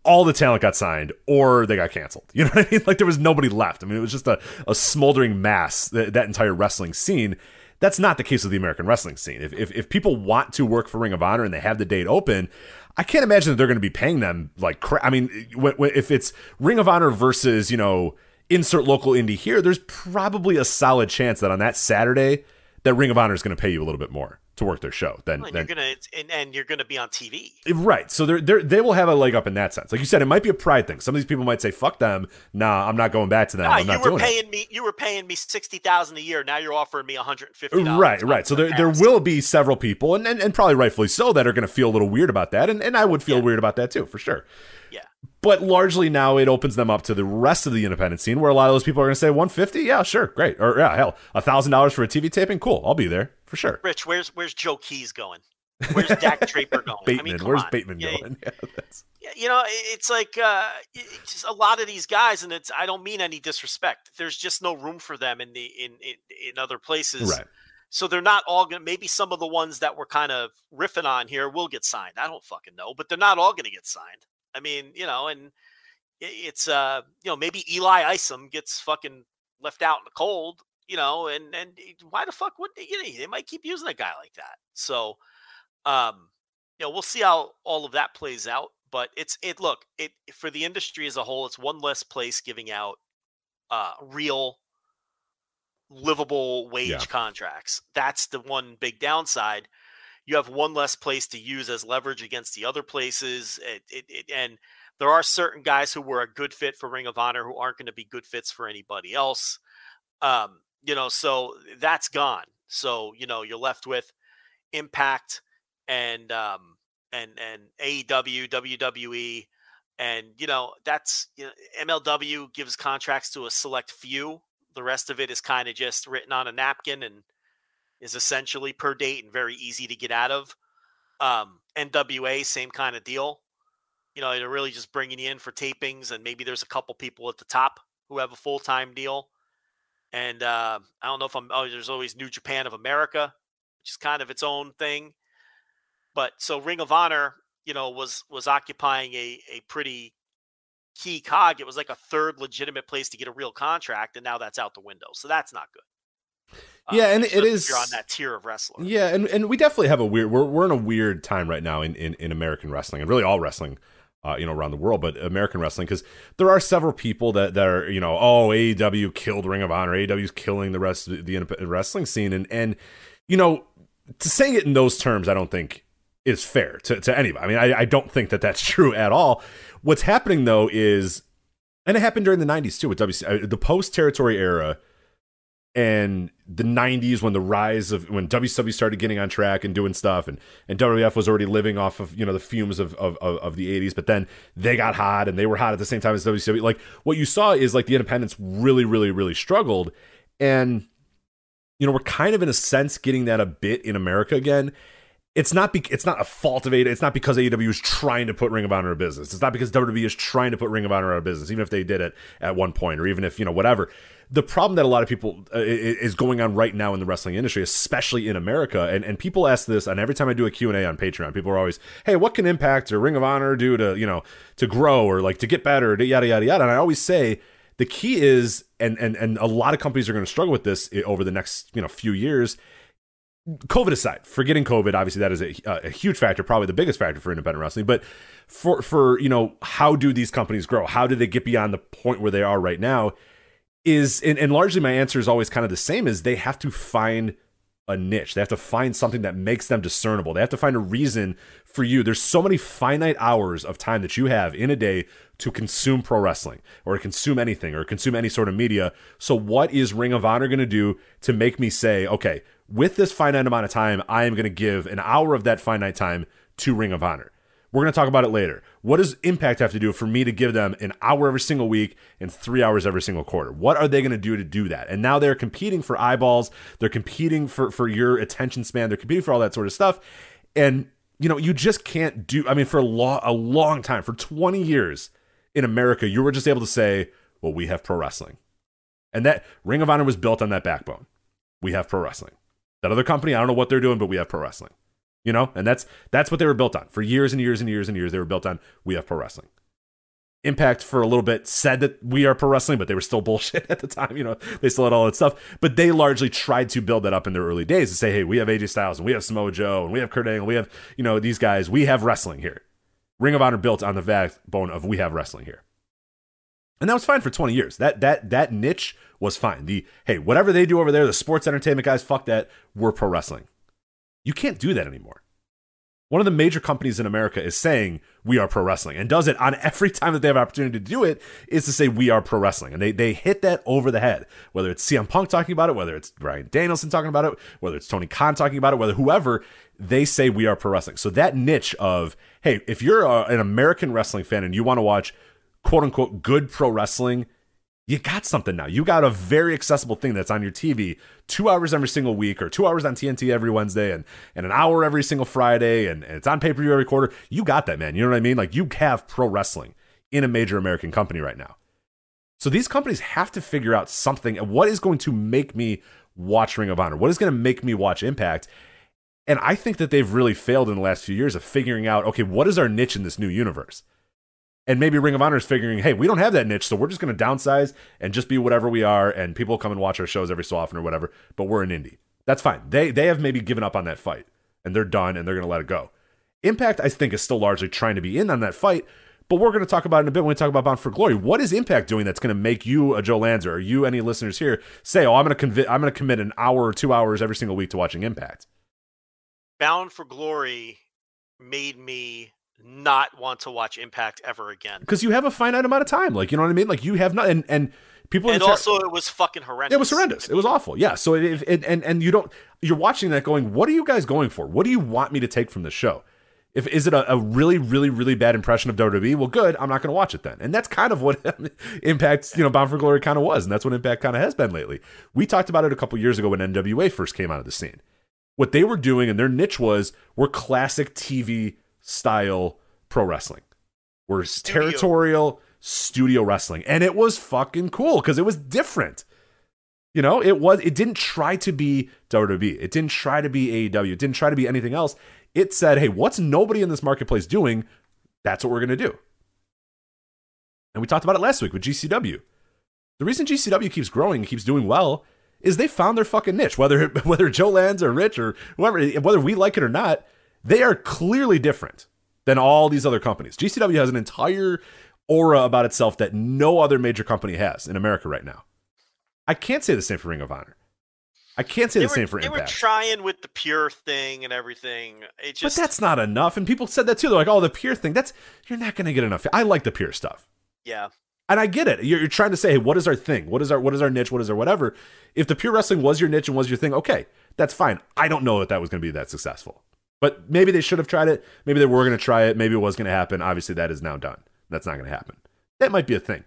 [SPEAKER 2] all the talent got signed or they got canceled. You know what I mean? Like there was nobody left. I mean, it was just a, a smoldering mass, that, that entire wrestling scene. That's not the case of the American wrestling scene. If, if, if people want to work for Ring of Honor and they have the date open, I can't imagine that they're going to be paying them like cra- I mean, if it's Ring of Honor versus, you know, insert local indie here, there's probably a solid chance that on that Saturday, that Ring of Honor is going to pay you a little bit more to work their show than,
[SPEAKER 1] And
[SPEAKER 2] than
[SPEAKER 1] you're gonna and, and you're gonna be on TV.
[SPEAKER 2] right. So they're, they're they will have a leg up in that sense. Like you said, it might be a pride thing. Some of these people might say, "Fuck them." Nah, I'm not going back to them.
[SPEAKER 1] Ah,
[SPEAKER 2] I'm
[SPEAKER 1] you were
[SPEAKER 2] doing it.
[SPEAKER 1] paying me. You were paying me sixty thousand a year. Now you're offering me one hundred and fifty.
[SPEAKER 2] Right, right. So there, there will be several people, and, and, and probably rightfully so, that are going to feel a little weird about that, and, and I would feel
[SPEAKER 1] Yeah.
[SPEAKER 2] weird about that too, for sure.
[SPEAKER 1] Yeah.
[SPEAKER 2] But largely now it opens them up to the rest of the independent scene, where a lot of those people are going to say, "150, yeah, sure, great," or yeah, hell, a thousand dollars for a TV taping, cool, I'll be there for sure.
[SPEAKER 1] Rich, where's where's Joe Keys going? Where's Dak Draper going?
[SPEAKER 2] Bateman,
[SPEAKER 1] I mean,
[SPEAKER 2] where's
[SPEAKER 1] on.
[SPEAKER 2] Bateman going? Yeah, that's,
[SPEAKER 1] yeah, You know, it's like uh, it's just a lot of these guys, and it's I don't mean any disrespect. There's just no room for them in the in in, in other places.
[SPEAKER 2] right.
[SPEAKER 1] So they're not all going to, maybe some of the ones that we're kind of riffing on here will get signed. I don't fucking know, but they're not all going to get signed. I mean, you know, and it's, uh, you know, maybe Eli Isom gets fucking left out in the cold, you know, and, and why the fuck would they, you know, they might keep using a guy like that. So, um, you know, we'll see how all of that plays out, but it's, it, look, it, for the industry as a whole, it's one less place giving out, uh, real livable wage
[SPEAKER 2] Yeah.
[SPEAKER 1] contracts. That's the one big downside. You have one less place to use as leverage against the other places. It, it, it, and there are certain guys who were a good fit for Ring of Honor who aren't going to be good fits for anybody else. Um, you know, so that's gone. So, you know, you're left with Impact and um and and AEW, WWE, and you know, that's you know, MLW gives contracts to a select few The rest of it is kind of just written on a napkin and is essentially per date and very easy to get out of. Um, NWA, same kind of deal. You know, they're really just bringing you in for tapings, and maybe there's a couple people at the top who have a full time deal. And uh, I don't know if I'm. Oh, there's always New Japan of America, which is kind of its own thing. But so Ring of Honor, you know, was was occupying a a pretty key cog. It was like a third legitimate place to get a real contract, and now that's out the window. So that's not good.
[SPEAKER 2] Yeah, um, and it is
[SPEAKER 1] you're on that tier of wrestler.
[SPEAKER 2] Yeah, and, and we definitely have a weird. We're we're in a weird time right now in in, in American wrestling and really all wrestling. Uh, you know, around the world, but American wrestling, because there are several people that, that are, you know, oh, AEW killed Ring of Honor, AEW's killing the rest of the wrestling scene, and and you know, to saying it in those terms, I don't think is fair to, to anybody. I mean, I, I don't think that that's true at all. What's happening though is, and it happened during the '90s too with WC, uh, the post territory era and the 90s when the rise of when WCW started getting on track and doing stuff and and WWF was already living off of you know the fumes of of, of the 80s but then they got hot and they were hot at the same time as WCW like what you saw is like the independents really really really struggled. And you know we're kind of in a sense getting that a bit in America again it's not be- it's not a fault of AEW. It's not because AEW is trying to put Ring of Honor out of business. It's not because WWE is trying to put Ring of Honor out of business, even if they did it at one point, or even if you know whatever the problem that a lot of people uh, is going on right now in the wrestling industry, especially in America, and, and people ask this, and every time I do a Q&A on Patreon, people are always, hey, what can Impact or Ring of Honor do to, you know, to grow or like to get better, to yada, yada, yada. And I always say the key is, and, and, and a lot of companies are going to struggle with this over the next, you know, few years, COVID aside, forgetting COVID, obviously that is a, a, huge factor, probably the biggest factor for independent wrestling. But for for you know, how do these companies grow? How do they get beyond the point where they are right now? is and, and largely my answer is always kind of the same is they have to find a niche. They have to find something that makes them discernible. They have to find a reason for you. There's so many finite hours of time that you have in a day to consume pro wrestling or consume anything or consume any sort of media. So, what is Ring of Honor going to do to make me say, okay, with this finite amount of time, I am going to give an hour of that finite time to Ring of Honor? We're going to talk about it later. What does Impact have to do for me to give them an hour every single week and three hours every single quarter? What are they going to do to do that? And now they're competing for eyeballs. They're competing for, for your attention span. They're competing for all that sort of stuff. And, you know, you just can't do, I mean, for a, lo- a long time, for 20 years in America, you were just able to say, well, we have pro wrestling. And that Ring of Honor was built on that backbone. We have pro wrestling. That other company, I don't know what they're doing, but we have pro wrestling you know? And that's that's what they were built on. For years and years and years and years they were built on we have pro wrestling. Impact for a little bit said that we are pro wrestling but they were still bullshit at the time you know? They still had all that stuff. But they largely tried to build that up in their early days to say hey we have aj styles and we have samoa joe and we have kurt angle we have you know these guys we have wrestling here. Ring of honor built on the backbone of we have wrestling here and that was fine for 20 years that that that niche was fine the hey whatever they do over there the sports entertainment guys fuck that we're pro wrestling you can't do that anymore. One of the major companies in America is saying we are pro wrestling and does it on every time that they have opportunity to do it is to say we are pro wrestling. And they, they hit that over the head, whether it's CM Punk talking about it, whether it's Bryan Danielson talking about it, whether it's Tony Khan talking about it, whether whoever, they say we are pro wrestling. So that niche of, hey, if you're a, an American wrestling fan and you want to watch quote unquote good pro wrestling, you got something now. You got a very accessible thing that's on your TV two hours every single week or two hours on TNT every Wednesday and, and an hour every single Friday and, and it's on pay per view every quarter. You got that, man. You know what I mean? Like you have pro wrestling in a major American company right now. So these companies have to figure out something. What is going to make me watch Ring of Honor? What is going to make me watch Impact? And I think that they've really failed in the last few years of figuring out okay, what is our niche in this new universe? And maybe Ring of Honor is figuring, hey, we don't have that niche, so we're just going to downsize and just be whatever we are, and people come and watch our shows every so often or whatever. But we're an indie. That's fine. They they have maybe given up on that fight, and they're done, and they're going to let it go. Impact, I think, is still largely trying to be in on that fight, but we're going to talk about it in a bit when we talk about Bound for Glory. What is Impact doing that's going to make you a Joe Lanza or you, any listeners here, say, "Oh, I'm going to convi- I'm going to commit an hour or two hours every single week to watching Impact"?
[SPEAKER 1] Bound for Glory made me not want to watch Impact ever again
[SPEAKER 2] because you have a finite amount of time. Like you know what I mean? Like you have not and and people.
[SPEAKER 1] And also, it was fucking horrendous.
[SPEAKER 2] It was horrendous. It was awful. Yeah. So it, it, and and you don't you're watching that going, what are you guys going for? What do you want me to take from the show? If is it a, a really, really, really bad impression of WWE? Well, good. I'm not going to watch it then. And that's kind of what Impact, you know, Bound for Glory kind of was, and that's what Impact kind of has been lately. We talked about it a couple years ago when NWA first came out of the scene. What they were doing and their niche was were classic TV style pro wrestling. We're territorial studio wrestling, and it was fucking cool because it was different. You know, it was. It didn't try to be WWE. It didn't try to be AEW. It didn't try to be anything else. It said, "Hey, what's nobody in this marketplace doing? That's what we're to do." And we talked about it last week with GCW. The reason GCW keeps growing and keeps doing well is they found their fucking niche. Whether whether Joe Lanza or Rich or whoever, whether we like it or not, they are clearly different than all these other companies. GCW has an entire aura about itself that no other major company has in America right now. I can't say the same for Ring of Honor. I can't say
[SPEAKER 1] They
[SPEAKER 2] the
[SPEAKER 1] were,
[SPEAKER 2] same for
[SPEAKER 1] they
[SPEAKER 2] Impact.
[SPEAKER 1] were trying with the pure thing and everything. It just
[SPEAKER 2] but that's not enough. And people said that too. They're like, "Oh, the pure thing. That's you're not going to get enough." I like the pure stuff,
[SPEAKER 1] yeah.
[SPEAKER 2] and I get it. You're, you're trying to say, "Hey, what is our thing? What is our what is our niche? What is our whatever?" If the pure wrestling was your niche and was your thing, okay, that's fine. I don't know that that was going to be that successful, but maybe they should have tried it. Maybe they were going to try it. Maybe it was going to happen. Obviously, that is now done. That's not going to happen. That might be a thing.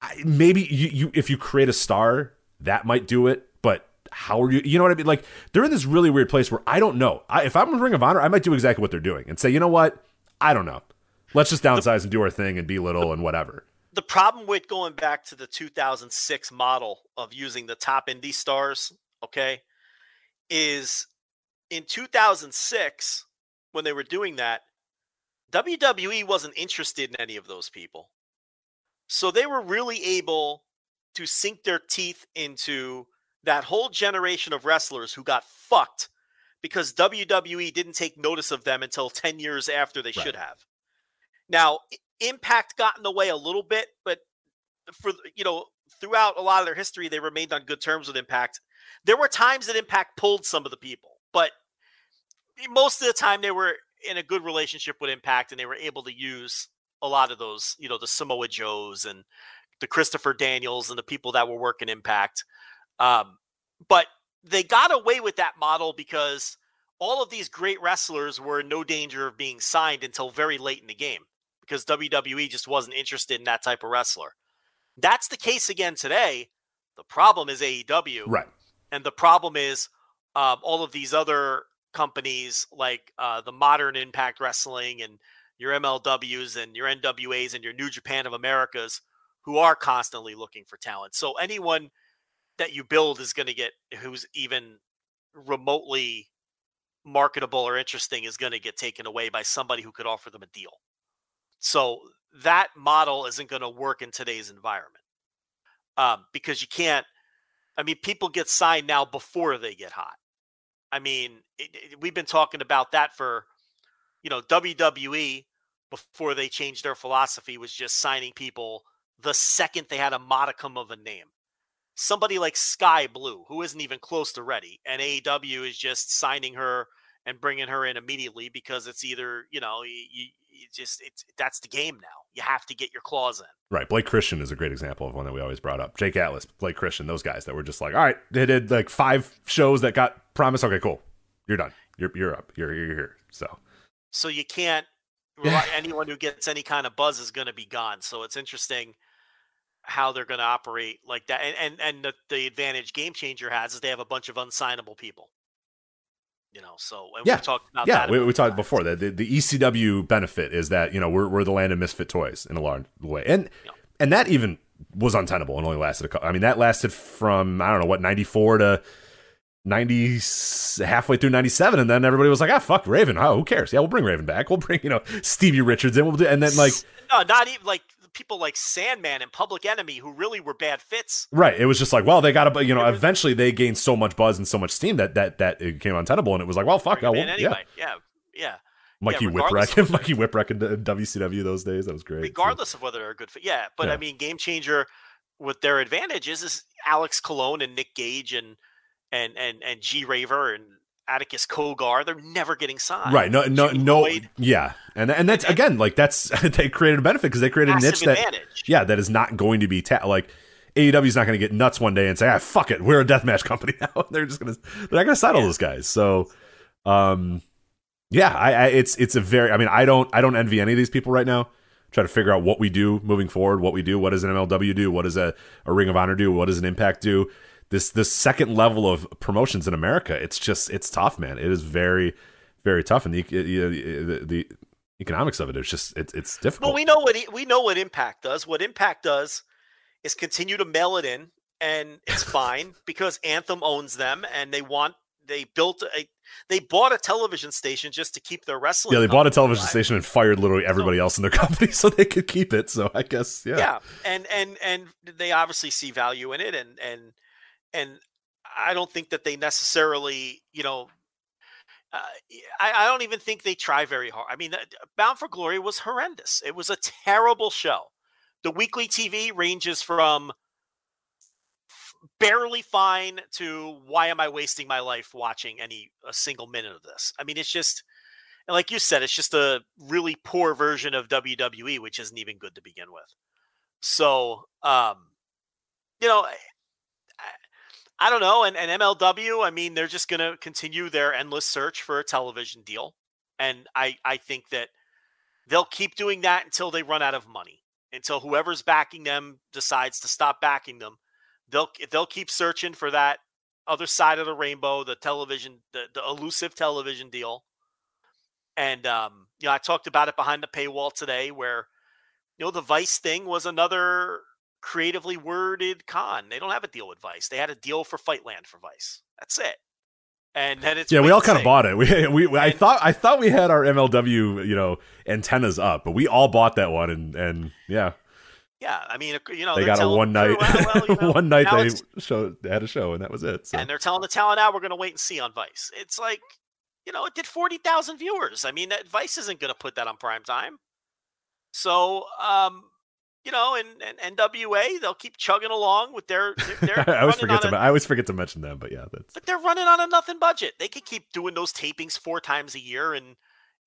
[SPEAKER 2] I, maybe you, you if you create a star, that might do it. But how are you? You know what I mean? Like they're in this really weird place where I don't know. I, if I'm in Ring of Honor, I might do exactly what they're doing and say, you know what? I don't know. Let's just downsize and do our thing and be little and whatever.
[SPEAKER 1] The problem with going back to the 2006 model of using the top indie stars, okay, is in 2006 when they were doing that, WWE wasn't interested in any of those people. So they were really able to sink their teeth into that whole generation of wrestlers who got fucked because WWE didn't take notice of them until 10 years after they
[SPEAKER 2] Right.
[SPEAKER 1] should have. Now, Impact got in the way a little bit, but for you know, throughout a lot of their history, they remained on good terms with Impact. There were times that Impact pulled some of the people, but most of the time they were in a good relationship with Impact and they were able to use a lot of those, you know, the Samoa Joes and the Christopher Daniels and the people that were working Impact. Um, but they got away with that model because all of these great wrestlers were in no danger of being signed until very late in the game because WWE just wasn't interested in that type of wrestler. That's the case again today. The problem is AEW.
[SPEAKER 2] Right.
[SPEAKER 1] And the problem is um, all of these other companies like uh, the modern Impact Wrestling and your MLWs and your NWAs and your New Japan of Americas who are constantly looking for talent. So anyone that you build is going to get who's even remotely marketable or interesting is going to get taken away by somebody who could offer them a deal. So that model isn't going to work in today's environment um, because you can't. I mean, people get signed now before they get hot. I mean, it, it- we've been talking about that for, you know, WWE before they changed their philosophy was just signing people the second they had a modicum of a name. Somebody like Sky Blue, who isn't even close to ready, and AEW is just signing her and bringing her in immediately because it's either you know you, you, you just it's that's the game now. You have to get your claws in.
[SPEAKER 2] Right. Blake Christian is a great example of one that we always brought up. Jake Atlas, Blake Christian, those guys that were just like, all right, they did like five shows that got promised. Okay, cool. You're done. You're you're up. You're you're here. So
[SPEAKER 1] so you can't rely, anyone who gets any kind of buzz is going to be gone so it's interesting how they're going to operate like that and and, and the, the advantage game changer has is they have a bunch of unsignable people you know so and
[SPEAKER 2] Yeah.
[SPEAKER 1] we've talked about
[SPEAKER 2] yeah, we, we talked before that the, the ECW benefit is that you know we're we're the land of misfit toys in a large way, and
[SPEAKER 1] Yeah.
[SPEAKER 2] and that even was untenable and only lasted a couple. I mean, that lasted from I don't know what ninety four to ninety halfway through ninety seven, and then everybody was like, ah, fuck Raven. Oh, who cares? Yeah, we'll bring Raven back. We'll bring you know Stevie Richards in. We'll do, and then like
[SPEAKER 1] no not even like people like sandman and public enemy who really were bad fits
[SPEAKER 2] Right. It was just like, well, they got to, you know,
[SPEAKER 1] was-
[SPEAKER 2] eventually they gained so much buzz and so much steam that that that it became untenable, and it was like, well, fuck,
[SPEAKER 1] oh,
[SPEAKER 2] yeah,
[SPEAKER 1] them
[SPEAKER 2] well,
[SPEAKER 1] in
[SPEAKER 2] yeah.
[SPEAKER 1] yeah yeah
[SPEAKER 2] Mikey
[SPEAKER 1] of
[SPEAKER 2] Whipwreck, Mikey Whipwreck in, in WCW those days, that was great.
[SPEAKER 1] regardless of whether they're a good fit yeah but
[SPEAKER 2] Yeah.
[SPEAKER 1] i mean game changer with their advantages is alex Colon and nick gage and and and and g raver and atticus cogar they're never getting signed
[SPEAKER 2] right? No, no,
[SPEAKER 1] Jimmy
[SPEAKER 2] no.
[SPEAKER 1] Lloyd,
[SPEAKER 2] Yeah, and and that's again like that's they created a benefit because they created a niche that
[SPEAKER 1] advantage
[SPEAKER 2] yeah that is not going to be ta- like AEW's not going to get nuts one day and say ah fuck it we're a deathmatch company now. they're just gonna they're not going to settle
[SPEAKER 1] Yeah.
[SPEAKER 2] those guys. So, um, Yeah, I, I it's it's a very. I mean, I don't I don't envy any of these people right now. Try to figure out what we do moving forward, what we do, what does an MLW do, what does a, a Ring of Honor do, what does an Impact do. This this second level of promotions in America, it's just it's tough, man. It is very very tough, and the the, the economics of it is just it's it's difficult.
[SPEAKER 1] Well, we know what we know what Impact does. What Impact does is continue to mail it in, and it's fine because Anthem owns them, and they want they built a they bought a television station just to keep their wrestling.
[SPEAKER 2] Yeah, they bought a television
[SPEAKER 1] alive.
[SPEAKER 2] station and fired literally everybody so, else in their company so they could keep it. So I guess yeah.
[SPEAKER 1] Yeah, and and and they obviously see value in it, and and and I don't think that they necessarily you know uh, I, I, don't even think they try very hard. I mean, Bound for Glory was horrendous. It was a terrible show. The weekly TV ranges from barely fine to why am I wasting my life watching any a single minute of this? I mean, it's just and like you said, it's just a really poor version of WWE, which isn't even good to begin with. So, um, you know, I don't know. And, and MLW, I mean, they're just going to continue their endless search for a television deal. And I, I think that they'll keep doing that until they run out of money, until whoever's backing them decides to stop backing them. They'll, they'll keep searching for that other side of the rainbow, the television, the, the elusive television deal. And, um, you know, I talked about it behind the paywall today where, you know, the Vice thing was another creatively worded con. They don't have a deal with Vice. They had a deal for Fightland for Vice. That's it. And then it's
[SPEAKER 2] yeah, we all kind of bought it. We, we, we I thought I thought we had our MLW you know antennas up, but we all bought that one, and and yeah,
[SPEAKER 1] yeah. I mean, you know,
[SPEAKER 2] they got a one night, well, you know, one night they show they had a show, and that was it. So.
[SPEAKER 1] And they're telling the talent now we're going to wait and see on Vice. It's like, you know, it did forty thousand viewers. I mean, that Vice isn't going to put that on prime time. So, um, you know, and, and NWA, they'll keep chugging along with their. their
[SPEAKER 2] I always forget to. A, I always forget to mention them, but yeah, that's.
[SPEAKER 1] But they're running on a nothing budget. They could keep doing those tapings four times a year, and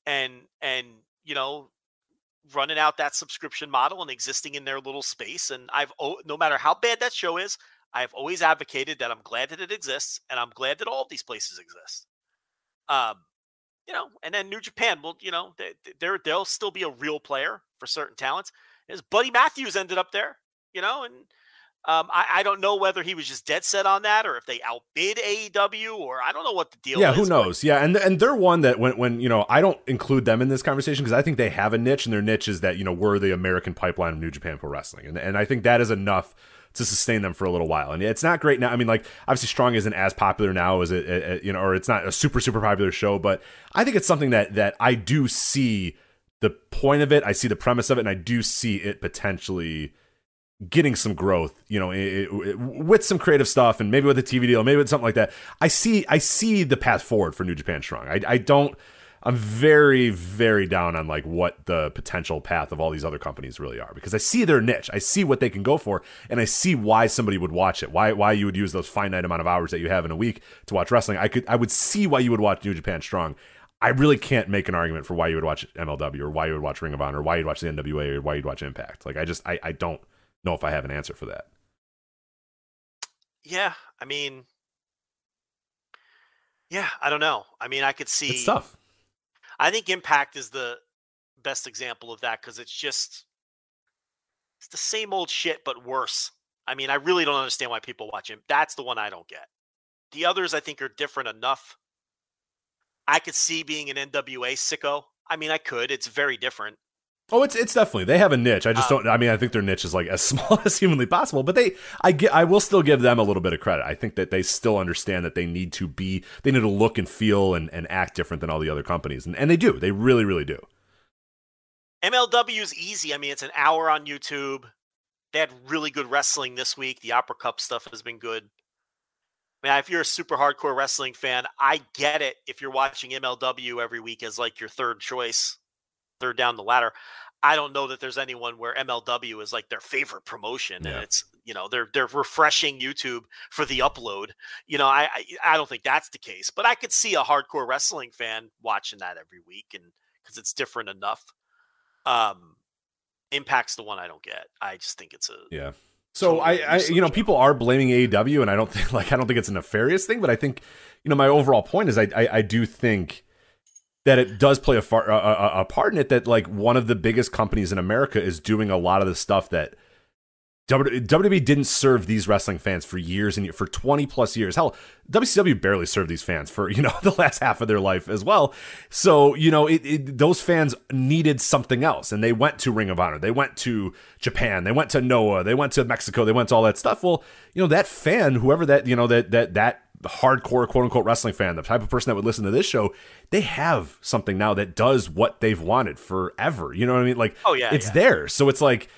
[SPEAKER 1] and and you know, running out that subscription model and existing in their little space. And I've no matter how bad that show is, I've always advocated that I'm glad that it exists, and I'm glad that all of these places exist. Um, you know, and then New Japan will, you know, they, they're they'll still be a real player for certain talents his Buddy Matthews ended up there, you know, and um, I, I, don't know whether he was just dead set on that or if they outbid AEW or I don't know what the deal
[SPEAKER 2] yeah,
[SPEAKER 1] is.
[SPEAKER 2] who knows? But... Yeah, and and they're one that when when you know I don't include them in this conversation because I think they have a niche and their niche is that you know we're the American pipeline of New Japan Pro Wrestling and and I think that is enough to sustain them for a little while. And it's not great now. I mean, like obviously Strong isn't as popular now as it, you know, or it's not a super super popular show, but I think it's something that that I do see the point of it, I see the premise of it, and I do see it potentially getting some growth, you know, it, it, with some creative stuff and maybe with a TV deal, maybe with something like that. I see, I see the path forward for New Japan Strong. I, I don't. I'm very, very down on like what the potential path of all these other companies really are because I see their niche. I see what they can go for, and I see why somebody would watch it. Why why you would use those finite amount of hours that you have in a week to watch wrestling. I could I would see why you would watch New Japan Strong. I really can't make an argument for why you would watch MLW or why you would watch Ring of Honor or why you'd watch the NWA or why you'd watch Impact. Like I just I, I don't know if I have an answer for that.
[SPEAKER 1] Yeah, I mean Yeah, I don't know. I mean, I could see
[SPEAKER 2] It's tough.
[SPEAKER 1] I think Impact is the best example of that cuz it's just it's the same old shit but worse. I mean, I really don't understand why people watch him. That's the one I don't get. The others I think are different enough I could see being an NWA sicko. I mean, I could. It's very different.
[SPEAKER 2] Oh, it's it's definitely they have a niche. I just um, don't. I mean, I think their niche is like as small as humanly possible. But they, I get, I will still give them a little bit of credit. I think that they still understand that they need to be, they need to look and feel and, and act different than all the other companies, and and they do. They really, really do.
[SPEAKER 1] MLW is easy. I mean, it's an hour on YouTube. They had really good wrestling this week. The Opera Cup stuff has been good. Man, if you're a super hardcore wrestling fan, I get it if you're watching MLW every week as like your third choice, third down the ladder. I don't know that there's anyone where MLW is like their favorite promotion, yeah. and it's you know they're they're refreshing YouTube for the upload. You know, I, I I don't think that's the case, but I could see a hardcore wrestling fan watching that every week, and because it's different enough. Um, Impact's the one I don't get. I just think it's a
[SPEAKER 2] yeah so I, I, you know, people are blaming AEW, and I don't think like I don't think it's a nefarious thing, but I think, you know, my overall point is I, I, I do think that it does play a, far, a, a, a part in it that like one of the biggest companies in America is doing a lot of the stuff that WWE didn't serve these wrestling fans for years and for 20 plus years. Hell, WCW barely served these fans for, you know, the last half of their life as well. So, you know, it, it, those fans needed something else and they went to Ring of Honor. They went to Japan. They went to Noah. They went to Mexico. They went to all that stuff. Well, you know, that fan, whoever that, you know, that, that, that hardcore quote unquote wrestling fan, the type of person that would listen to this show, they have something now that does what they've wanted forever. You know what I mean? Like,
[SPEAKER 1] oh, yeah,
[SPEAKER 2] it's
[SPEAKER 1] yeah.
[SPEAKER 2] there. So it's like,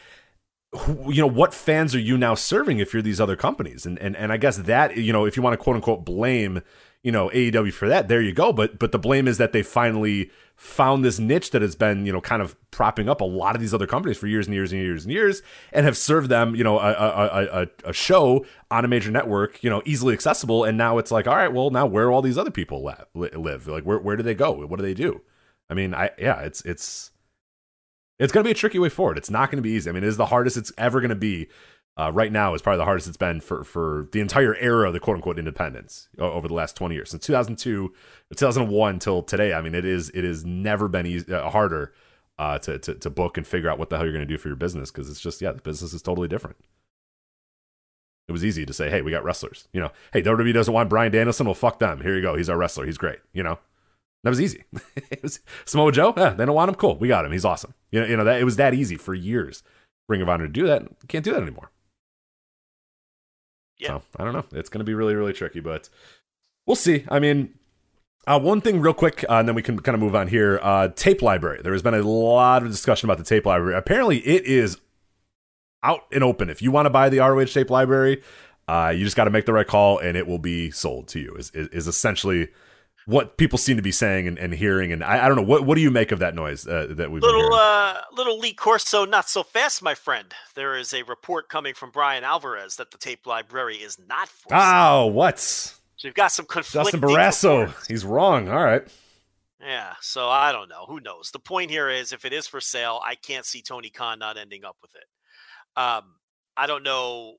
[SPEAKER 2] you know what fans are you now serving if you're these other companies? And and and I guess that you know if you want to quote unquote blame you know AEW for that there you go. But but the blame is that they finally found this niche that has been you know kind of propping up a lot of these other companies for years and years and years and years and have served them you know a a, a, a show on a major network you know easily accessible. And now it's like all right well now where all these other people live? Like where where do they go? What do they do? I mean I yeah it's it's it's going to be a tricky way forward. It's not going to be easy. I mean, it is the hardest it's ever going to be. Uh, right now is probably the hardest it's been for for the entire era of the quote unquote independents over the last 20 years since 2002 2001 till today i mean it is it has never been easy, uh, harder uh, to, to to book and figure out what the hell you're going to do for your business because it's just yeah the business is totally different it was easy to say hey we got wrestlers you know hey WWE doesn't want Bryan Danielson well fuck them here you go he's our wrestler he's great you know that was easy. was, Samoa Joe, yeah, they don't want him. Cool, we got him. He's awesome. You know, you know that it was that easy for years. Ring of Honor to do that. Can't do that anymore.
[SPEAKER 1] Yeah.
[SPEAKER 2] So I don't know. It's going to be really, really tricky, but we'll see. I mean, uh, one thing real quick, uh, and then we can kind of move on here. Uh, tape library. There has been a lot of discussion about the tape library. Apparently, it is out and open. If you want to buy the ROH tape library, uh, you just got to make the right call, and it will be sold to you. Is is, is essentially what people seem to be saying and, and hearing. And I, I, don't know what what do you make of that noise uh, that we've
[SPEAKER 1] little uh, little Lee Corso, not so fast, my friend. There is a report coming from Bryan Alvarez that the tape library is not. For
[SPEAKER 2] oh, what?
[SPEAKER 1] So you've got some conflicting.
[SPEAKER 2] Justin Barrasso, he's wrong. All right.
[SPEAKER 1] Yeah, so I don't know. Who knows? The point here is, if it is for sale, I can't see Tony Khan not ending up with it. Um, I don't know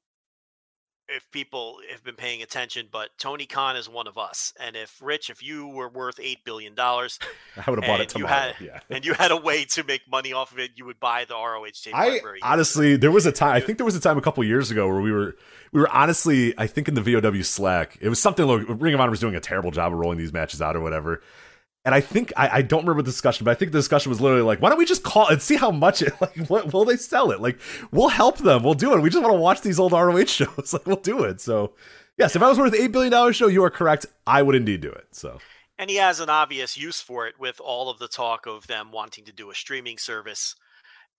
[SPEAKER 1] if people have been paying attention, but Tony Khan is one of us. And if Rich, if you were worth eight billion dollars,
[SPEAKER 2] I would have bought it tomorrow.
[SPEAKER 1] You
[SPEAKER 2] had,
[SPEAKER 1] yeah. and you had a way to make money off of it, you would buy the ROH tape
[SPEAKER 2] I
[SPEAKER 1] library.
[SPEAKER 2] honestly, there was a time. I think there was a time a couple years ago where we were we were honestly, I think in the VOW Slack, it was something. Like, Ring of Honor was doing a terrible job of rolling these matches out or whatever. And I think I, I, don't remember the discussion, but I think the discussion was literally like, why don't we just call and see how much it like what will they sell it? Like we'll help them. We'll do it. We just want to watch these old ROH shows. Like we'll do it. So yes, if I was worth eight billion dollars show, you are correct. I would indeed do it. So
[SPEAKER 1] and he has an obvious use for it with all of the talk of them wanting to do a streaming service.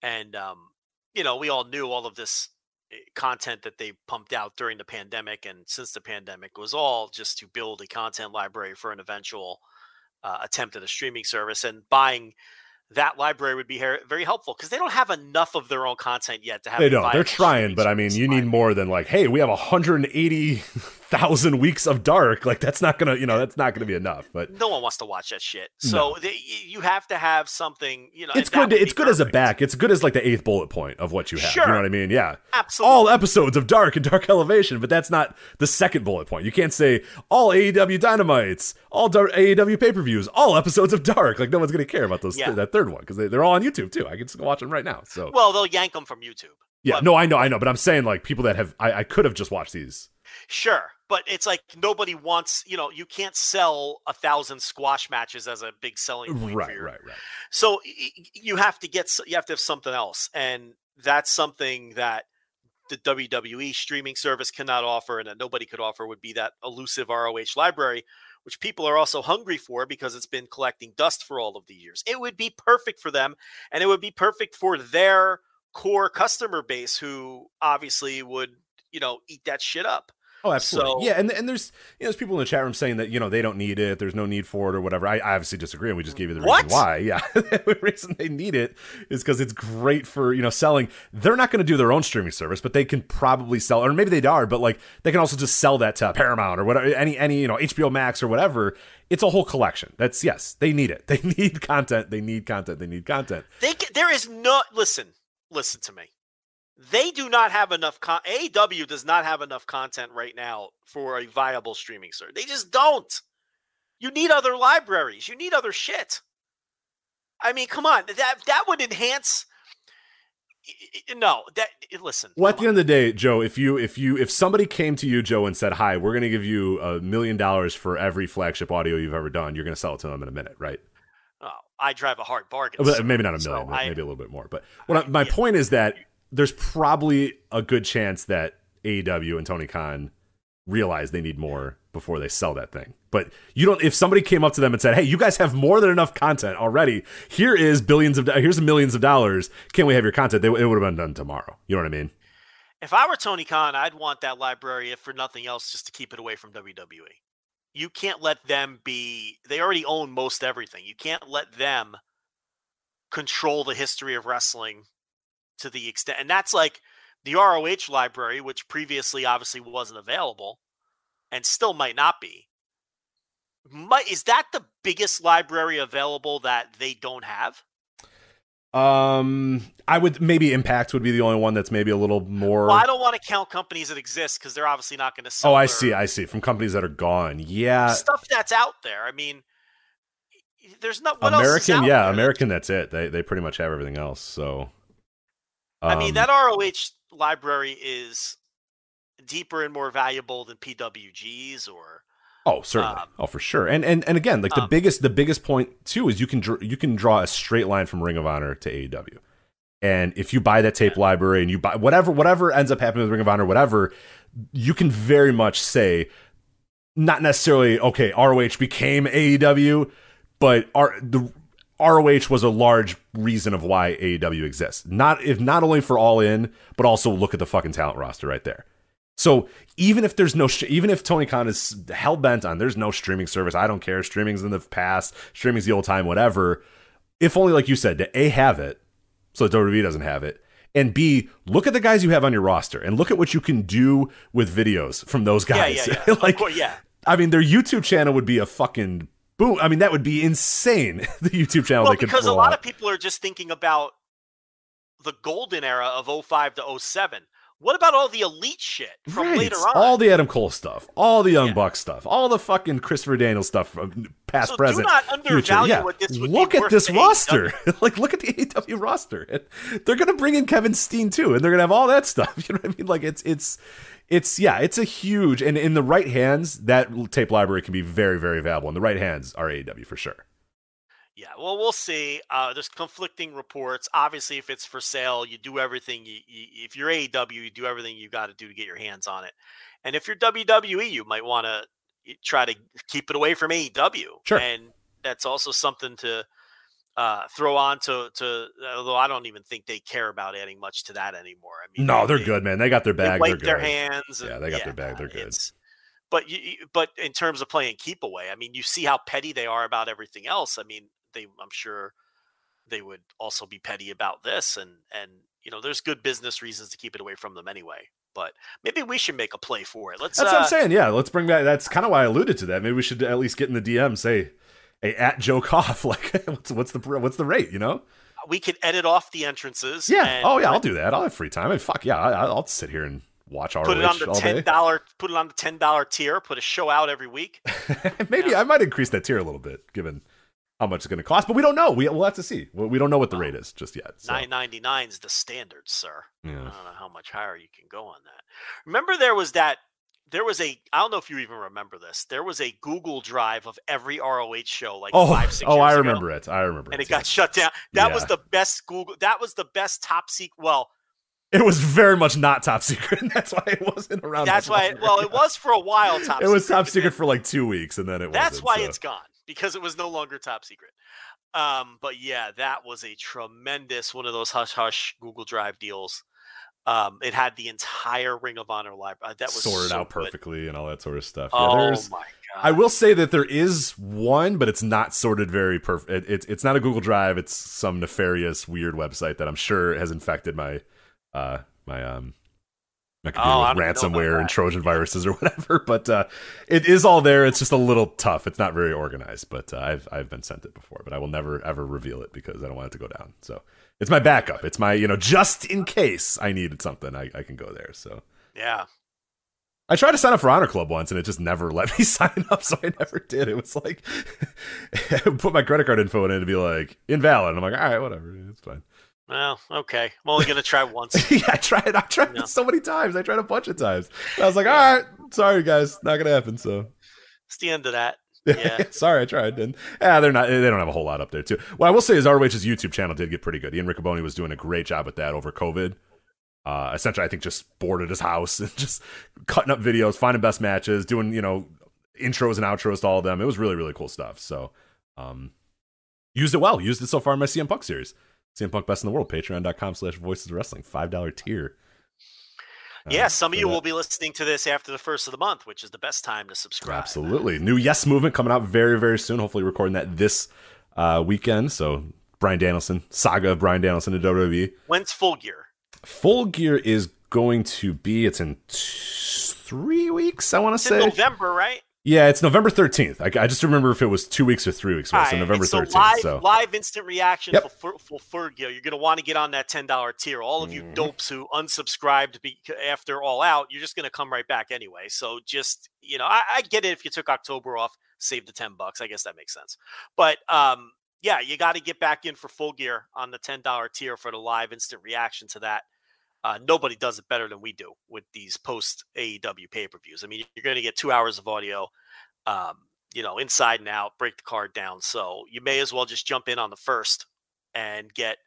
[SPEAKER 1] And um, you know, we all knew all of this eh, content that they pumped out during the pandemic and since the pandemic was all just to build a content library for an eventual uh, attempt at a streaming service and buying that library would be very helpful because they don't have enough of their own content yet to have.
[SPEAKER 2] They don't. They're trying, but I mean, you need more than like, hey, we have 180,000 weeks of dark. Like that's not gonna, you know, that's not gonna be enough. But
[SPEAKER 1] no one wants to watch that shit. So no. they, you have to have something. You know,
[SPEAKER 2] it's good. it's good perfect. as a back. It's good as like the eighth bullet point of what you have.
[SPEAKER 1] Sure.
[SPEAKER 2] You know what I mean? Yeah.
[SPEAKER 1] Absolutely.
[SPEAKER 2] All episodes of Dark and Dark Elevation, but that's not the second bullet point. You can't say all AEW Dynamites, all dark AEW pay per views, all episodes of Dark. Like no one's gonna care about those. Yeah. Th- that third one because they, they're all on YouTube too. I can go watch them right now. So
[SPEAKER 1] well, they'll yank them from YouTube.
[SPEAKER 2] Yeah, but, no, I know, I know, but I'm saying like people that have I, I could have just watched these.
[SPEAKER 1] Sure, but it's like nobody wants. You know, you can't sell a thousand squash matches as a big selling point.
[SPEAKER 2] Right, right, right.
[SPEAKER 1] So you have to get you have to have something else, and that's something that the WWE streaming service cannot offer, and that nobody could offer would be that elusive ROH library, which people are also hungry for because it's been collecting dust for all of the years. It would be perfect for them, and it would be perfect for their core customer base who obviously would, you know, eat that shit up.
[SPEAKER 2] Oh, absolutely. So, yeah, and and there's you know there's people in the chat room saying that you know they don't need it, there's no need for it or whatever. I, I obviously disagree, and we just gave you the
[SPEAKER 1] what?
[SPEAKER 2] reason why. Yeah, the reason they need it is because it's great for you know selling. They're not going to do their own streaming service, but they can probably sell, or maybe they are, but like they can also just sell that to Paramount or whatever, any any you know HBO Max or whatever. It's a whole collection. That's yes, they need it. They need content. They need content. They need content.
[SPEAKER 1] They there is no listen. Listen to me they do not have enough con- AEW does not have enough content right now for a viable streaming service. They just don't. You need other libraries. You need other shit. I mean, come on, that that would enhance. No, that listen.
[SPEAKER 2] Well, at the end of the day, Joe, if you if you if somebody came to you, Joe, and said, "Hi, we're going to give you a million dollars for every flagship audio you've ever done," you're going to sell it to them in a minute, right?
[SPEAKER 1] Oh, I drive a hard bargain. So-
[SPEAKER 2] maybe not a
[SPEAKER 1] so
[SPEAKER 2] million,
[SPEAKER 1] I-
[SPEAKER 2] maybe a little bit more. But what I, my
[SPEAKER 1] yeah.
[SPEAKER 2] point is that there's probably a good chance that AEW and Tony Khan realize they need more before they sell that thing. But you don't. If somebody came up to them and said, "Hey, you guys have more than enough content already. Here is billions of here's millions of dollars. Can we have your content?" They, it would have been done tomorrow. You know what I mean?
[SPEAKER 1] If I were Tony Khan, I'd want that library, if for nothing else, just to keep it away from WWE. You can't let them be. They already own most everything. You can't let them control the history of wrestling to the extent, and that's like the ROH library, which previously obviously wasn't available, and still might not be. Might, is that the biggest library available that they don't have?
[SPEAKER 2] Um, I would maybe Impact would be the only one that's maybe a little more.
[SPEAKER 1] Well, I don't want to count companies that exist because they're obviously not going to sell.
[SPEAKER 2] oh, I
[SPEAKER 1] their-
[SPEAKER 2] see. I see. From companies that are gone. Yeah.
[SPEAKER 1] stuff that's out there. I mean, there's not what
[SPEAKER 2] American, yeah,
[SPEAKER 1] there?
[SPEAKER 2] American. That's it. They they pretty much have everything else. So,
[SPEAKER 1] I mean,
[SPEAKER 2] um,
[SPEAKER 1] that ROH library is deeper and more valuable than PWG's or
[SPEAKER 2] Oh, certainly.
[SPEAKER 1] um,
[SPEAKER 2] oh, for sure. And and and again, like the
[SPEAKER 1] um,
[SPEAKER 2] biggest the biggest point too is you can dr- you can draw a straight line from Ring of Honor to AEW. And if you buy that tape library and you buy whatever whatever ends up happening with Ring of Honor, whatever, you can very much say, not necessarily okay, ROH became AEW, but R- the ROH was a large reason of why AEW exists. Not if not only for All In, but also look at the fucking talent roster right there. So even if there's no, even if Tony Khan is hell bent on there's no streaming service, I don't care. Streaming's in the past, streaming's the old time, whatever. If only, like you said, to a have it, so that WWE doesn't have it, and b look at the guys you have on your roster and look at what you can do with videos from those
[SPEAKER 1] yeah,
[SPEAKER 2] guys.
[SPEAKER 1] yeah, yeah.
[SPEAKER 2] like,
[SPEAKER 1] of course, yeah.
[SPEAKER 2] I mean, their YouTube channel would be a fucking boom. I mean, that would be insane. the YouTube channel
[SPEAKER 1] Well,
[SPEAKER 2] they could
[SPEAKER 1] because a lot
[SPEAKER 2] out.
[SPEAKER 1] of people are just thinking about the golden era of 05 to 07. What about all the elite shit from
[SPEAKER 2] Right.
[SPEAKER 1] later on?
[SPEAKER 2] All the Adam Cole stuff, all the Young
[SPEAKER 1] Yeah.
[SPEAKER 2] Buck stuff, all the fucking Christopher Daniels stuff from past,
[SPEAKER 1] So do
[SPEAKER 2] present,
[SPEAKER 1] not
[SPEAKER 2] future.
[SPEAKER 1] undervalue
[SPEAKER 2] Yeah.
[SPEAKER 1] what this would
[SPEAKER 2] look at this roster. like, look at the AEW roster. And they're gonna bring in Kevin Steen too, and they're gonna have all that stuff. You know what I mean? Like, it's it's it's yeah, it's a huge and in the right hands, that tape library can be very very valuable. In the right hands, are AEW for sure.
[SPEAKER 1] Yeah, well, we'll see. Uh, there's conflicting reports. Obviously, if it's for sale, you do everything. You, you if you're AEW, you do everything you got to do to get your hands on it. And if you're WWE, you might want to try to keep it away from AEW.
[SPEAKER 2] Sure.
[SPEAKER 1] And that's also something to uh, throw on to, to. Although I don't even think they care about adding much to that anymore. I mean,
[SPEAKER 2] No, they're
[SPEAKER 1] they-
[SPEAKER 2] good, man. They got their bag. they're
[SPEAKER 1] their
[SPEAKER 2] good.
[SPEAKER 1] hands.
[SPEAKER 2] Yeah, they got their bag, they're good.
[SPEAKER 1] But you, you- but in terms of playing keep away, I mean, you see how petty they are about everything else. I mean, they, I'm sure they would also be petty about this, and and you know, there's good business reasons to keep it away from them anyway. But maybe we should make a play for it. Let's.
[SPEAKER 2] That's
[SPEAKER 1] uh,
[SPEAKER 2] what I'm saying. Yeah, let's bring that. That's kind of why I alluded to that. Maybe we should at least get in the DM, say, "Hey, at Joe Koff, like, what's what's the what's the rate?" You know?
[SPEAKER 1] We could edit off the entrances.
[SPEAKER 2] Yeah. Oh yeah, I'll do that. I'll have free time. And fuck yeah, I, I'll sit here and watch ROH
[SPEAKER 1] Put it on the ten dollar. Put it on the ten dollar tier. Put a show out every week.
[SPEAKER 2] Maybe I might increase that tier a little bit, given how much it's going to cost. But we don't know. We we'll have to see. We, we don't know what the rate is just yet. So.
[SPEAKER 1] Nine ninety nine is the standard, sir.
[SPEAKER 2] Yeah.
[SPEAKER 1] I don't know how much higher you can go on that. Remember, there was that. There was a. I don't know if you even remember this. There was a Google Drive of every ROH show, like
[SPEAKER 2] Oh,
[SPEAKER 1] five, six
[SPEAKER 2] oh, I
[SPEAKER 1] ago,
[SPEAKER 2] remember it. I remember
[SPEAKER 1] and
[SPEAKER 2] it.
[SPEAKER 1] And it got shut down. That was the best Google. That was the best top secret. Well,
[SPEAKER 2] It was very much not top secret. and That's why it wasn't around.
[SPEAKER 1] that's why.
[SPEAKER 2] longer.
[SPEAKER 1] Well, it was for a while top.
[SPEAKER 2] It was
[SPEAKER 1] secret,
[SPEAKER 2] top secret for like two weeks, and then it.
[SPEAKER 1] That's why
[SPEAKER 2] so.
[SPEAKER 1] it's gone because it was no longer top secret. Um, but yeah, that was a tremendous one of those hush hush Google Drive deals. Um, it had the entire Ring of Honor library. That was
[SPEAKER 2] sorted
[SPEAKER 1] so
[SPEAKER 2] out
[SPEAKER 1] good.
[SPEAKER 2] perfectly and all that sort of stuff. Yeah,
[SPEAKER 1] Oh my god!
[SPEAKER 2] I will say that there is one, but it's not sorted very perfect. It, it's it's not a Google Drive. It's some nefarious, weird website that I'm sure has infected my uh my um my computer
[SPEAKER 1] Oh,
[SPEAKER 2] with ransomware and. Trojan viruses or whatever. But uh, it is all there. It's just a little tough. It's not very organized. But uh, I've I've been sent it before, but I will never ever reveal it because I don't want it to go down. So it's my backup. It's my you know just in case I needed something, I, I can go there. So
[SPEAKER 1] Yeah.
[SPEAKER 2] I tried to sign up for Honor Club once and it just never let me sign up, so I never did. It was like I put my credit card info in it to be like invalid. I'm like, all right, whatever, it's fine.
[SPEAKER 1] Well, okay. I'm only gonna try once.
[SPEAKER 2] yeah, I tried. I tried so many times. I tried a bunch of times. And I was like, all right, sorry guys, not gonna happen. So
[SPEAKER 1] It's the end of that. Yeah.
[SPEAKER 2] sorry, I tried. And yeah, they're not. They don't have a whole lot up there too. What I will say is ROH's YouTube channel did get pretty good. Ian Riccoboni was doing a great job with that over COVID. Uh, essentially, I think just bored at his house and just cutting up videos, finding best matches, doing you know intros and outros to all of them. It was really really cool stuff. So, um, used it well. Used it so far in my CM Punk series. CM Punk Best in the World. Patreon.com slash Voices Wrestling. Five dollar tier.
[SPEAKER 1] Yeah, some of you
[SPEAKER 2] that.
[SPEAKER 1] will be listening to this after the first of the month, which is the best time to subscribe.
[SPEAKER 2] Absolutely. New Yes movement coming out very, very soon. Hopefully, recording that this uh, weekend. So, Bryan Danielson, saga of Bryan Danielson to WWE.
[SPEAKER 1] When's full gear?
[SPEAKER 2] Full gear is going to be, it's in t- three weeks, I want to say.
[SPEAKER 1] November, right?
[SPEAKER 2] Yeah, it's November 13th. I, I just remember if it was two weeks or three weeks. Away, so, November
[SPEAKER 1] and so
[SPEAKER 2] 13th.
[SPEAKER 1] Live,
[SPEAKER 2] so,
[SPEAKER 1] live instant reaction
[SPEAKER 2] Yep.
[SPEAKER 1] for, for, for full gear. You're going to want to get on that ten dollar tier. All of you
[SPEAKER 2] Mhm.
[SPEAKER 1] dopes who unsubscribed be, after all out, you're just going to come right back anyway. So just you know, I, I get it if you took October off, save the ten bucks. I guess that makes sense. But um, yeah, you got to get back in for full gear on the ten dollar tier for the live instant reaction to that. Uh, nobody does it better than we do with these post AEW pay per views. I mean, you're going to get two hours of audio, um, you know, inside and out, break the card down. So you may as well just jump in on the first and get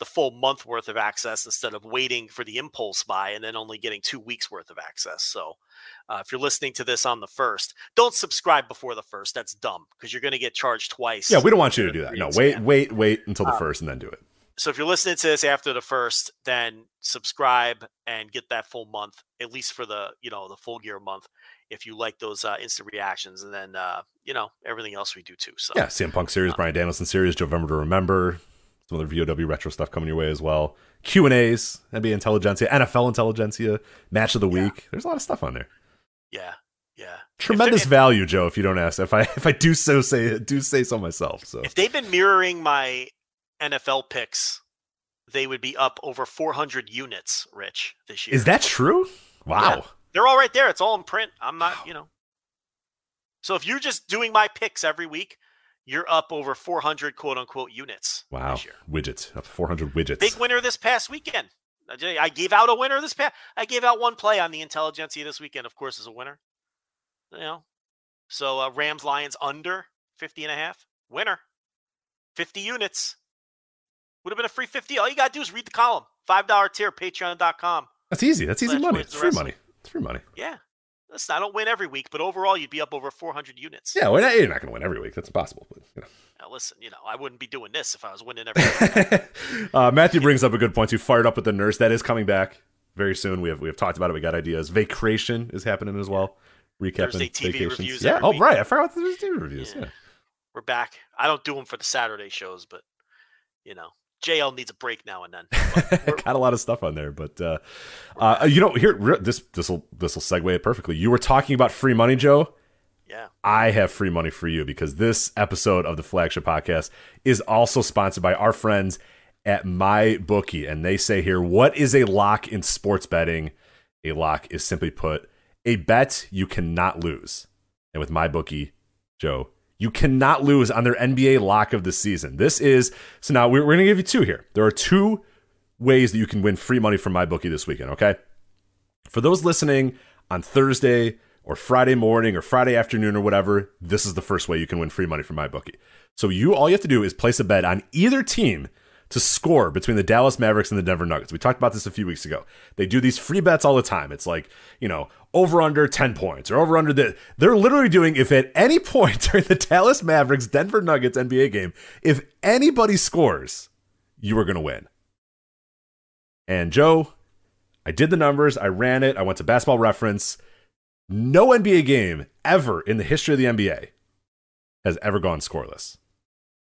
[SPEAKER 1] the full month worth of access instead of waiting for the impulse buy and then only getting two weeks worth of access. So uh, if you're listening to this on the first, don't subscribe before the first. That's dumb because you're going to get charged twice.
[SPEAKER 2] yeah, we don't want you to do that. No, wait, wait, wait until the
[SPEAKER 1] Um,
[SPEAKER 2] first and then do it.
[SPEAKER 1] So if you're listening to this after the first, then subscribe and get that full month, at least for the you know the full gear month, if you like those uh, instant reactions, and then uh, you know everything else we do too. So
[SPEAKER 2] Yeah, CM Punk series, Bryan Danielson series, November to Remember. Some other VOW retro stuff coming your way as well. Q and A's, NBA Intelligentsia, NFL Intelligentsia, Match of the
[SPEAKER 1] Yeah.
[SPEAKER 2] Week. There's a lot of stuff on there.
[SPEAKER 1] yeah, yeah.
[SPEAKER 2] Tremendous
[SPEAKER 1] If,
[SPEAKER 2] value, Joe. If you don't ask, if I if I do so say do say so myself. So
[SPEAKER 1] if they've been mirroring my NFL picks, they would be up over 400 units, Rich, this year.
[SPEAKER 2] is that true? Wow.
[SPEAKER 1] Yeah. They're all right there. It's all in print. I'm not, you know. So if you're just doing my picks every week, you're up over 400 quote unquote units
[SPEAKER 2] Wow.
[SPEAKER 1] this year.
[SPEAKER 2] Widgets. Up 400 widgets.
[SPEAKER 1] Big winner this past weekend. I I gave out a winner this past. I gave out one play on the Intelligentsia this weekend, of course, as a winner. You know, so uh, Rams Lions under 50 and a half. Winner. 50 units. Would have been a free 50. All you got to do is read the column. $5 tier, patreon.com.
[SPEAKER 2] That's easy. That's easy money. It's free money. It's free money.
[SPEAKER 1] Yeah. Listen, I don't win every week, but overall, you'd be up over 400 units.
[SPEAKER 2] Yeah, well, you're not going to win every week. That's impossible. But, you know.
[SPEAKER 1] Now, listen, you know, I wouldn't be doing this if I was winning every week.
[SPEAKER 2] uh, Matthew brings up a good point too. Fired up with the nurse that is coming back very soon. We have we have talked about it. We got ideas. Vacation is happening as well. Recapping
[SPEAKER 1] Thursday TV
[SPEAKER 2] vacations.
[SPEAKER 1] reviews
[SPEAKER 2] Yeah. Oh
[SPEAKER 1] week.
[SPEAKER 2] right, I forgot the Thursday TV reviews.
[SPEAKER 1] Yeah.
[SPEAKER 2] Yeah.
[SPEAKER 1] We're back. I don't do them for the Saturday shows, but, you know, JL needs a break now and then.
[SPEAKER 2] got a lot of stuff on there, but uh, uh, you know, here this this will this will segue it perfectly. You were talking about free money, Joe.
[SPEAKER 1] Yeah.
[SPEAKER 2] I have free money for you because this episode of the flagship podcast is also sponsored by our friends at MyBookie. And they say here, what is a lock in sports betting? A lock is simply put, a bet you cannot lose. And with MyBookie, Joe, you cannot lose on their NBA lock of the season. This is so now we're, we're going to give you two here. There are two ways that you can win free money from my bookie this weekend, okay? For those listening on Thursday or Friday morning or Friday afternoon or whatever, this is the first way you can win free money from my bookie. So you all you have to do is place a bet on either team to score between the Dallas Mavericks and the Denver Nuggets. We talked about this a few weeks ago. They do these free bets all the time. It's like, you know, over under 10 points or over under the they're literally doing if at any point during the Dallas Mavericks Denver Nuggets NBA game, if anybody scores, you are going to win. And Joe, I did the numbers, I ran it, I went to basketball reference. No NBA game ever in the history of the NBA has ever gone scoreless.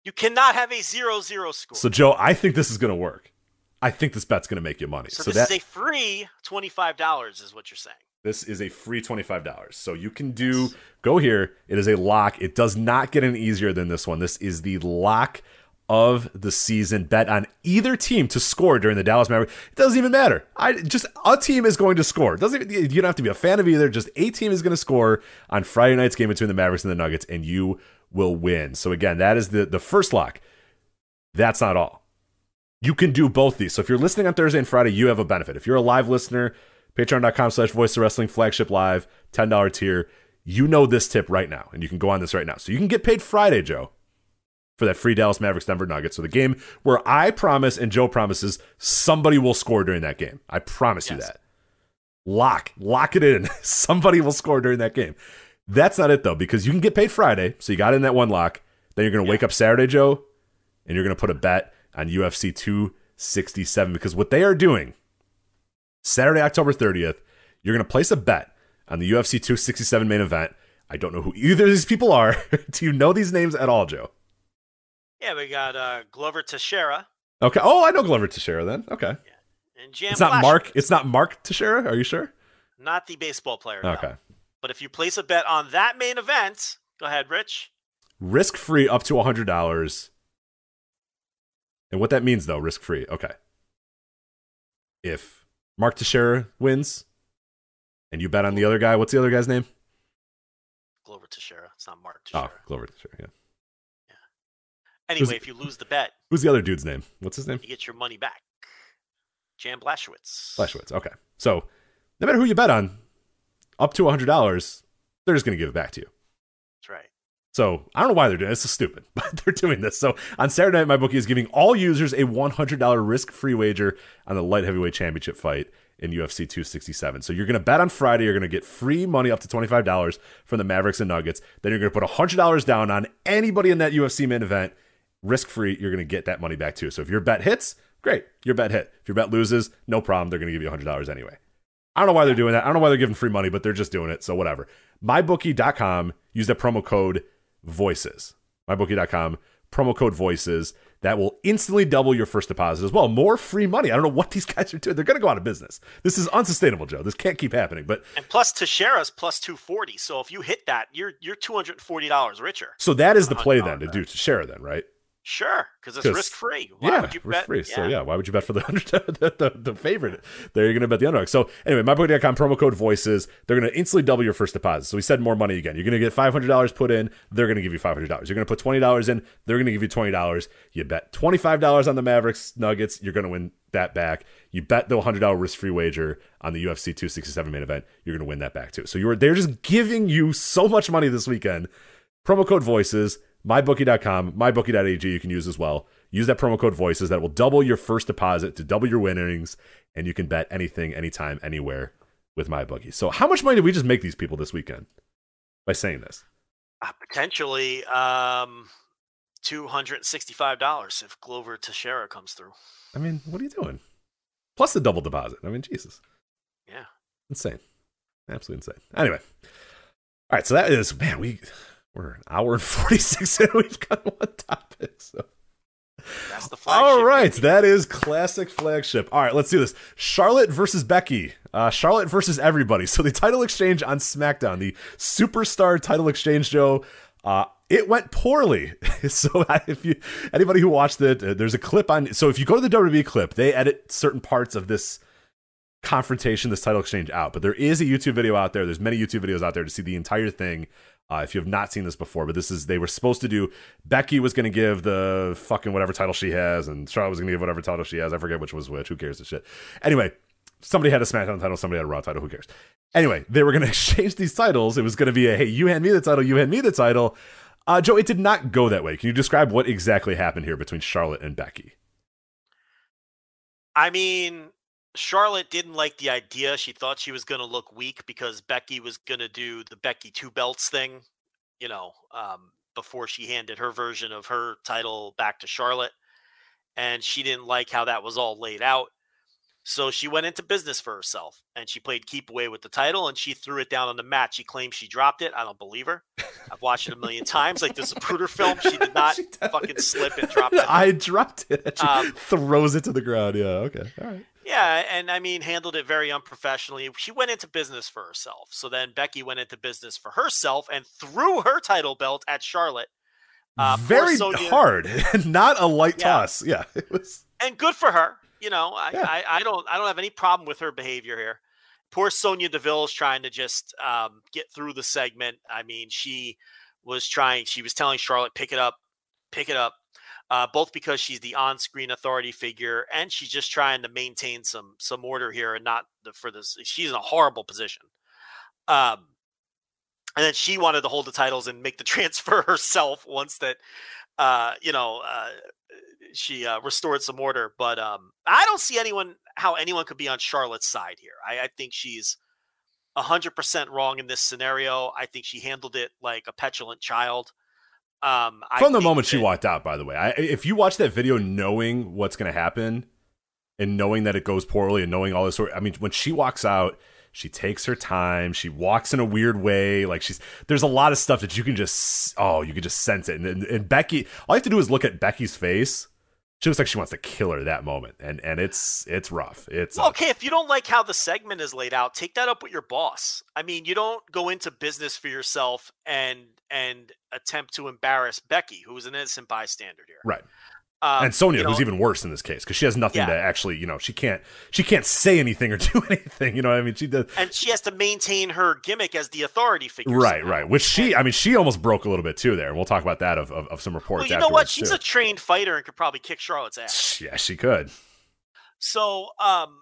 [SPEAKER 1] You cannot have a zero-zero score.
[SPEAKER 2] So, Joe, I think this is going to work. I think this bet's going to make you money.
[SPEAKER 1] So,
[SPEAKER 2] So,
[SPEAKER 1] this
[SPEAKER 2] that
[SPEAKER 1] is a free twenty-five dollars, is what you're saying.
[SPEAKER 2] this is a free twenty-five dollars. So you can do go here. It is a lock. It does not get any easier than this one. This is the lock of the season. Bet on either team to score during the Dallas Mavericks. It doesn't even matter. I just a team is going to score. It doesn't even, you don't have to be a fan of either. Just a team is going to score on Friday night's game between the Mavericks and the Nuggets, and you will win. So again, that is the the first lock. That's not all. You can do both these. So if you're listening on Thursday and Friday, you have a benefit. If you're a live listener, patreon.com slash voice of wrestling flagship live, $10 tier, you know this tip right now, and you can go on this right now. So you can get paid Friday, Joe, for that free Dallas Mavericks Denver Nuggets. So the game where I promise and Joe promises somebody will score during that game. I promise yes. you that. Lock, lock it in. somebody will score during that game. That's not it though, because you can get paid Friday. So you got in that one lock. Then you're going to yeah. wake up Saturday, Joe, and you're going to put a bet on UFC 267 because what they are doing Saturday, October 30th, you're going to place a bet on the UFC 267 main event. I don't know who either of these people are. Do you know these names at all, Joe?
[SPEAKER 1] Yeah, we got uh, Glover Teixeira.
[SPEAKER 2] Okay. Oh, I know Glover Teixeira then. Okay.
[SPEAKER 1] Yeah. And Jam
[SPEAKER 2] It's not Mark. It's not Mark Teixeira. Are you sure?
[SPEAKER 1] Not the baseball player.
[SPEAKER 2] Okay.
[SPEAKER 1] No. But if you place a bet on that main event, go ahead, Rich.
[SPEAKER 2] Risk free up to hundred dollars. And what that means, though, risk free. Okay. If Mark Teixeira wins, and you bet on the other guy, what's the other guy's name?
[SPEAKER 1] Glover Teixeira. It's not Mark oh, Teixeira.
[SPEAKER 2] Oh, Glover Teixeira. Yeah.
[SPEAKER 1] Yeah. Anyway, who's, if you lose the bet,
[SPEAKER 2] who's the other dude's name? What's his name?
[SPEAKER 1] You get your money back. Jan Blachowicz.
[SPEAKER 2] Blachowicz. Okay. So no matter who you bet on, up to hundred dollars, they're just going to give it back to you.
[SPEAKER 1] That's right.
[SPEAKER 2] So I don't know why they're doing this. This is stupid, but they're doing this. So on Saturday night, my bookie is giving all users a $100 risk-free wager on the light heavyweight championship fight in UFC 267. So you're going to bet on Friday. You're going to get free money up to $25 from the Mavericks and Nuggets. Then you're going to put $100 down on anybody in that UFC main event, risk-free. You're going to get that money back too. So if your bet hits, great, your bet hit. If your bet loses, no problem. They're going to give you $100 anyway. I don't know why they're doing that. I don't know why they're giving free money, but they're just doing it. So whatever. MyBookie.com. Use the promo code voices. MyBookie.com, promo code voices. That will instantly double your first deposit as well. More free money. I don't know what these guys are doing. They're going to go out of business. This is unsustainable, Joe. This can't keep happening. But
[SPEAKER 1] and plus Teixeira's plus two forty. So if you hit that, you're you're two hundred and forty dollars richer.
[SPEAKER 2] So that is the uh-huh. play then to do Teixeira then, right?
[SPEAKER 1] Sure, because it's risk free.
[SPEAKER 2] Yeah, risk free. Yeah. So yeah, why would you bet for the the, the, the favorite? There you're going to bet the underdog. So anyway, mybookie.com promo code voices. They're going to instantly double your first deposit. So we said more money again. You're going to get five hundred dollars put in. They're going to give you five hundred dollars. You're going to put twenty dollars in. They're going to give you twenty dollars. You bet twenty five dollars on the Mavericks Nuggets. You're going to win that back. You bet the hundred dollar risk free wager on the UFC 267 main event. You're going to win that back too. So you're they're just giving you so much money this weekend. Promo code voices mybookie.com, mybookie.ag you can use as well. Use that promo code voices that will double your first deposit to double your winnings and you can bet anything anytime anywhere with mybookie. So how much money did we just make these people this weekend by saying this?
[SPEAKER 1] Uh, potentially um $265 if Glover Teixeira comes through.
[SPEAKER 2] I mean, what are you doing? Plus the double deposit. I mean, Jesus.
[SPEAKER 1] Yeah.
[SPEAKER 2] Insane. Absolutely insane. Anyway. All right, so that is man, we we're an hour and 46 and we've got one topic. So
[SPEAKER 1] that's the flagship.
[SPEAKER 2] All right, baby. that is classic flagship. All right, let's do this. Charlotte versus Becky. Uh, Charlotte versus everybody. So the title exchange on SmackDown, the Superstar title exchange, Joe. Uh, it went poorly. so if you anybody who watched it, uh, there's a clip on. So if you go to the WWE clip, they edit certain parts of this confrontation, this title exchange out. But there is a YouTube video out there. There's many YouTube videos out there to see the entire thing. Uh, if you have not seen this before, but this is they were supposed to do. Becky was going to give the fucking whatever title she has, and Charlotte was going to give whatever title she has. I forget which was which. Who cares? The shit. Anyway, somebody had a SmackDown title, somebody had a Raw title. Who cares? Anyway, they were going to exchange these titles. It was going to be a hey, you hand me the title, you hand me the title. Uh, Joe, it did not go that way. Can you describe what exactly happened here between Charlotte and Becky?
[SPEAKER 1] I mean, Charlotte didn't like the idea. She thought she was going to look weak because Becky was going to do the Becky two belts thing, you know, um, before she handed her version of her title back to Charlotte. And she didn't like how that was all laid out. So she went into business for herself and she played keep away with the title and she threw it down on the mat. She claims she dropped it. I don't believe her. I've watched it a million times. Like this Zapruder film, she did not she fucking slip and drop it.
[SPEAKER 2] I dropped it. She um, throws it to the ground. Yeah. Okay. All right.
[SPEAKER 1] Yeah, and I mean, handled it very unprofessionally. She went into business for herself. So then Becky went into business for herself and threw her title belt at Charlotte Uh,
[SPEAKER 2] Very
[SPEAKER 1] Sonya-
[SPEAKER 2] hard, not a light
[SPEAKER 1] Yeah.
[SPEAKER 2] toss. Yeah, it was.
[SPEAKER 1] and good for her. You know, I,
[SPEAKER 2] Yeah.
[SPEAKER 1] I, I don't I don't have any problem with her behavior here. Poor Sonya Deville is trying to just um, get through the segment. I mean, she was trying. She was telling Charlotte, "Pick it up, pick it up," uh, both because she's the on-screen authority figure, and she's just trying to maintain some some order here, and not the, for this. She's in a horrible position. Um, and then she wanted to hold the titles and make the transfer herself once that, uh, you know, uh, she uh, restored some order. But um, I don't see anyone how anyone could be on Charlotte's side here. I, I think she's hundred percent wrong in this scenario. I think she handled it like a petulant child. Um, I
[SPEAKER 2] From the moment she walked out, by the way, I, if you watch that video knowing what's going to happen and knowing that it goes poorly and knowing all this sort, I mean, when she walks out, she takes her time. She walks in a weird way. Like she's there's a lot of stuff that you can just oh you can just sense it. And, and, and Becky, all you have to do is look at Becky's face. She looks like she wants to kill her that moment, and and it's it's rough. It's
[SPEAKER 1] Well, okay, if you don't like how the segment is laid out, take that up with your boss. I mean, you don't go into business for yourself and and attempt to embarrass Becky, who is an innocent bystander here.
[SPEAKER 2] right.
[SPEAKER 1] Um,
[SPEAKER 2] and Sonya,
[SPEAKER 1] you know,
[SPEAKER 2] who's even worse in this case, because she has nothing
[SPEAKER 1] Yeah.
[SPEAKER 2] to actually, you know, she can't she can't say anything or do anything. You know what I mean? She does.
[SPEAKER 1] and she has to maintain her gimmick as the authority figure.
[SPEAKER 2] Right,
[SPEAKER 1] somehow.
[SPEAKER 2] right. Which she, I mean, she almost broke a little bit too there, and we'll talk about that of of, of some reports.
[SPEAKER 1] Well, you know what? She's
[SPEAKER 2] too.
[SPEAKER 1] a trained fighter and could probably kick Charlotte's ass.
[SPEAKER 2] yeah, she could.
[SPEAKER 1] So, um,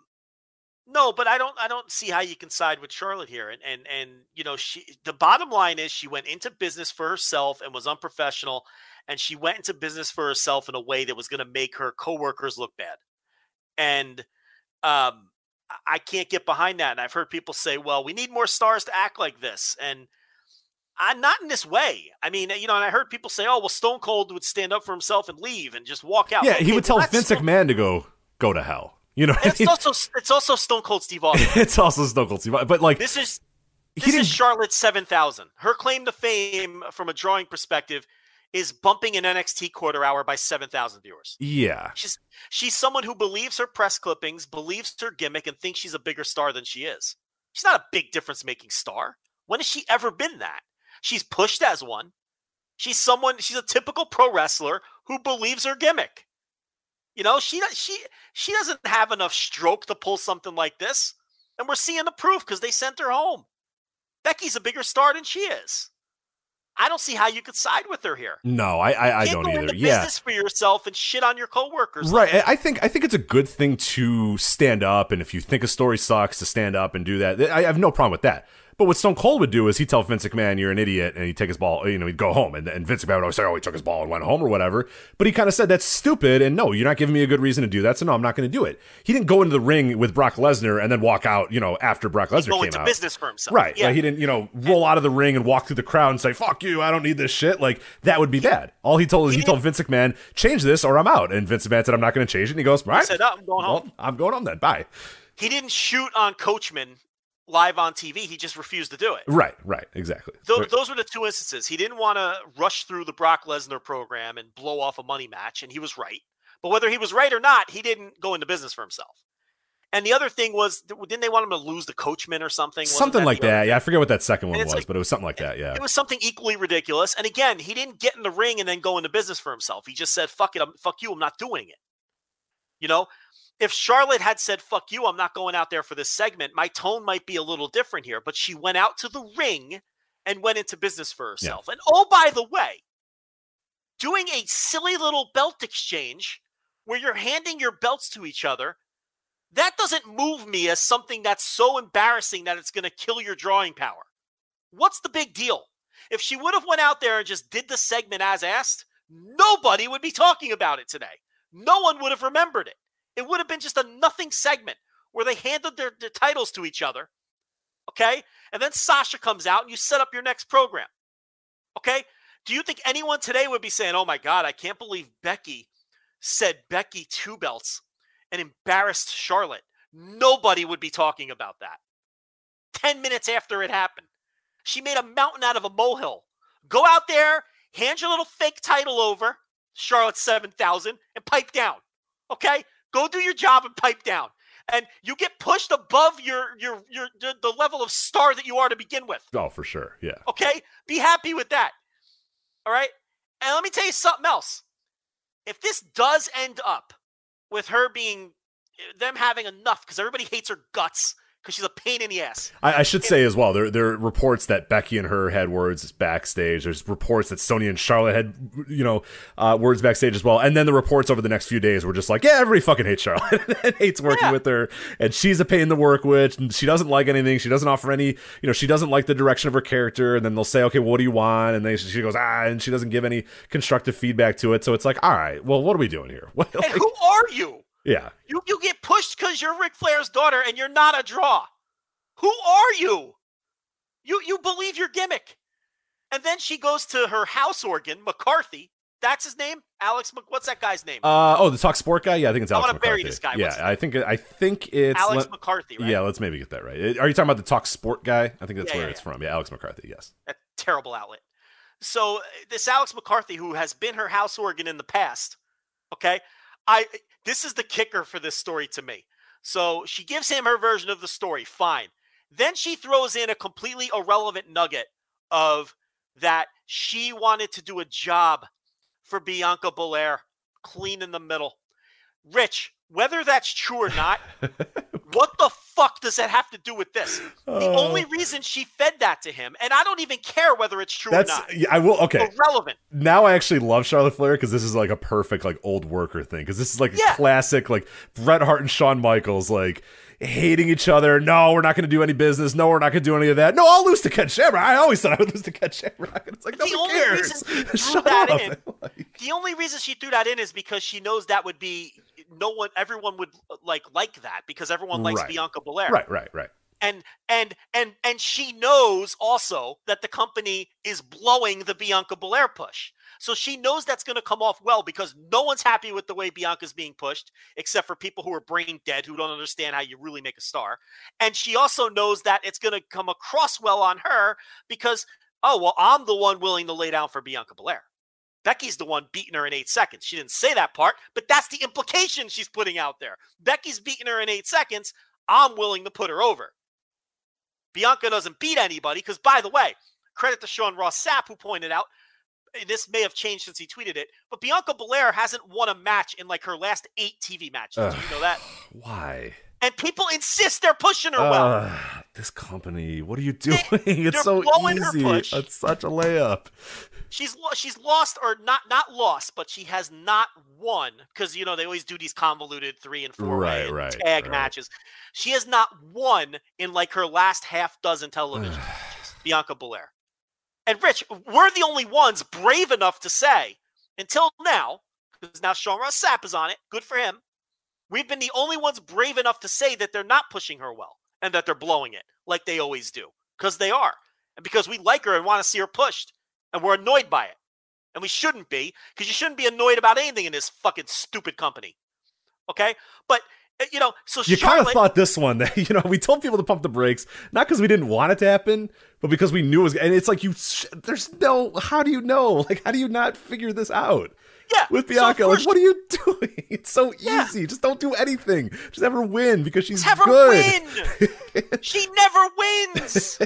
[SPEAKER 1] no, but I don't. I don't see how you can side with Charlotte here. And and and you know, she. The bottom line is she went into business for herself and was unprofessional, and she went into business for herself in a way that was going to make her coworkers look bad. And um, I- can't get behind that. And I've heard people say, "Well, we need more stars to act like this," and I'm not in this way. I mean, you know, and I heard people say, "Oh, well, Stone Cold would stand up for himself and leave and just walk out."
[SPEAKER 2] Yeah,
[SPEAKER 1] Okay,
[SPEAKER 2] he would tell Vince McMahon to go go to hell. You know,
[SPEAKER 1] and
[SPEAKER 2] I
[SPEAKER 1] it's
[SPEAKER 2] mean?
[SPEAKER 1] also it's also Stone Cold Steve Austin.
[SPEAKER 2] it's also Stone Cold Steve, but like
[SPEAKER 1] This is this is Charlotte seven thousand. Her claim to fame from a drawing perspective is bumping an NXT quarter hour by seven thousand viewers.
[SPEAKER 2] yeah,
[SPEAKER 1] She's she's someone who believes her press clippings, believes her gimmick, and thinks she's a bigger star than she is. She's not a big difference making star. When has she ever been that? She's pushed as one. She's someone. She's a typical pro wrestler who believes her gimmick. You know, she she she doesn't have enough stroke to pull something like this, and we're seeing the proof because they sent her home. Becky's a bigger star than she is. I don't see how you could side with her here.
[SPEAKER 2] no, I I, I don't either. Yeah,
[SPEAKER 1] business for yourself and shit on your coworkers. like
[SPEAKER 2] Right. I I think I think it's a good thing to stand up, and if you think a story sucks, to stand up and do that. I have no problem with that. But what Stone Cold would do is he'd tell Vince McMahon, "You're an idiot," and he'd take his ball. You know, he'd go home, and, and Vince McMahon would always say, "Oh, he took his ball and went home or whatever." But he kind of said, "That's stupid," and no, you're not giving me a good reason to do that, so no, I'm not going to do it. He didn't go into the ring with Brock Lesnar and then walk out. You know, after Brock Lesnar came
[SPEAKER 1] into
[SPEAKER 2] out.
[SPEAKER 1] business for himself.
[SPEAKER 2] Right.
[SPEAKER 1] Yeah.
[SPEAKER 2] Like he didn't, you know, roll out of the ring and walk through the crowd and say, fuck you, I don't need this shit. Like that would be bad. All he told is
[SPEAKER 1] he
[SPEAKER 2] he, told Vince McMahon, change this or I'm out. And Vince McMahon said, I'm not going to change it. And he goes, right.
[SPEAKER 1] said, "Oh, I'm going
[SPEAKER 2] well,
[SPEAKER 1] home."
[SPEAKER 2] I'm going home then. Bye.
[SPEAKER 1] he didn't shoot on Coachman live on TV. He just refused to do it.
[SPEAKER 2] Right. Right. Exactly.
[SPEAKER 1] Tho-
[SPEAKER 2] Right.
[SPEAKER 1] those were the two instances. He didn't want to rush through the Brock Lesnar program and blow off a money match, and he was right. But whether he was right or not, he didn't go into business for himself. And the other thing was, didn't they want him to lose the Coachman or something? Wasn't
[SPEAKER 2] something
[SPEAKER 1] that
[SPEAKER 2] like that. Yeah. I forget what that second one was,
[SPEAKER 1] like-
[SPEAKER 2] but it was something like that. Yeah.
[SPEAKER 1] It was something equally ridiculous. And again, he didn't get in the ring and then go into business for himself. He just said, "Fuck it, I'm, fuck you, I'm not doing it." You know, if Charlotte had said, "Fuck you, I'm not going out there for this segment," my tone might be a little different here. But she went out to the ring and went into business for herself. And oh, by the way, doing a silly little belt exchange where you're handing your belts to each other. That doesn't move me as something that's so embarrassing that it's going to kill your drawing power. What's the big deal? If she would have went out there and just did the segment as asked, nobody would be talking about it today. No one would have remembered it. It would have been just a nothing segment where they handed their, their titles to each other. Okay? And then Sasha comes out and you set up your next program. Okay? Do you think anyone today would be saying, oh my God, I can't believe Becky said Becky two belts and embarrassed Charlotte? Nobody would be talking about that. 10 minutes after it happened. She made a mountain out of a molehill. Go out there, hand your little fake title over, Charlotte 7000, and pipe down. Okay? Go do your job and pipe down. And you get pushed above your your your the, the level of star that you are to begin with.
[SPEAKER 2] oh, for sure. Yeah.
[SPEAKER 1] Okay? Be happy with that. All right? And let me me tell you something else. If this does end up with her being them having enough because everybody hates her guts because she's a pain in the ass.
[SPEAKER 2] I, I should say as well, there there are reports that Becky and her had words backstage. There's reports that Sonya and Charlotte had, you know, uh, words backstage as well. And then the reports over the next few days were just like, yeah, everybody fucking hates Charlotte and hates working
[SPEAKER 1] Yeah.
[SPEAKER 2] with her, and she's a pain to work with, and she doesn't like anything. She doesn't offer any, you know, she doesn't like the direction of her character. And then they'll say, okay, what do you want? And then she goes, ah, and she doesn't give any constructive feedback to it. So it's like, all right, well, what are we doing here? What,
[SPEAKER 1] And
[SPEAKER 2] like-
[SPEAKER 1] who are you?
[SPEAKER 2] Yeah.
[SPEAKER 1] You you get pushed because you're Ric Flair's daughter and you're not a draw. Who are you? You you believe your gimmick. And then she goes to her house organ, McCarthy. That's his name? Alex Mc, what's that guy's name?
[SPEAKER 2] Uh, oh, the talk sport guy. Yeah, I think it's
[SPEAKER 1] I
[SPEAKER 2] Alex
[SPEAKER 1] wanna bury
[SPEAKER 2] McCarthy.
[SPEAKER 1] this guy.
[SPEAKER 2] Yeah,
[SPEAKER 1] What's
[SPEAKER 2] I think I think it's
[SPEAKER 1] Alex
[SPEAKER 2] let-
[SPEAKER 1] McCarthy, right?
[SPEAKER 2] Yeah, let's maybe get that right. Are you talking about the Talk Sport guy? I think that's
[SPEAKER 1] Yeah,
[SPEAKER 2] where
[SPEAKER 1] yeah,
[SPEAKER 2] it's from. Yeah, Alex McCarthy. Yes.
[SPEAKER 1] That terrible outlet. So uh, this Alex McCarthy, who has been her house organ in the past, okay, I this is the kicker for this story to me. So she gives him her version of the story, fine. Then she throws in a completely irrelevant nugget of that she wanted to do a job for Bianca Belair, clean in the middle. Rich, whether that's true or not, what the fuck does that have to do with this? The
[SPEAKER 2] Uh,
[SPEAKER 1] only reason she fed that to him, and I don't even care whether it's true
[SPEAKER 2] that's
[SPEAKER 1] or not.
[SPEAKER 2] yeah, I will. Okay,
[SPEAKER 1] Irrelevant.
[SPEAKER 2] now I actually love Charlotte Flair because this is like a perfect like old worker thing because this is like a classic like Bret Hart and Shawn Michaels like hating each other. No, we're not going to do any business. No, we're not going to do any of that. No, I'll lose to Ken Shamrock. I always said I would lose to Ken Shamrock. It's like
[SPEAKER 1] The only
[SPEAKER 2] cares.
[SPEAKER 1] reason she threw
[SPEAKER 2] Shut
[SPEAKER 1] that
[SPEAKER 2] up.
[SPEAKER 1] in-
[SPEAKER 2] Like-
[SPEAKER 1] The only reason she threw that in is because she knows that would be no one, everyone would uh, like like that because everyone likes
[SPEAKER 2] Right.
[SPEAKER 1] Bianca Belair.
[SPEAKER 2] right, right, right.
[SPEAKER 1] and and and and she knows also that the company is blowing the Bianca Belair push. So she knows that's going to come off well because no one's happy with the way Bianca's being pushed except for people who are brain dead who don't understand how you really make a star. And she also knows that it's going to come across well on her because oh, well I'm the one willing to lay down for Bianca Belair. Becky's the one beating her in 8 seconds. She didn't say that part, but that's the implication she's putting out there. Becky's beating her in 8 seconds. I'm willing to put her over. Bianca doesn't beat anybody because, by the way, credit to Sean Ross Sapp who pointed out this may have changed since he tweeted it, but Bianca Belair hasn't won a match in like her last eight TV matches. Do you know that?
[SPEAKER 2] Why?
[SPEAKER 1] And people insist they're pushing her well.
[SPEAKER 2] Uh, this company, what are you doing?
[SPEAKER 1] They-
[SPEAKER 2] it's so easy.
[SPEAKER 1] push.
[SPEAKER 2] It's such a layup.
[SPEAKER 1] She's she's lost or not not lost, but she has not won because you know they always do these convoluted three and four
[SPEAKER 2] Right,
[SPEAKER 1] and
[SPEAKER 2] right,
[SPEAKER 1] tag
[SPEAKER 2] right.
[SPEAKER 1] matches. She has not won in like her last half dozen television matches. Bianca Belair and Rich, we're the only ones brave enough to say until now because now Sean Ross Sapp is on it. Good for him. We've been the only ones brave enough to say that they're not pushing her well and that they're blowing it like they always do because they are and because we like her and want to see her pushed and we're annoyed by it. And we shouldn't be, because you shouldn't be annoyed about anything in this fucking stupid company. Okay? But uh, you know, so
[SPEAKER 2] You kind of thought this one that you know we told people to pump the brakes, not because we didn't want it to happen, but because we knew it was. And it's like you, sh- there's no. How do you know? Like, how do you not figure this out
[SPEAKER 1] yeah,
[SPEAKER 2] with
[SPEAKER 1] so
[SPEAKER 2] Bianca? like, what are you doing? It's so
[SPEAKER 1] Yeah.
[SPEAKER 2] easy. Just don't do anything. Just have her win because she's
[SPEAKER 1] have her
[SPEAKER 2] good.
[SPEAKER 1] win. she never wins.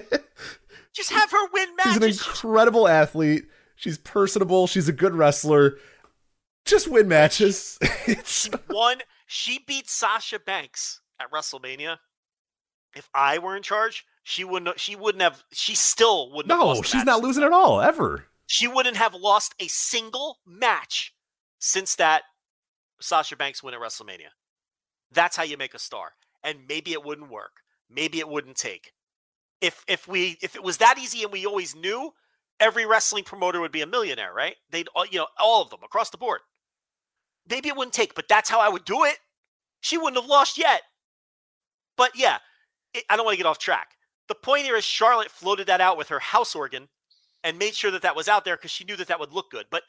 [SPEAKER 1] Just have her win matches.
[SPEAKER 2] She's an incredible athlete. She's personable. She's a good wrestler. Just win matches. It's-
[SPEAKER 1] She won. She beat Sasha Banks at WrestleMania. If I were in charge, she wouldn't. She wouldn't have. She still wouldn't. have
[SPEAKER 2] no, she's not losing at all ever.
[SPEAKER 1] She wouldn't have lost a single match since that Sasha Banks win at WrestleMania. That's how you make a star. And maybe it wouldn't work. Maybe it wouldn't take. If if we if it was that easy and we always knew, every wrestling promoter would be a millionaire, right? They'd all you know all of them across the board. Maybe it wouldn't take, but that's how I would do it. She wouldn't have lost yet. But yeah, it, I don't want to get off track. The point here is Charlotte floated that out with her house organ and made sure that that was out there because she knew that that would look good. But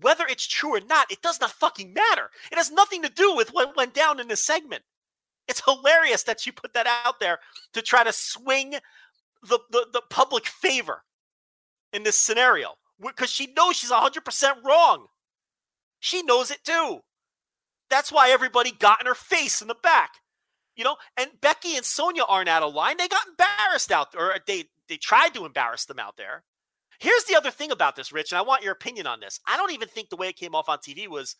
[SPEAKER 1] whether it's true or not, it does not fucking matter. It has nothing to do with what went down in this segment. It's hilarious that she put that out there to try to swing the, the, the public favor in this scenario because she knows she's 100% wrong. She knows it too. That's why everybody got in her face in the back. You know, and Becky and Sonya aren't out of line. They got embarrassed out there, or they they tried to embarrass them out there. Here's the other thing about this, Rich, and I want your opinion on this. I don't even think the way it came off on TV was,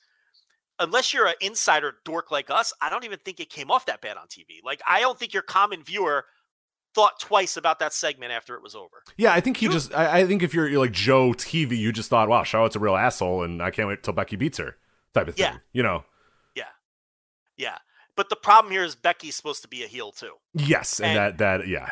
[SPEAKER 1] unless you're an insider dork like us, I don't even think it came off that bad on TV. Like, I don't think your common viewer thought twice about that segment after it was over.
[SPEAKER 2] Yeah, I think he just. I, I think if you're, you're, like Joe TV, you just thought, "Wow, Charlotte's a real asshole," and I can't wait till Becky beats her, type of thing.
[SPEAKER 1] Yeah.
[SPEAKER 2] You know.
[SPEAKER 1] Yeah, yeah. But the problem here is Becky's supposed to be a heel too.
[SPEAKER 2] Yes, and, and that that yeah,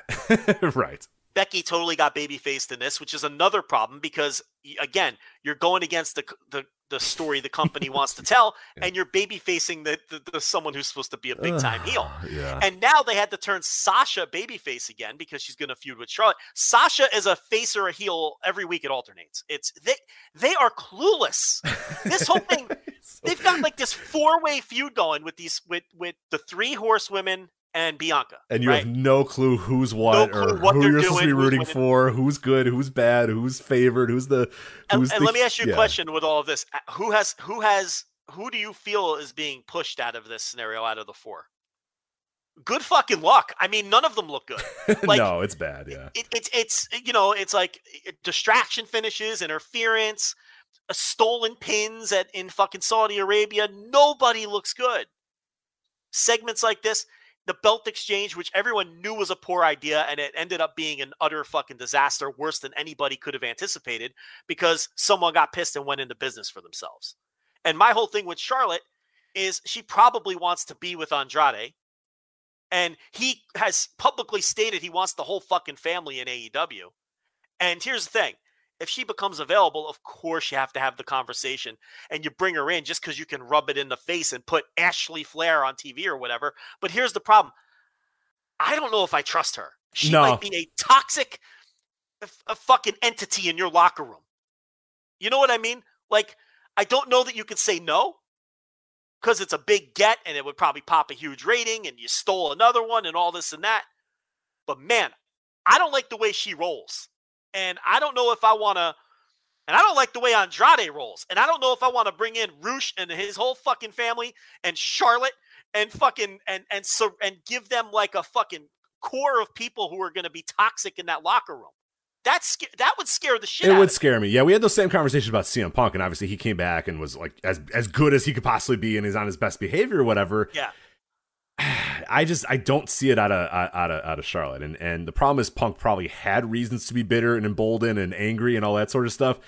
[SPEAKER 2] right.
[SPEAKER 1] Becky totally got baby faced in this, which is another problem because again, you're going against the the the story the company wants to tell, yeah. and you're baby facing the, the, the, someone who's supposed to be a big time heel.
[SPEAKER 2] Yeah.
[SPEAKER 1] And now they had to turn Sasha babyface again because she's going to feud with Charlotte. Sasha is a face or a heel every week. It alternates. It's they they are clueless. This whole thing, so... they've got like this four way feud going with these with with the three horsewomen and Bianca.
[SPEAKER 2] And you
[SPEAKER 1] right?
[SPEAKER 2] have no clue who's what
[SPEAKER 1] no
[SPEAKER 2] or
[SPEAKER 1] what
[SPEAKER 2] who you're supposed to be rooting for, who's good, who's bad, who's favored, who's the who's
[SPEAKER 1] and, and
[SPEAKER 2] the,
[SPEAKER 1] let me ask you a
[SPEAKER 2] yeah.
[SPEAKER 1] question with all of this. Uh, who has who has who do you feel is being pushed out of this scenario out of the four? Good fucking luck. I mean, none of them look good.
[SPEAKER 2] Like, no, it's bad. Yeah,
[SPEAKER 1] it, it's it's you know it's like distraction finishes, interference, stolen pins at in fucking Saudi Arabia. Nobody looks good. Segments like this, the belt exchange, which everyone knew was a poor idea, and it ended up being an utter fucking disaster, worse than anybody could have anticipated, because someone got pissed and went into business for themselves. And my whole thing with Charlotte is she probably wants to be with Andrade. And he has publicly stated he wants the whole fucking family in AEW. And here's the thing if she becomes available, of course you have to have the conversation and you bring her in just because you can rub it in the face and put Ashley Flair on TV or whatever. But here's the problem I don't know if I trust her. She
[SPEAKER 2] no.
[SPEAKER 1] might be a toxic a fucking entity in your locker room. You know what I mean? Like, I don't know that you can say no because it's a big get and it would probably pop a huge rating and you stole another one and all this and that. But man, I don't like the way she rolls. And I don't know if I want to. And I don't like the way Andrade rolls. And I don't know if I want to bring in Rush and his whole fucking family and Charlotte and fucking and and so and give them like a fucking core of people who are going to be toxic in that locker room. That's that would scare the shit.
[SPEAKER 2] It would scare me. Yeah, we had those same conversations about CM Punk, and obviously he came back and was like as as good as he could possibly be, and he's on his best behavior or whatever.
[SPEAKER 1] Yeah.
[SPEAKER 2] I just I don't see it out of out of out of Charlotte, and and the problem is Punk probably had reasons to be bitter and emboldened and angry and all that sort of stuff.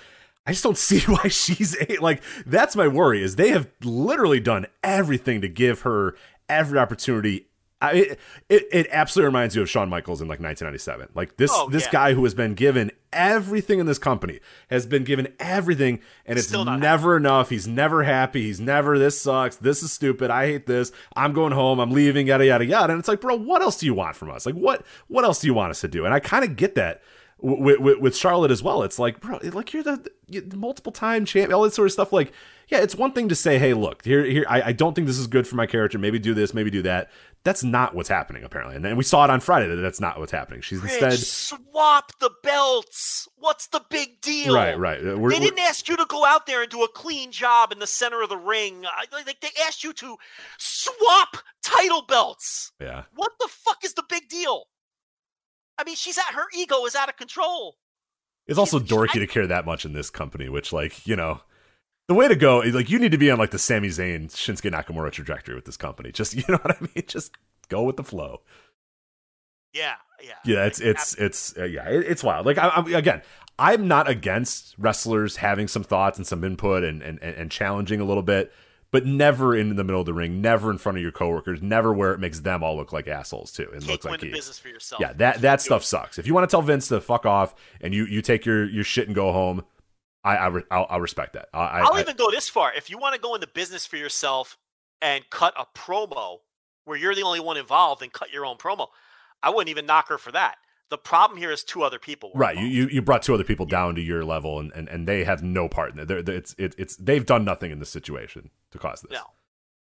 [SPEAKER 2] I just don't see why she's like that's my worry is they have literally done everything to give her every opportunity I, it, it, absolutely reminds you of Shawn Michaels in like 1997. Like this
[SPEAKER 1] oh,
[SPEAKER 2] this
[SPEAKER 1] yeah.
[SPEAKER 2] guy who has been given everything in this company has been given everything, and it's never happy. enough. He's never happy. He's never this sucks. This is stupid. I hate this. I'm going home. I'm leaving. Yada yada yada. And it's like, bro, what else do you want from us? Like what what else do you want us to do? And I kind of get that with, with, with Charlotte as well. It's like, bro, like you're the, you're the multiple time champ, all this sort of stuff. Like, yeah, it's one thing to say, hey, look, here, here, I, I don't think this is good for my character. Maybe do this, maybe do that. That's not what's happening apparently, and then we saw it on Friday that that's not what's happening. She's
[SPEAKER 1] Rich,
[SPEAKER 2] instead
[SPEAKER 1] swap the belts. What's the big deal?
[SPEAKER 2] Right, right. We're,
[SPEAKER 1] they didn't ask you to go out there and do a clean job in the center of the ring. Like they asked you to swap title belts.
[SPEAKER 2] Yeah.
[SPEAKER 1] What the fuck is the big deal? I mean, she's at her ego is out of control.
[SPEAKER 2] It's also
[SPEAKER 1] She's-
[SPEAKER 2] dorky
[SPEAKER 1] I-
[SPEAKER 2] to care that much in this company, which, like, you know, the way to go is like you need to be on like the Sami Zayn Shinsuke Nakamura trajectory with this company. Just you know what I mean? Just go with the flow.
[SPEAKER 1] Yeah, yeah,
[SPEAKER 2] Yeah, it's it's it's uh, yeah, it, it's wild. Like I, I'm again, I'm not against wrestlers having some thoughts and some input and, and and challenging a little bit, but never in the middle of the ring, never in front of your coworkers, never where it makes them all look like assholes too, and
[SPEAKER 1] Can't
[SPEAKER 2] look like you.
[SPEAKER 1] business for yourself.
[SPEAKER 2] Yeah, that that stuff sucks. If you want to tell Vince to fuck off and you you take your your shit and go home, I I re- I'll, I'll respect that. I, I,
[SPEAKER 1] I'll
[SPEAKER 2] I-
[SPEAKER 1] even go this far. If you want to go into business for yourself and cut a promo where you're the only one involved and cut your own promo, I wouldn't even knock her for that. The problem here is two other people.
[SPEAKER 2] Right, you,
[SPEAKER 1] involved.
[SPEAKER 2] you you brought two other people down to your level, and, and, and they have no part in it. They're, they're- it's it, it's they've done nothing in this situation to cause this.
[SPEAKER 1] No,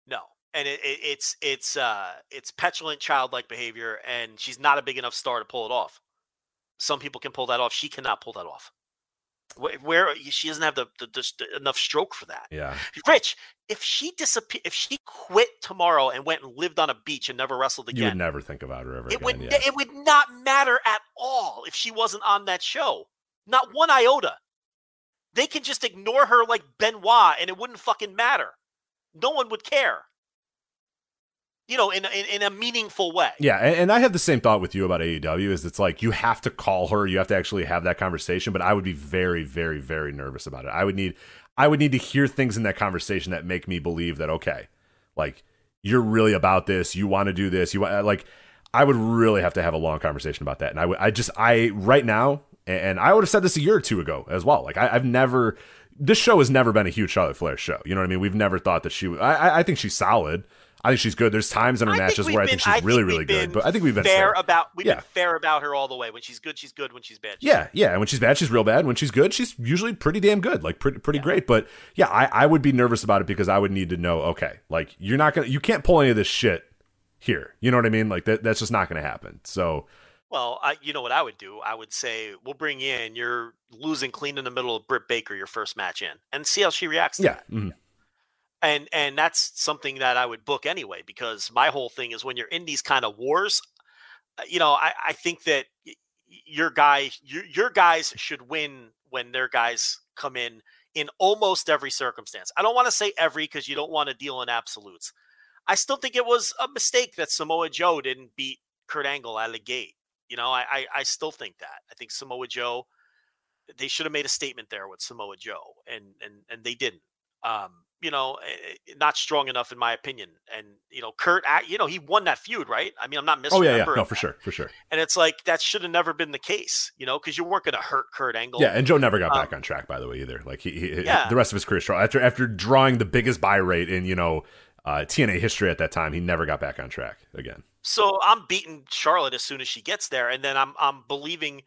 [SPEAKER 1] no, and it, it, it's it's uh it's petulant, childlike behavior, and she's not a big enough star to pull it off. Some people can pull that off. She cannot pull that off. Where, where she doesn't have the, the, the enough stroke for that.
[SPEAKER 2] Yeah,
[SPEAKER 1] Rich, if she disappear, if she quit tomorrow and went and lived on a beach and never wrestled again,
[SPEAKER 2] you would never think about her ever
[SPEAKER 1] it
[SPEAKER 2] again.
[SPEAKER 1] would
[SPEAKER 2] yeah.
[SPEAKER 1] it would not matter at all if she wasn't on that show. Not one iota. They can just ignore her like Benoit and it wouldn't fucking matter. No one would care. You know, in, in, in a meaningful way.
[SPEAKER 2] Yeah, and, and I have the same thought with you about AEW. Is it's like you have to call her, you have to actually have that conversation. But I would be very, very, very nervous about it. I would need, I would need to hear things in that conversation that make me believe that okay, like you're really about this, you want to do this, you want uh, like. I would really have to have a long conversation about that, and I would, I just, I right now, and I would have said this a year or two ago as well. Like I, I've never, this show has never been a huge Charlotte Flair show. You know what I mean? We've never thought that she. I, I think she's solid. I think she's good. There's times in her
[SPEAKER 1] I
[SPEAKER 2] matches where I think she's
[SPEAKER 1] I
[SPEAKER 2] really,
[SPEAKER 1] think
[SPEAKER 2] really good. But I think we've been
[SPEAKER 1] fair
[SPEAKER 2] fair.
[SPEAKER 1] about we've
[SPEAKER 2] Yeah.
[SPEAKER 1] been fair about her all the way. When she's good, she's good. When she's bad, she's
[SPEAKER 2] Yeah, yeah. And when she's bad, she's real bad. When she's good, she's usually pretty damn good, like pretty pretty great. But yeah, I, I would be nervous about it because I would need to know, okay, like you're not gonna you can't pull any of this shit here. You know what I mean? Like that that's just not gonna happen. So
[SPEAKER 1] Well, I, you know what I would do? I would say we'll bring in. You're losing clean in the middle of Britt Baker your first match in, and see how she reacts. To
[SPEAKER 2] yeah.
[SPEAKER 1] that.
[SPEAKER 2] Mm-hmm.
[SPEAKER 1] And and that's something that I would book anyway because my whole thing is when you're in these kind of wars, uh, you know, I, I think that your guy your your guys should win when their guys come in in almost every circumstance. I don't want to say every because you don't want to deal in absolutes. I still think it was a mistake that Samoa Joe didn't beat Kurt Angle out of the gate. You know, I I, I still think that. I think Samoa Joe they should have made a statement there with Samoa Joe, and and and they didn't. Um, you know, eh, eh, not strong enough in my opinion. And you know, Kurt, you know, he won that feud, right? I mean, I'm not
[SPEAKER 2] Oh
[SPEAKER 1] missing.
[SPEAKER 2] yeah, yeah. No, for sure, for sure.
[SPEAKER 1] And it's like that should have never been the case, you know, because you weren't going to hurt Kurt Angle.
[SPEAKER 2] Yeah, and Joe never got
[SPEAKER 1] Um,
[SPEAKER 2] back on track, by the way, either. Like he, he
[SPEAKER 1] Yeah.
[SPEAKER 2] the rest of his career after after drawing the biggest buy rate in you know uh, TNA history at that time, he never got back on track again.
[SPEAKER 1] So I'm beating Charlotte as soon as she gets there, and then I'm I'm believing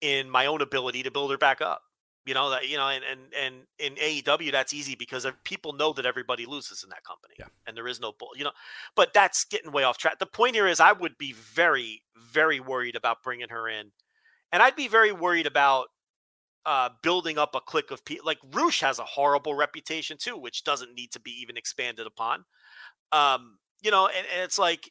[SPEAKER 1] in my own ability to build her back up. You know that you know, and and and in AEW that's easy because people know that everybody loses in that company,
[SPEAKER 2] Yeah.
[SPEAKER 1] and there is no bull. You know, but that's getting way off track. The point here is, I would be very very worried about bringing her in, and I'd be very worried about uh, building up a clique of people. Like Rush has a horrible reputation too, which doesn't need to be even expanded upon. Um, you know, and, and it's like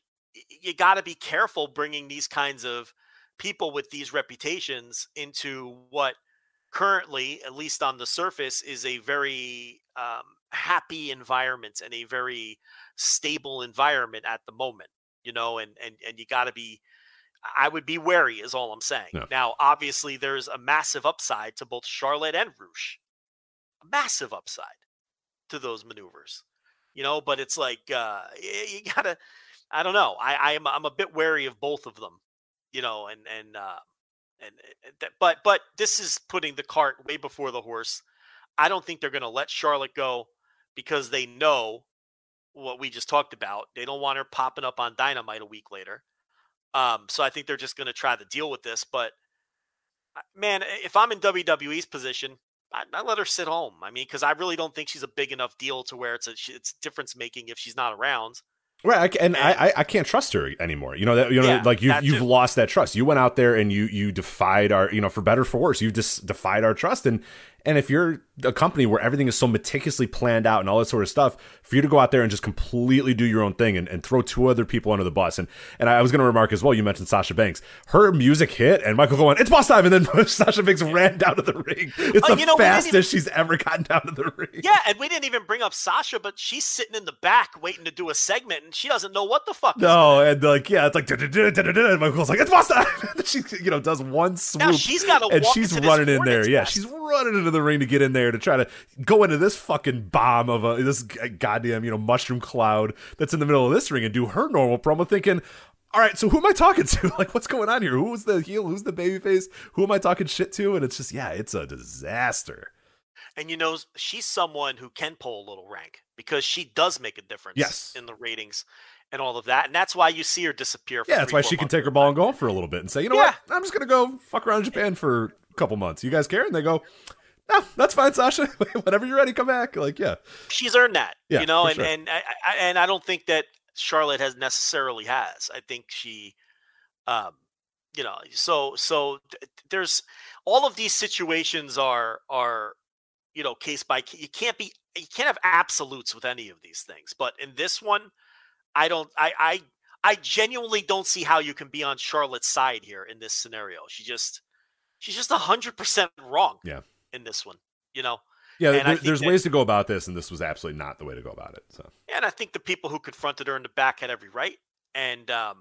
[SPEAKER 1] you got to be careful bringing these kinds of people with these reputations into what currently, at least on the surface, is a very um, happy environment and a very stable environment at the moment. You know, and and and you got to be. I would be wary, is all I'm saying.
[SPEAKER 2] Yeah.
[SPEAKER 1] Now, obviously, there's a massive upside to both Charlotte and Rush. A massive upside to those maneuvers, you know. But it's like uh, you gotta. I don't know. I I'm I'm a bit wary of both of them, you know, and and uh, and and that, but but this is putting the cart way before the horse. I don't think they're going to let Charlotte go because they know what we just talked about. They don't want her popping up on Dynamite a week later. Um, so I think they're just going to try to deal with this. But man, if I'm in WWE's position, I, I let her sit home. I mean, because I really don't think she's a big enough deal to where it's a it's difference making if she's not around.
[SPEAKER 2] Right, I, ca- and I, I I can't trust her anymore. You know that you know
[SPEAKER 1] Yeah,
[SPEAKER 2] like you've you've
[SPEAKER 1] too.
[SPEAKER 2] lost that trust. You went out there and you you defied our you know for better or for worse you just defied our trust and and if you're a company where everything is so meticulously planned out and all that sort of stuff, for you to go out there and just completely do your own thing and, and throw two other people under the bus and and I was going to remark as well. You mentioned Sasha Banks. Her music hit and Michael going it's boss time and then Sasha Banks ran down to the ring. It's
[SPEAKER 1] Oh,
[SPEAKER 2] the
[SPEAKER 1] you know,
[SPEAKER 2] fastest
[SPEAKER 1] even-
[SPEAKER 2] she's ever gotten down to the ring.
[SPEAKER 1] Yeah, and we didn't even bring up Sasha, but she's sitting in the back waiting to do a segment, and she doesn't know what the fuck. is
[SPEAKER 2] No, and like yeah, it's like and Michael's like it's boss time. she you know does one swoop.
[SPEAKER 1] Now she's gotta
[SPEAKER 2] and
[SPEAKER 1] walk
[SPEAKER 2] she's running in there. Yeah, she's running into the ring to get in there to try to go into this fucking bomb of a this goddamn you know mushroom cloud that's in the middle of this ring and do her normal promo, thinking. All right, so who am I talking to? Like, what's going on here? Who's the heel? Who's the babyface? Who am I talking shit to? And it's just, yeah, it's a disaster.
[SPEAKER 1] And you know, she's someone who can pull a little rank because she does make a difference
[SPEAKER 2] Yes.
[SPEAKER 1] in the ratings and all of that. And that's why you see her disappear. For
[SPEAKER 2] Yeah, that's
[SPEAKER 1] three,
[SPEAKER 2] why she can take her ball and go for a little bit and say, you know
[SPEAKER 1] Yeah.
[SPEAKER 2] what? I'm just gonna go fuck around Japan for a couple months. You guys care? And they go, no, that's fine, Sasha. Whenever you're ready, come back. Like, yeah,
[SPEAKER 1] She's earned that,
[SPEAKER 2] Yeah,
[SPEAKER 1] you know, and
[SPEAKER 2] sure.
[SPEAKER 1] and I, I, and I don't think that Charlotte has necessarily has. I think she, um, you know, so so th- there's all of these situations are are you know case by case. You can't be you can't have absolutes with any of these things. But in this one, I don't. I I I genuinely don't see how you can be on Charlotte's side here in this scenario. She just she's just hundred percent wrong.
[SPEAKER 2] Yeah.
[SPEAKER 1] In this one, you know,
[SPEAKER 2] Yeah, there, there's
[SPEAKER 1] that-
[SPEAKER 2] ways to go about this, and this was absolutely not the way to go about it. So
[SPEAKER 1] and I think the people who confronted her in the back had every right, and um,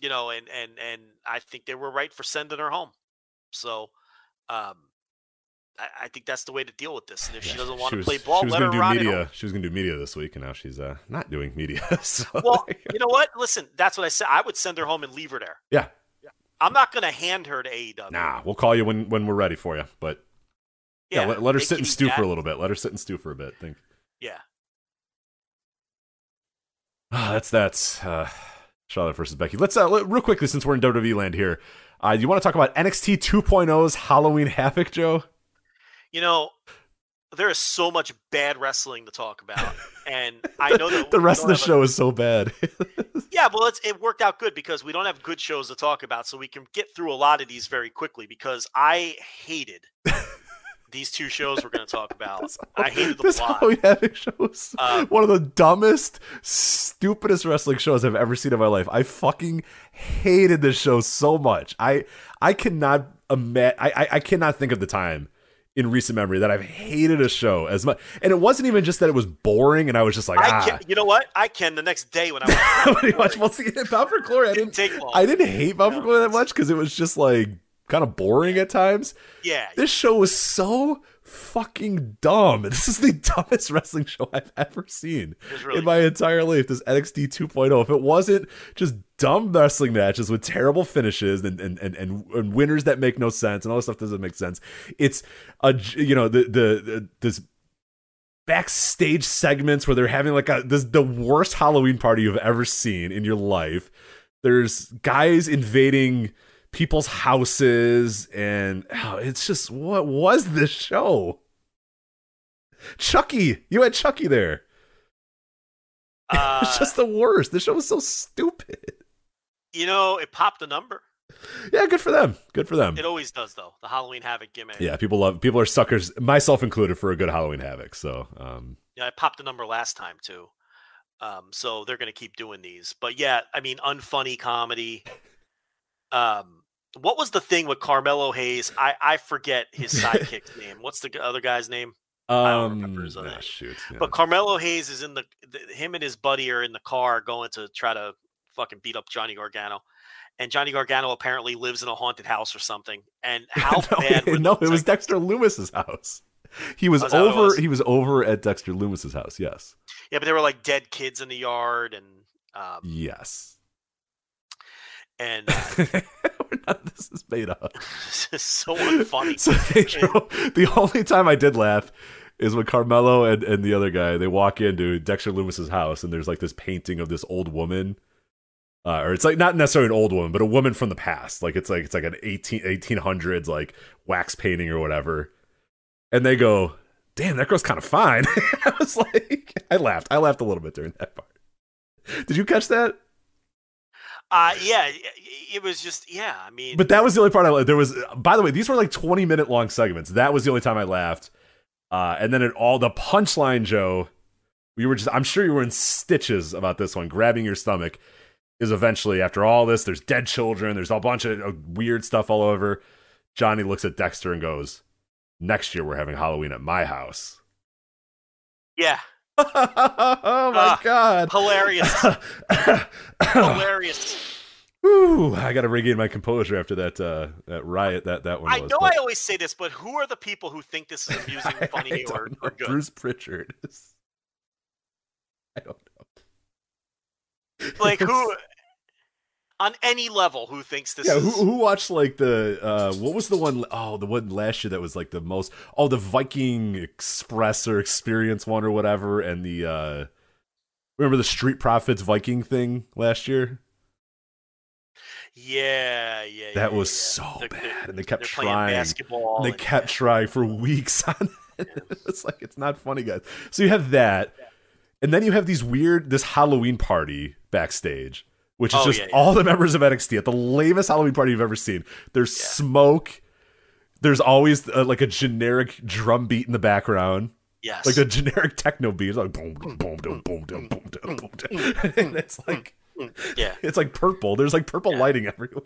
[SPEAKER 1] you know, and and and I think they were right for sending her home. So, um, I, I think that's the way to deal with this. And if she doesn't want to play ball,
[SPEAKER 2] she was
[SPEAKER 1] let her
[SPEAKER 2] gonna do
[SPEAKER 1] rot
[SPEAKER 2] media. She was going to do media this week, and now she's uh, not doing media. so
[SPEAKER 1] Well, you know what? Listen, that's what I said. I would send her home and leave her there.
[SPEAKER 2] yeah,
[SPEAKER 1] I'm not going to hand her to AEW.
[SPEAKER 2] nah, we'll call you when when we're ready for you. But yeah, let, let her sit and stew
[SPEAKER 1] that.
[SPEAKER 2] for a little bit. Let her sit and stew for a bit. Think.
[SPEAKER 1] Yeah.
[SPEAKER 2] Ah, that's that's uh, Charlotte versus Becky. Let's uh, let- real quickly since we're in WWE land here. Uh, you want to talk about NXT 2.0's Halloween Havoc, Joe?
[SPEAKER 1] You know, there is so much bad wrestling to talk about, and I know that
[SPEAKER 2] the rest of the
[SPEAKER 1] have a-
[SPEAKER 2] show is so bad.
[SPEAKER 1] Yeah, well, it's, it worked out good because we don't have good shows to talk about, so we can get through a lot of these very quickly. Because I hated these two shows we're going to talk about. I hated them
[SPEAKER 2] this
[SPEAKER 1] a lot.
[SPEAKER 2] Halloween Havoc show is
[SPEAKER 1] Uh,
[SPEAKER 2] one of the dumbest, stupidest wrestling shows I've ever seen in my life. I fucking hated this show so much. I I cannot ima- I, I I cannot think of the time in recent memory that I've hated a show as much. And it wasn't even just that it was boring, and I was just like,
[SPEAKER 1] I
[SPEAKER 2] ah.
[SPEAKER 1] can, you know what? I can the next day when I
[SPEAKER 2] watch- Bound for Glory, I
[SPEAKER 1] didn't
[SPEAKER 2] didn't.
[SPEAKER 1] take long.
[SPEAKER 2] I didn't hate Bound for Glory that much because it was just like kind of boring at times.
[SPEAKER 1] yeah,
[SPEAKER 2] This show was so fucking dumb. This is the dumbest wrestling show I've ever seen
[SPEAKER 1] really
[SPEAKER 2] in my entire life. This NXT 2.0. If it wasn't just dumb wrestling matches with terrible finishes and and, and, and, and winners that make no sense and all this stuff doesn't make sense. It's a you know the the, the this backstage segments where they're having like a this the worst Halloween party you've ever seen in your life. There's guys invading people's houses and oh, it's just what was this show? Chucky, you had Chucky there.
[SPEAKER 1] uh,
[SPEAKER 2] it's just the worst. The show was so stupid.
[SPEAKER 1] you know, it popped a number.
[SPEAKER 2] Yeah, good for them. Good for them.
[SPEAKER 1] It always does, though. The Halloween Havoc gimmick.
[SPEAKER 2] Yeah, people love people are suckers, myself included, for a good Halloween Havoc. So, um,
[SPEAKER 1] Yeah, I popped a number last time too. Um, so they're gonna keep doing these. But yeah, I mean, unfunny comedy. Um, what was the thing with Carmelo Hayes? I I forget his sidekick's name. What's the other guy's name? don't remember
[SPEAKER 2] um,
[SPEAKER 1] his other
[SPEAKER 2] ah,
[SPEAKER 1] name.
[SPEAKER 2] shoot. yeah.
[SPEAKER 1] But Carmelo Hayes is in the, the him and his buddy are in the car going to try to fucking beat up Johnny Gargano. And Johnny Gargano apparently lives in a haunted house or something. And how
[SPEAKER 2] no,
[SPEAKER 1] bad
[SPEAKER 2] no, it was
[SPEAKER 1] ex-
[SPEAKER 2] Dexter Lumis's house. He was
[SPEAKER 1] is that what it
[SPEAKER 2] over.
[SPEAKER 1] was?
[SPEAKER 2] He was over at Dexter Lumis's house. Yes,
[SPEAKER 1] Yeah, but there were like dead kids in the yard and um
[SPEAKER 2] yes.
[SPEAKER 1] and uh,
[SPEAKER 2] Of this is made up.
[SPEAKER 1] it's just so unfunny.
[SPEAKER 2] So they drove, the only time I did laugh is when Carmelo and, and the other guy they walk into Dexter Lumis's house and there's like this painting of this old woman. Uh, or it's like not necessarily an old woman, but a woman from the past. Like it's like it's like an 18, 1800s like wax painting or whatever. And they go, "Damn, that girl's kind of fine." I was like, I laughed. I laughed a little bit during that part. Did you catch that?
[SPEAKER 1] Uh yeah, it was just yeah, I mean
[SPEAKER 2] But that was the only part I there was. By the way, these were like twenty minute long segments. That was the only time I laughed. Uh, and then it all the punchline, Joe. We were just. I'm sure you were in stitches about this one, grabbing your stomach. Is eventually after all this, there's dead children. There's a bunch of uh, weird stuff all over. Johnny looks at Dexter and goes, "Next year we're having Halloween at my house."
[SPEAKER 1] yeah,
[SPEAKER 2] oh my
[SPEAKER 1] Ah,
[SPEAKER 2] god!
[SPEAKER 1] hilarious. hilarious.
[SPEAKER 2] Whew, I got to regain my composure after that uh, that riot that that one
[SPEAKER 1] I
[SPEAKER 2] was.
[SPEAKER 1] know
[SPEAKER 2] but-
[SPEAKER 1] I always say this, but who are the people who think this is amusing,
[SPEAKER 2] I
[SPEAKER 1] funny,
[SPEAKER 2] don't
[SPEAKER 1] or, or good?
[SPEAKER 2] Bruce Pritchard is. I don't know.
[SPEAKER 1] Like who on any level who thinks this
[SPEAKER 2] Yeah,
[SPEAKER 1] is
[SPEAKER 2] who, who watched like the uh what was the one oh the one last year that was like the most oh the Viking Express or Experience one or whatever and the uh remember the Street Profits Viking thing last year
[SPEAKER 1] Yeah, yeah.
[SPEAKER 2] that
[SPEAKER 1] yeah,
[SPEAKER 2] was
[SPEAKER 1] yeah.
[SPEAKER 2] so
[SPEAKER 1] They're-
[SPEAKER 2] bad
[SPEAKER 1] they're-
[SPEAKER 2] and they kept trying
[SPEAKER 1] basketball.
[SPEAKER 2] and they
[SPEAKER 1] and-
[SPEAKER 2] kept trying for weeks on it. it's like it's not funny guys so you have that and then you have these weird this Halloween party backstage which is
[SPEAKER 1] oh,
[SPEAKER 2] just
[SPEAKER 1] yeah, yeah.
[SPEAKER 2] all the members of NXT at the lamest Halloween party you've ever seen. There's
[SPEAKER 1] yeah.
[SPEAKER 2] smoke. There's always uh, like a generic drum beat in the background.
[SPEAKER 1] Yes.
[SPEAKER 2] Like a generic techno beat. It's like boom, boom, boom, boom, boom, boom, boom, boom. boom. and it's mm, like, mm, mm.
[SPEAKER 1] yeah.
[SPEAKER 2] It's like purple. There's like purple
[SPEAKER 1] yeah.
[SPEAKER 2] lighting everywhere.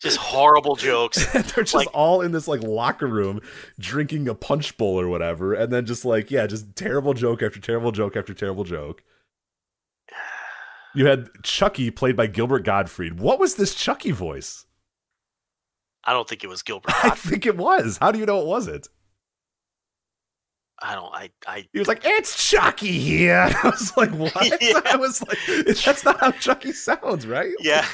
[SPEAKER 1] Just horrible jokes.
[SPEAKER 2] they're just
[SPEAKER 1] like,
[SPEAKER 2] all in this like locker room drinking a punch bowl or whatever. And then just like, yeah, just terrible joke after terrible joke after terrible joke. You had Chucky played by Gilbert Gottfried. What was this Chucky voice?
[SPEAKER 1] I don't think it was Gilbert.
[SPEAKER 2] I think it was. How do you know it wasn't?
[SPEAKER 1] I don't. I. I.
[SPEAKER 2] He was like, "It's Chucky here." I was like, "What?"
[SPEAKER 1] Yeah.
[SPEAKER 2] I was like, "That's not how Chucky sounds, right?"
[SPEAKER 1] Yeah.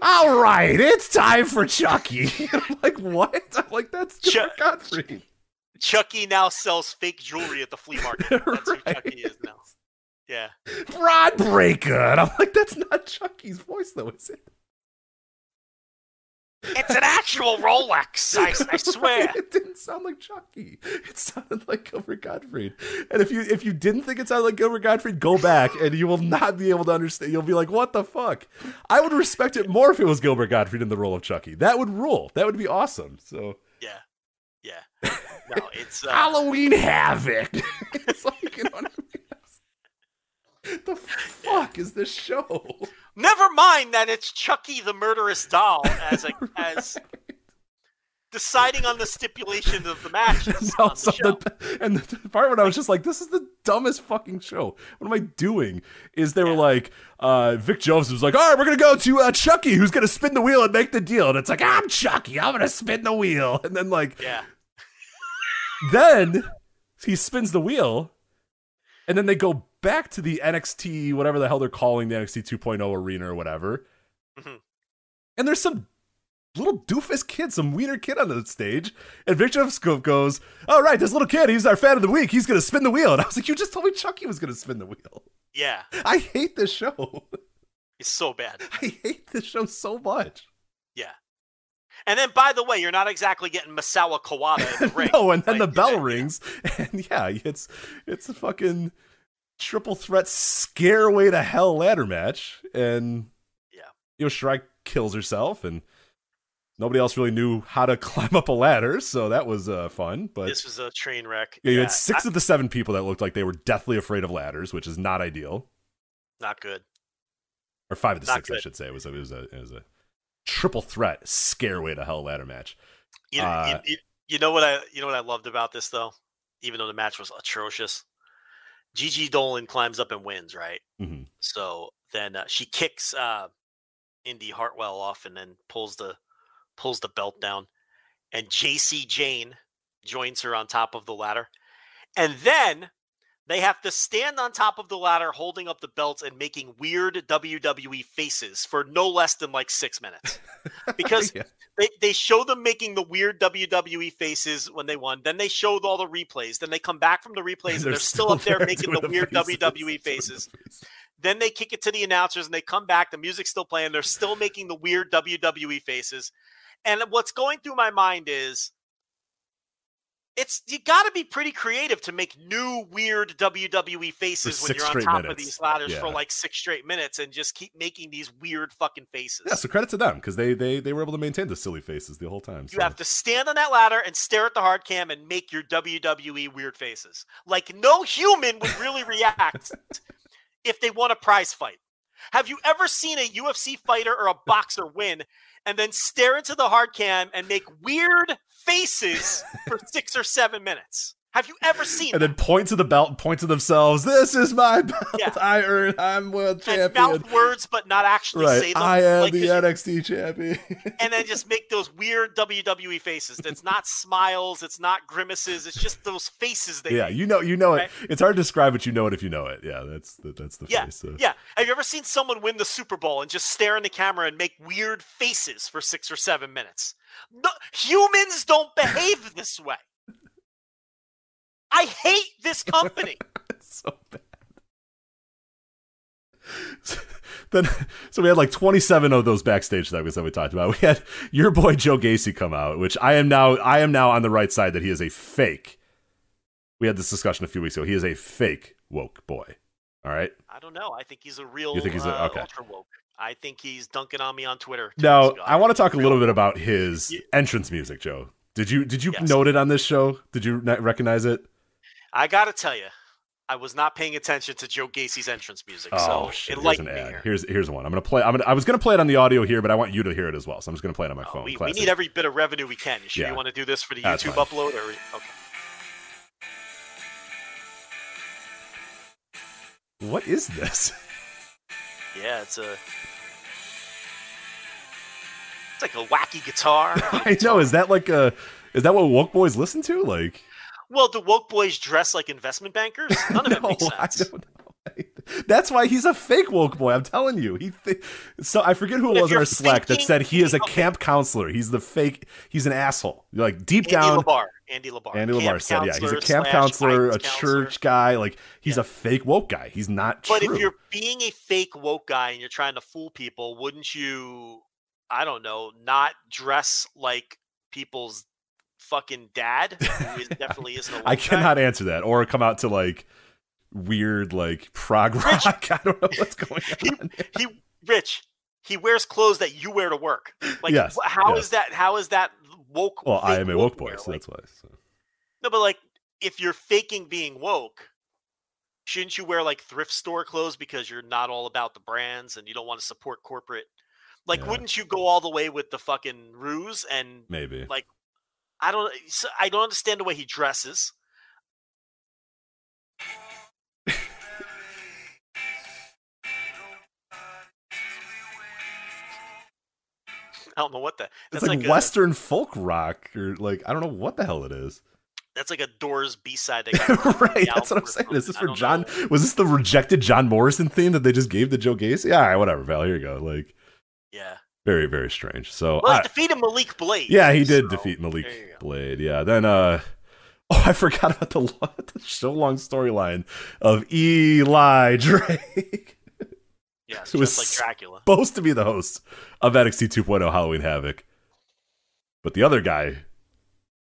[SPEAKER 2] All right, it's time for Chucky. I'm like, "What?" I'm like, "That's Gilbert Gottfried."
[SPEAKER 1] Chucky now sells fake jewelry at the flea market. That's who Chucky is now. Yeah.
[SPEAKER 2] Rod Breaker. And I'm like, that's not Chucky's voice, though, is it?
[SPEAKER 1] It's an actual Rolex. I, I swear.
[SPEAKER 2] it didn't sound like Chucky. It sounded like Gilbert Gottfried. And if you if you didn't think it sounded like Gilbert Gottfried, go back and you will not be able to understand. You'll be like, what the fuck? I would respect it more if it was Gilbert Gottfried in the role of Chucky. That would rule. That would be awesome. So
[SPEAKER 1] Yeah. Yeah. No, it's. Uh,
[SPEAKER 2] Halloween Havoc. it's like, you know what I mean? The fuck is this show?
[SPEAKER 1] never mind that it's Chucky the murderous doll as a as deciding on the stipulation of the matches
[SPEAKER 2] No,
[SPEAKER 1] the
[SPEAKER 2] so the- and the part when I was just like, this is the dumbest fucking show. What am I doing? Is they were like, uh, Vic Joseph was like, all right, we're going to go to uh, Chucky, who's going to spin the wheel and make the deal. And it's like, I'm Chucky, I'm going to spin the wheel. And then, like,
[SPEAKER 1] yeah.
[SPEAKER 2] then he spins the wheel. And then they go back to the NXT, whatever the hell they're calling the NXT 2.0 arena or whatever.
[SPEAKER 1] Mhm.
[SPEAKER 2] And there's some little doofus kid, some wiener kid on the stage. And Vic Joseph goes, All right, this little kid, he's our fan of the week. He's going to spin the wheel. And I was like, You just told me Chucky was going to spin the wheel.
[SPEAKER 1] Yeah.
[SPEAKER 2] I hate this show.
[SPEAKER 1] It's so bad.
[SPEAKER 2] I hate this show so much.
[SPEAKER 1] Yeah. And then, by the way, you're not exactly getting Misawa Kawada in the ring.
[SPEAKER 2] no, and then
[SPEAKER 1] Like,
[SPEAKER 2] the bell
[SPEAKER 1] yeah,
[SPEAKER 2] rings, and yeah, it's it's a fucking triple threat scare way to hell ladder match, and
[SPEAKER 1] Yeah.
[SPEAKER 2] Io Shirai kills herself, and nobody else really knew how to climb up a ladder, so that was uh, fun. But
[SPEAKER 1] This was a train wreck.
[SPEAKER 2] yeah, you had six of the seven people that looked like they were deathly afraid of ladders, which is not ideal.
[SPEAKER 1] Not good.
[SPEAKER 2] Or five of the
[SPEAKER 1] Not
[SPEAKER 2] six, I should say. It was a, it was a it was a triple threat scare way to hell ladder match.
[SPEAKER 1] You, know-
[SPEAKER 2] Uh,
[SPEAKER 1] you, you, you know what I you know what I loved about this though, even though the match was atrocious. Gigi Dolan climbs up and wins, right?
[SPEAKER 2] hmm
[SPEAKER 1] So then uh, she kicks uh, Indi Hartwell off and then pulls the pulls the belt down, and Jacy Jayne joins her on top of the ladder, and then they have to stand on top of the ladder holding up the belts and making weird WWE faces for no less than like six minutes because
[SPEAKER 2] Yeah.
[SPEAKER 1] they, they show them making the weird WWE faces when they won. Then they showed all the replays. Then they come back from the replays and they're, still, up there making the
[SPEAKER 2] doing
[SPEAKER 1] weird
[SPEAKER 2] faces,
[SPEAKER 1] WWE
[SPEAKER 2] the
[SPEAKER 1] faces. Then they kick it to the announcers and they come back. The music's still playing. They're still making the weird WWE faces. And what's going through my mind is it's you got to be pretty creative to make new weird WWE faces when you're on top of these ladders for like six straight minutes and just keep making these weird fucking faces.
[SPEAKER 2] Yeah, so credit to them because they, they they were able to maintain the silly faces the whole time.
[SPEAKER 1] You have to stand on that ladder and stare at the hard cam and make your WWE weird faces. Like no human would really react if they won a prize fight. Have you ever seen a UFC fighter or a boxer win and then stare into the hard cam and make weird faces for six or seven minutes? Have you ever seen
[SPEAKER 2] and
[SPEAKER 1] that?
[SPEAKER 2] then point to the belt and point to themselves. This is my belt.
[SPEAKER 1] Yeah.
[SPEAKER 2] I earned. I'm world
[SPEAKER 1] and
[SPEAKER 2] champion.
[SPEAKER 1] mouth words but not actually say them?
[SPEAKER 2] I am
[SPEAKER 1] Like,
[SPEAKER 2] the
[SPEAKER 1] 'cause you-
[SPEAKER 2] NXT champion.
[SPEAKER 1] and then just make those weird WWE faces. That's not smiles, it's not grimaces, it's just those faces they
[SPEAKER 2] yeah,
[SPEAKER 1] make.
[SPEAKER 2] you know, you know it. It's hard to describe, but you know it if you know it. Yeah, that's the, that's the
[SPEAKER 1] Yeah,
[SPEAKER 2] face. So.
[SPEAKER 1] yeah. Have you ever seen someone win the Super Bowl and just stare in the camera and make weird faces for six or seven minutes? No, humans don't behave this way. I hate this company.
[SPEAKER 2] It's so bad. then, so we had like 27 of those backstage segments that we talked about. We had your boy Joe Gacy come out, which I am now, I am now on the right side that he is a fake. We had this discussion a few weeks ago. He is a fake woke boy. All right.
[SPEAKER 1] I don't know. I think he's a real
[SPEAKER 2] You think he's a-
[SPEAKER 1] uh,
[SPEAKER 2] okay.
[SPEAKER 1] ultra woke. I think he's dunking on me on Twitter.
[SPEAKER 2] Now. I want to talk a little bit about his entrance music, Joe. Did you did you
[SPEAKER 1] Yes.
[SPEAKER 2] note it on this show? Did you recognize it?
[SPEAKER 1] I got to tell you, I was not paying attention to Joe Gacy's entrance music.
[SPEAKER 2] Oh
[SPEAKER 1] so
[SPEAKER 2] shit! Here's an
[SPEAKER 1] me
[SPEAKER 2] ad.
[SPEAKER 1] here.
[SPEAKER 2] Here's here's one. I'm gonna play. I'm gonna. I was gonna play it on the audio here, but I want you to hear it as well. So I'm just gonna play it on my
[SPEAKER 1] Oh,
[SPEAKER 2] phone.
[SPEAKER 1] we, we need every bit of revenue we can. You sure
[SPEAKER 2] Yeah.
[SPEAKER 1] you want to do this for the
[SPEAKER 2] That's
[SPEAKER 1] YouTube
[SPEAKER 2] fine.
[SPEAKER 1] upload? Or okay.
[SPEAKER 2] What is this?
[SPEAKER 1] Yeah, it's a. It's like a wacky guitar.
[SPEAKER 2] I know. Is that like a? Is that what woke boys listen to? Like,
[SPEAKER 1] Well, do woke boys dress like investment bankers? None of it
[SPEAKER 2] no,
[SPEAKER 1] makes
[SPEAKER 2] I don't know. That's why he's a fake woke boy. I'm telling you. He th- so I forget who it was in our Slack that said he is a camp counselor. He's the fake. He's an asshole. Like deep
[SPEAKER 1] Andy
[SPEAKER 2] down,
[SPEAKER 1] Labar. Andy Labar.
[SPEAKER 2] Andy Lamar said, "Yeah, he's a camp counselor, a
[SPEAKER 1] counselor.
[SPEAKER 2] church guy. Like he's
[SPEAKER 1] Yeah.
[SPEAKER 2] a fake woke guy. He's not
[SPEAKER 1] But
[SPEAKER 2] true."
[SPEAKER 1] if you're being a fake woke guy and you're trying to fool people, wouldn't you? I don't know, not dress like people's fucking dad, who is, definitely isn't a
[SPEAKER 2] I
[SPEAKER 1] guy?
[SPEAKER 2] cannot answer that, or come out to like weird like prog rock. I don't know what's going on.
[SPEAKER 1] He, Rich, he wears clothes that you wear to work. Like,
[SPEAKER 2] Yes,
[SPEAKER 1] how is
[SPEAKER 2] yes.
[SPEAKER 1] that? How is that woke?
[SPEAKER 2] Well, I am a woke boy, so
[SPEAKER 1] Like,
[SPEAKER 2] that's why. So.
[SPEAKER 1] No, but like, if you're faking being woke, shouldn't you wear like thrift store clothes because you're not all about the brands and you don't want to support corporate? Like,
[SPEAKER 2] Yeah.
[SPEAKER 1] wouldn't you go all the way with the fucking ruse? And
[SPEAKER 2] Maybe.
[SPEAKER 1] like, I don't, I don't understand the way he dresses. I don't know what that.
[SPEAKER 2] It's
[SPEAKER 1] That's
[SPEAKER 2] like,
[SPEAKER 1] like, a,
[SPEAKER 2] Western folk rock, or like I don't know what the hell it is.
[SPEAKER 1] that's like a Doors B side. That
[SPEAKER 2] right, that's what I'm saying. Is this for John?
[SPEAKER 1] know.
[SPEAKER 2] Was this the rejected John Morrison theme that they just gave to Joe Gacy? Yeah, right, whatever, Val. Here you go. Like
[SPEAKER 1] Yeah.
[SPEAKER 2] Very, very strange. So
[SPEAKER 1] Well, he
[SPEAKER 2] I-
[SPEAKER 1] defeated Malik Blade.
[SPEAKER 2] yeah, he did
[SPEAKER 1] so
[SPEAKER 2] defeat Malik
[SPEAKER 1] there you go.
[SPEAKER 2] Blade. Yeah, then uh. Oh, I forgot about the, lo- the so long storyline of Eli Drake.
[SPEAKER 1] Yes,
[SPEAKER 2] It was
[SPEAKER 1] like Dracula.
[SPEAKER 2] supposed to be the host of NXT 2.0 Halloween Havoc. But the other guy,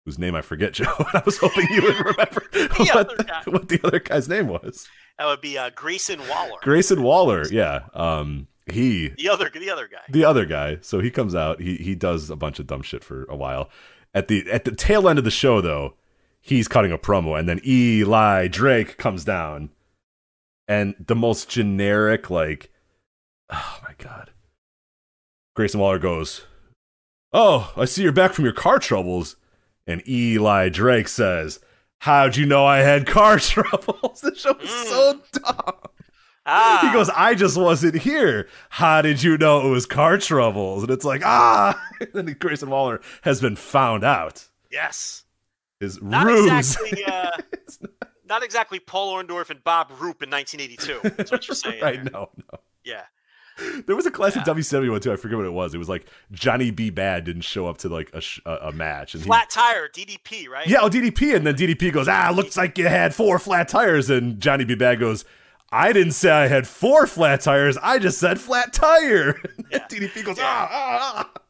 [SPEAKER 2] whose name I forget, Joe, I was hoping you would remember what, what the other guy's name was.
[SPEAKER 1] That would be uh, Grayson Waller.
[SPEAKER 2] Grayson Waller, yeah. Um, he,
[SPEAKER 1] the other, the other guy.
[SPEAKER 2] the other guy. So he comes out. He he does a bunch of dumb shit for a while. At the at the tail end of the show, though, he's cutting a promo, and then Eli Drake comes down, and the most generic, like, oh my god. Grayson Waller goes, "Oh, I see you're back from your car troubles," and Eli Drake says, "How'd you know I had car troubles?" the show is so mm. dumb.
[SPEAKER 1] Ah,
[SPEAKER 2] He goes, I just wasn't here. How did you know it was car troubles? And it's like, ah. And then Grayson Waller has been found out.
[SPEAKER 1] yes.
[SPEAKER 2] His
[SPEAKER 1] Not
[SPEAKER 2] ruse.
[SPEAKER 1] exactly. Uh, not exactly Paul Orndorff and Bob Roop in 1982. That's what you're saying.
[SPEAKER 2] right?
[SPEAKER 1] there.
[SPEAKER 2] No, no.
[SPEAKER 1] Yeah.
[SPEAKER 2] There was a classic WCW one too. I forget what it was. It was like Johnny B. Badd didn't show up to like a, sh- a, a match, and he,
[SPEAKER 1] Flat tire, DDP, right?
[SPEAKER 2] yeah, oh DDP, and then DDP goes, ah, looks like you had four flat tires, and Johnny B. Badd goes. I didn't say I had four flat tires. I just said flat tire. And
[SPEAKER 1] Yeah.
[SPEAKER 2] DDP goes, ah, ah, ah.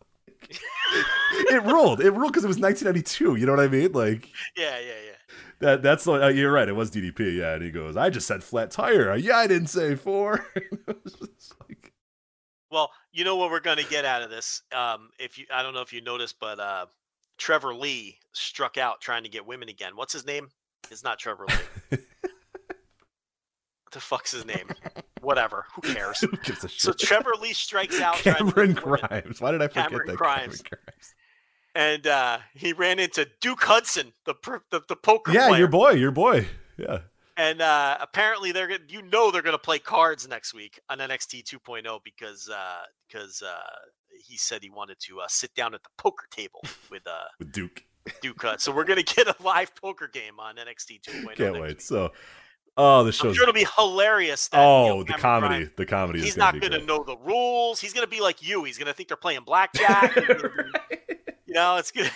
[SPEAKER 2] it ruled. It ruled because it was 1992. You know what I mean? Like
[SPEAKER 1] Yeah, yeah, yeah.
[SPEAKER 2] that. That's the. Uh, you're right. It was DDP. Yeah, and he goes, I just said flat tire. Yeah, I didn't say four. It was just like-
[SPEAKER 1] Well, you know what we're going to get out of this. Um, if you, I don't know if you noticed, but uh, Trevor Lee struck out trying to get women again. What's his name? It's not Trevor Lee. The fuck's his name? Whatever. Who cares?
[SPEAKER 2] Who gives a
[SPEAKER 1] So
[SPEAKER 2] shit?
[SPEAKER 1] Trevor Lee strikes out.
[SPEAKER 2] Cameron Grimes. Why did I forget
[SPEAKER 1] Cameron
[SPEAKER 2] that?
[SPEAKER 1] Grimes.
[SPEAKER 2] Cameron Grimes.
[SPEAKER 1] and uh, he ran into Duke Hudson, the the, the poker
[SPEAKER 2] Yeah,
[SPEAKER 1] player.
[SPEAKER 2] your boy. Your boy. Yeah.
[SPEAKER 1] And uh, apparently they're gonna, you know, they're gonna play cards next week on NXT 2.0 because uh, because uh, he said he wanted to uh, sit down at the poker table with uh,
[SPEAKER 2] With Duke.
[SPEAKER 1] Duke Hudson. So we're gonna get a live poker game on NXT 2.0.
[SPEAKER 2] Can't wait.
[SPEAKER 1] week.
[SPEAKER 2] So, oh, the
[SPEAKER 1] I'm
[SPEAKER 2] show's.
[SPEAKER 1] sure it'll be hilarious. That, you
[SPEAKER 2] oh,
[SPEAKER 1] know,
[SPEAKER 2] the
[SPEAKER 1] Cameron
[SPEAKER 2] comedy.
[SPEAKER 1] Grimes-
[SPEAKER 2] The comedy.
[SPEAKER 1] He's
[SPEAKER 2] is gonna
[SPEAKER 1] not
[SPEAKER 2] be
[SPEAKER 1] gonna know the rules. He's gonna be like you. He's gonna think they're playing blackjack. You know, it's good.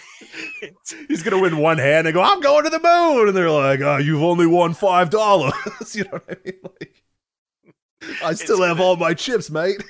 [SPEAKER 2] He's gonna win one hand and go, "I'm going to the moon," and they're like, "Oh, you've only won five dollars." you know what I mean? Like, I still
[SPEAKER 1] It's
[SPEAKER 2] have
[SPEAKER 1] gonna-
[SPEAKER 2] all my chips, mate.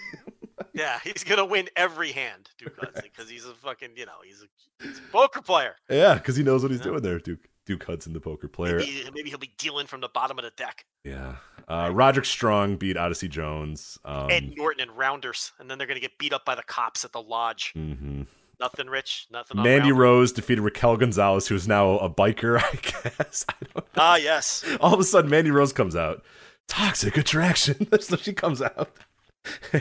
[SPEAKER 1] yeah, he's gonna win every hand, Duke Hudson, because he's a fucking, you know, he's a, he's a poker player.
[SPEAKER 2] yeah, because he knows what he's
[SPEAKER 1] Yeah.
[SPEAKER 2] doing there. Duke Duke Hudson, the poker player.
[SPEAKER 1] Maybe, maybe he'll be dealing from the bottom of the deck.
[SPEAKER 2] Yeah. Uh, Roderick Strong beat Odyssey Jones. Um,
[SPEAKER 1] Ed Norton and Rounders, and then they're gonna get beat up by the cops at the lodge.
[SPEAKER 2] mhm.
[SPEAKER 1] Nothing, Rich. Nothing.
[SPEAKER 2] Mandy Rose defeated Raquel Gonzalez, who's now a biker, I guess. I don't know.
[SPEAKER 1] Ah, yes.
[SPEAKER 2] All of a sudden, Mandy Rose comes out. Toxic attraction. so she comes out.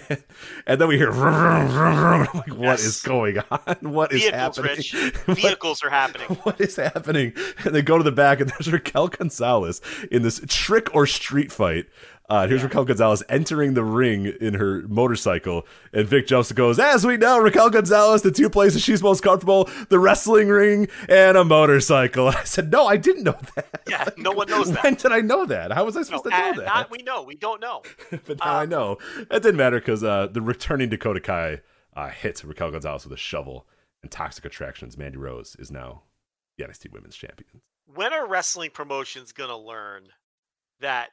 [SPEAKER 2] and then we hear, vroom, vroom, vroom, vroom. I'm like, what
[SPEAKER 1] Yes.
[SPEAKER 2] is going on? What is
[SPEAKER 1] Vehicles,
[SPEAKER 2] happening?
[SPEAKER 1] Rich.
[SPEAKER 2] What-
[SPEAKER 1] Vehicles are happening.
[SPEAKER 2] what is happening? And they go to the back, and there's Raquel Gonzalez in this trick or street fight. Uh, here's Raquel Gonzalez entering the ring in her motorcycle, and Vic Joseph goes, "As we know, Raquel Gonzalez, the two places she's most comfortable: the wrestling ring and a motorcycle." I said, "No, I didn't know that.
[SPEAKER 1] Yeah, no one knows that.
[SPEAKER 2] When did I know that? How was I
[SPEAKER 1] No,
[SPEAKER 2] supposed to know that?"
[SPEAKER 1] not we know. We don't know.
[SPEAKER 2] but now I know. That didn't matter because uh, the returning Dakota Kai uh, hit Raquel Gonzalez with a shovel, and Toxic Attractions Mandy Rose is now the NXT Women's Champion.
[SPEAKER 1] When are wrestling promotions going to learn that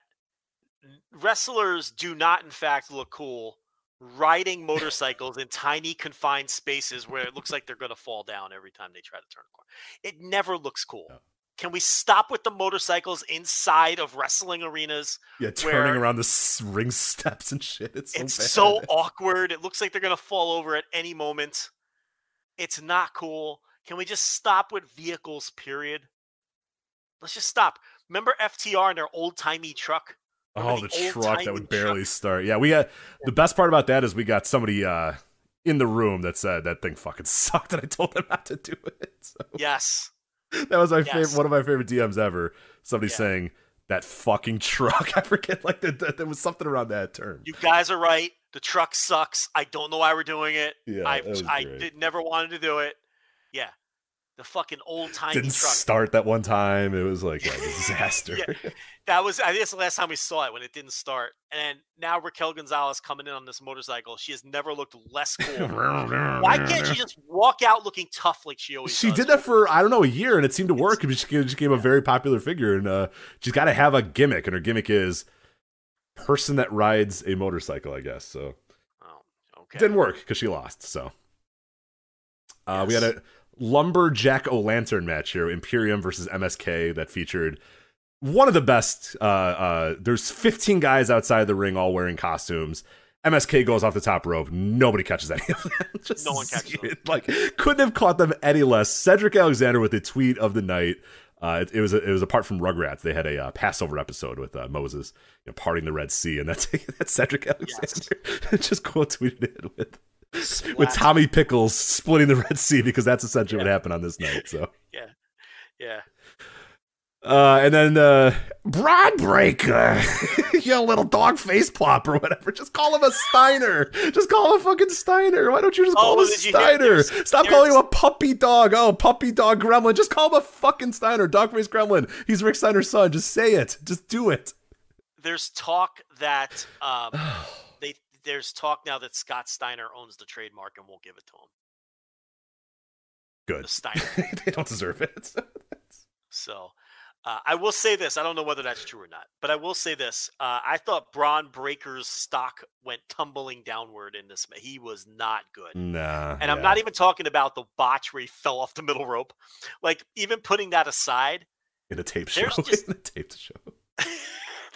[SPEAKER 1] wrestlers do not, in fact, look cool riding motorcycles in tiny confined spaces where it looks like they're going to fall down every time they try to turn a corner? It never looks cool.
[SPEAKER 2] No.
[SPEAKER 1] Can we stop with the motorcycles inside of wrestling arenas?
[SPEAKER 2] Yeah, turning around the ring steps and shit. It's so
[SPEAKER 1] it's so awkward. It looks like they're going to fall over at any moment. It's not cool. Can we just stop with vehicles, period? Let's just stop. Remember FTR and their old timey truck?
[SPEAKER 2] Oh, the truck that would barely
[SPEAKER 1] truck?
[SPEAKER 2] start. Yeah, we got the best part about that is we got somebody uh in the room that said that thing fucking sucked, and I told them not to do it. So
[SPEAKER 1] Yes.
[SPEAKER 2] that was my
[SPEAKER 1] Yes.
[SPEAKER 2] favorite, one of my favorite DMs ever. Somebody
[SPEAKER 1] Yeah.
[SPEAKER 2] saying that fucking truck. I forget, like that. that- There was something around that term.
[SPEAKER 1] You guys are right. The truck sucks. I don't know why we're doing it.
[SPEAKER 2] Yeah,
[SPEAKER 1] I I did, never wanted to do it. Yeah. The fucking old time
[SPEAKER 2] Didn't
[SPEAKER 1] truck.
[SPEAKER 2] start that one time. It was like a disaster.
[SPEAKER 1] Yeah. That was I think it's the last time we saw it when it didn't start. And now Raquel Gonzalez coming in on this motorcycle. She has never looked less cool. Why can't she just walk out looking tough like she always
[SPEAKER 2] She
[SPEAKER 1] does?
[SPEAKER 2] did that for I don't know a year, and it seemed to work. She became, she became a very popular figure, and uh, she's got to have a gimmick, and her gimmick is person that rides a motorcycle. I guess so.
[SPEAKER 1] Oh, okay.
[SPEAKER 2] Didn't work because she lost. So uh, we had a lumberjack o lantern match here, Imperium versus MSK, that featured one of the best. Uh, uh, there's 15 guys outside the ring, all wearing costumes. MSK goes off the top rope. Nobody catches any of them. Just
[SPEAKER 1] No one catches them.
[SPEAKER 2] Like couldn't have caught them any less. Cedric Alexander with the tweet of the night. Uh, it, it was a, it was apart from Rugrats. They had a uh, Passover episode with uh, Moses, you know, parting the Red Sea, and that's that's Cedric Alexander. Just quote tweeted it with with Tommy Pickles splitting the Red Sea because that's essentially what happened on this night. So,
[SPEAKER 1] Yeah. Yeah.
[SPEAKER 2] uh, and then uh, Bron Breakker, you little dog face plop or whatever. Just call him a Steiner. Just call him a fucking Steiner. Why don't you just
[SPEAKER 1] Oh,
[SPEAKER 2] call him a
[SPEAKER 1] did you hear-
[SPEAKER 2] Steiner?
[SPEAKER 1] there's-
[SPEAKER 2] Stop calling him a puppy dog. Oh, puppy dog gremlin. Just call him a fucking Steiner. Dog face gremlin. He's Rick Steiner's son. Just say it. Just do it.
[SPEAKER 1] There's talk that um there's talk now that Scott Steiner owns the trademark and won't give it to him.
[SPEAKER 2] Good.
[SPEAKER 1] The Steiner.
[SPEAKER 2] they don't deserve it.
[SPEAKER 1] So uh, I will say this. I don't know whether that's true or not, but I will say this. Uh, I thought Bron Breakker's stock went tumbling downward in this. He was not good.
[SPEAKER 2] nah.
[SPEAKER 1] And I'm not even talking about the botch where he fell off the middle rope. Like, even putting that aside,
[SPEAKER 2] in a tape show.
[SPEAKER 1] Just-
[SPEAKER 2] in a taped show.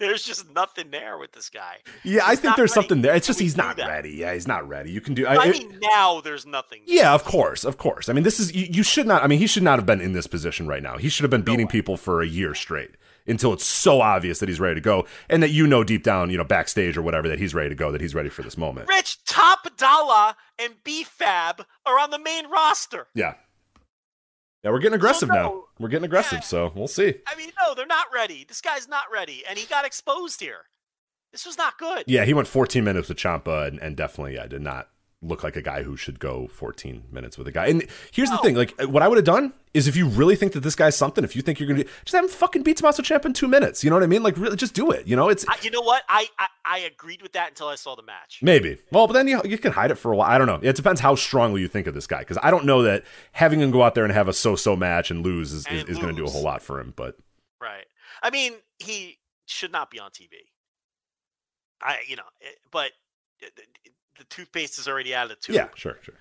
[SPEAKER 1] There's just nothing there with this guy.
[SPEAKER 2] Yeah, I think there's
[SPEAKER 1] ready.
[SPEAKER 2] something there. It's just he's not ready. Yeah, he's not ready. You can do.
[SPEAKER 1] I,
[SPEAKER 2] I, it-
[SPEAKER 1] mean, now there's nothing.
[SPEAKER 2] yeah, of course, of course. I mean, this is you, you should not. I mean, he should not have been in this position right now. He should have been beating
[SPEAKER 1] way.
[SPEAKER 2] people for a year straight until it's so obvious that he's ready to go, and that you know deep down, you know, backstage or whatever, that he's ready to go, that he's ready for this moment.
[SPEAKER 1] Rich Top Dolla and B Fab are on the main roster.
[SPEAKER 2] Yeah, yeah, we're getting aggressive now.
[SPEAKER 1] no,
[SPEAKER 2] We're getting aggressive,
[SPEAKER 1] yeah.
[SPEAKER 2] so we'll see.
[SPEAKER 1] I mean, no, they're not ready. This guy's not ready, and he got exposed here. This was not good.
[SPEAKER 2] Yeah, he went 14 minutes with Ciampa, and, and definitely, yeah, did not look like a guy who should go 14 minutes with a guy. And here's the
[SPEAKER 1] oh.
[SPEAKER 2] thing: like, what I would have done is, if you really think that this guy's something, if you think you're gonna, just have him fucking beat Tommaso Ciampa in two minutes. You know what I mean? Like, really, just do it. You know, it's
[SPEAKER 1] I, you know what? I, I I agreed with that until I saw the match.
[SPEAKER 2] maybe. Well, but then you you can hide it for a while. I don't know. It depends how strongly you think of this guy, because I don't know that having him go out there and have a so-so match and lose is, is,
[SPEAKER 1] And
[SPEAKER 2] is going to do a whole lot for him. But
[SPEAKER 1] Right. I mean, he should not be on TV. I, you know, eh, but it- it- the toothpaste is already out of the tube.
[SPEAKER 2] yeah, sure, sure.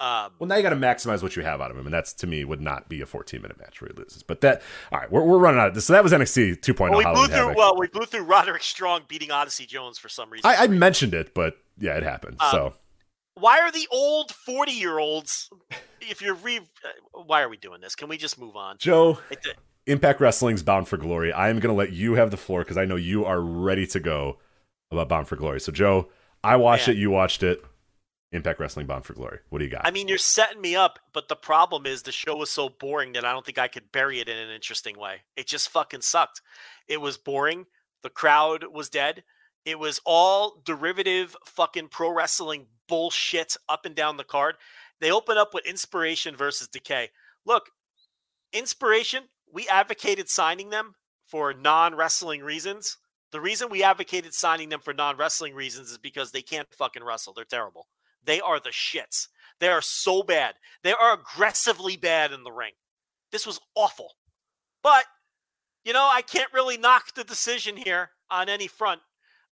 [SPEAKER 1] Um,
[SPEAKER 2] Well, now you got to maximize what you have out of him, and that's to me would not be a 14 minute match where he loses. But that, all right, we're, we're running out of this. So that was NXT 2.0
[SPEAKER 1] well, we blew
[SPEAKER 2] Halloween
[SPEAKER 1] through.
[SPEAKER 2] Havoc.
[SPEAKER 1] Well, we blew through Roderick Strong beating Odyssey Jones for some reason.
[SPEAKER 2] I, I mentioned it, but yeah, it happened.
[SPEAKER 1] Um,
[SPEAKER 2] so
[SPEAKER 1] why are the old 40 year olds if you're re why are we doing this can we just move on
[SPEAKER 2] Joe, Impact Wrestling's Bound for Glory. I am going to let you have the floor because I know you are ready to go about Bound for Glory. So, Joe, I watched
[SPEAKER 1] Man.
[SPEAKER 2] it. You watched it. Impact Wrestling Bound for Glory. What do you got?
[SPEAKER 1] i mean you're setting me up but the problem is the show was so boring that i don't think i could bury it in an interesting way it just fucking sucked it was boring the crowd was dead it was all derivative fucking pro wrestling bullshit up and down the card they open up with inspiration versus decay look inspiration we advocated signing them for non-wrestling reasons the reason we advocated signing them for non-wrestling reasons is because they can't fucking wrestle. They're terrible. They are the shits. They are so bad. They are aggressively bad in the ring. This was awful. But you know i can't really knock the decision here on any front.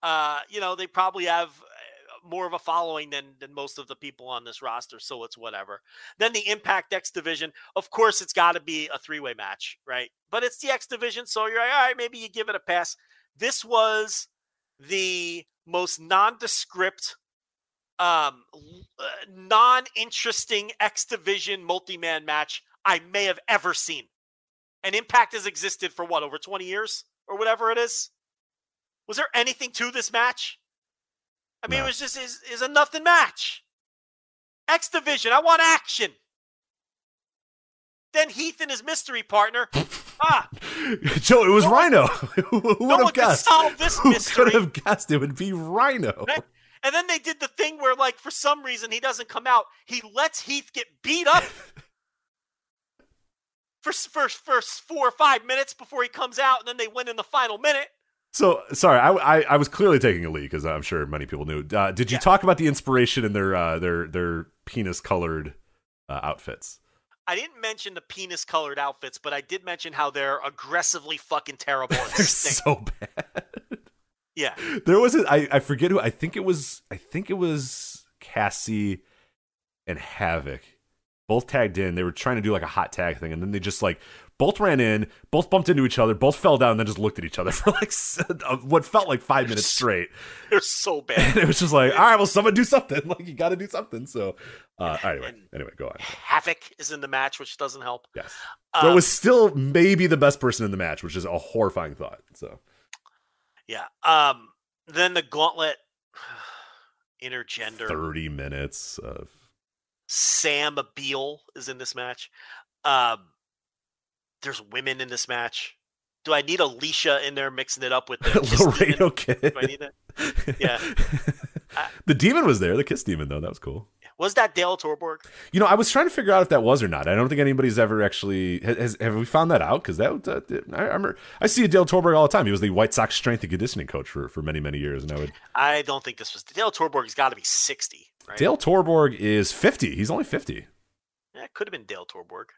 [SPEAKER 1] Uh you know they probably have uh, more of a following than than most of the people on this roster so it's whatever. Then the impact x division of course it's got to be a three-way match right? But it's the x division so you're like all right maybe you give it a pass this was the most nondescript um uh, non-interesting x division multi-man match i may have ever seen. And impact has existed for what over 20 years or whatever it is? Was there anything to this match? I mean
[SPEAKER 2] No.
[SPEAKER 1] it was just is is a nothing match. X division i want action. Then heath and his mystery partner ah
[SPEAKER 2] Joe, it was
[SPEAKER 1] No one-
[SPEAKER 2] Rhino. Who would
[SPEAKER 1] no
[SPEAKER 2] have guessed?
[SPEAKER 1] solve this
[SPEAKER 2] Who
[SPEAKER 1] mystery
[SPEAKER 2] could have guessed it would be Rhino?
[SPEAKER 1] Right. And then they did the thing where, like, for some reason he doesn't come out. He lets Heath get beat up for for for four or five minutes before he comes out, and then they win in the final minute.
[SPEAKER 2] So sorry, I, I, I was clearly taking a leak because I'm sure many people knew. Uh, did you
[SPEAKER 1] Yeah.
[SPEAKER 2] talk about the inspiration in their uh, their their penis colored uh, outfits?
[SPEAKER 1] I didn't mention the penis colored outfits, but I did mention how they're aggressively fucking terrible
[SPEAKER 2] They're so bad.
[SPEAKER 1] yeah,
[SPEAKER 2] There was a, I, I forget who I think it was I think it was Cassie and Havoc. Both tagged in. They were trying to do like a hot tag thing, and then they just like both ran in, both bumped into each other, both fell down, and then just looked at each other for like uh, what felt like five minutes straight.
[SPEAKER 1] they're so bad.
[SPEAKER 2] And it was just like, all right, well, someone do something. Like you got to do something. So, uh, anyway,
[SPEAKER 1] And-
[SPEAKER 2] anyway, go on.
[SPEAKER 1] Havoc is in the match, which doesn't help.
[SPEAKER 2] Yes,
[SPEAKER 1] Um,
[SPEAKER 2] was still maybe the best person in the match, which is a horrifying thought. So,
[SPEAKER 1] yeah. Um. Then the gauntlet, intergender.
[SPEAKER 2] thirty minutes of
[SPEAKER 1] Sam Beal is in this match. Um, there's women in this match. Do I need Alicia in there mixing it up with the
[SPEAKER 2] Laredo
[SPEAKER 1] Demon?
[SPEAKER 2] Kid.
[SPEAKER 1] Do I need that? Yeah. I-
[SPEAKER 2] the demon was there. The kiss demon, though, that was cool.
[SPEAKER 1] Was that Dale Torborg?
[SPEAKER 2] You know, I was trying to figure out if that was or not. I don't think anybody's ever actually has, have we found that out because that uh, I, I remember I see Dale Torborg all the time. He was the White Sox strength and conditioning coach for, for many many years, and I would
[SPEAKER 1] I don't think this was Dale Torborg's got to be 60, right?
[SPEAKER 2] Dale Torborg is fifty. He's only fifty.
[SPEAKER 1] Yeah, it could have been Dale Torborg.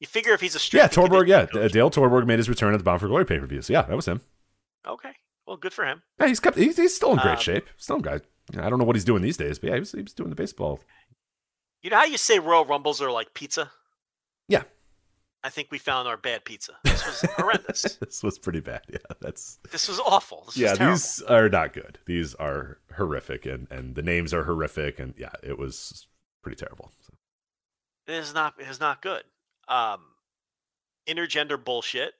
[SPEAKER 1] You figure if he's a
[SPEAKER 2] Yeah, Torborg. Yeah,
[SPEAKER 1] coach-
[SPEAKER 2] Dale Torborg made his return at the Bound for Glory pay per view. So yeah, that was him.
[SPEAKER 1] Okay, well, good for him.
[SPEAKER 2] Yeah, he's kept. He's, he's still in great
[SPEAKER 1] Um,
[SPEAKER 2] shape. Still a guy. I don't know what he's doing these days, but yeah, he was, he was doing the baseball.
[SPEAKER 1] You know how you say Royal Rumbles are like pizza?
[SPEAKER 2] Yeah.
[SPEAKER 1] I think we found our bad pizza. This was horrendous.
[SPEAKER 2] this was pretty bad. Yeah, that's
[SPEAKER 1] This was awful. This
[SPEAKER 2] yeah.
[SPEAKER 1] was.
[SPEAKER 2] These are not good. These are horrific, and and the names are horrific, and yeah, it was pretty terrible. So.
[SPEAKER 1] It is not. It is not good. Um, intergender bullshit.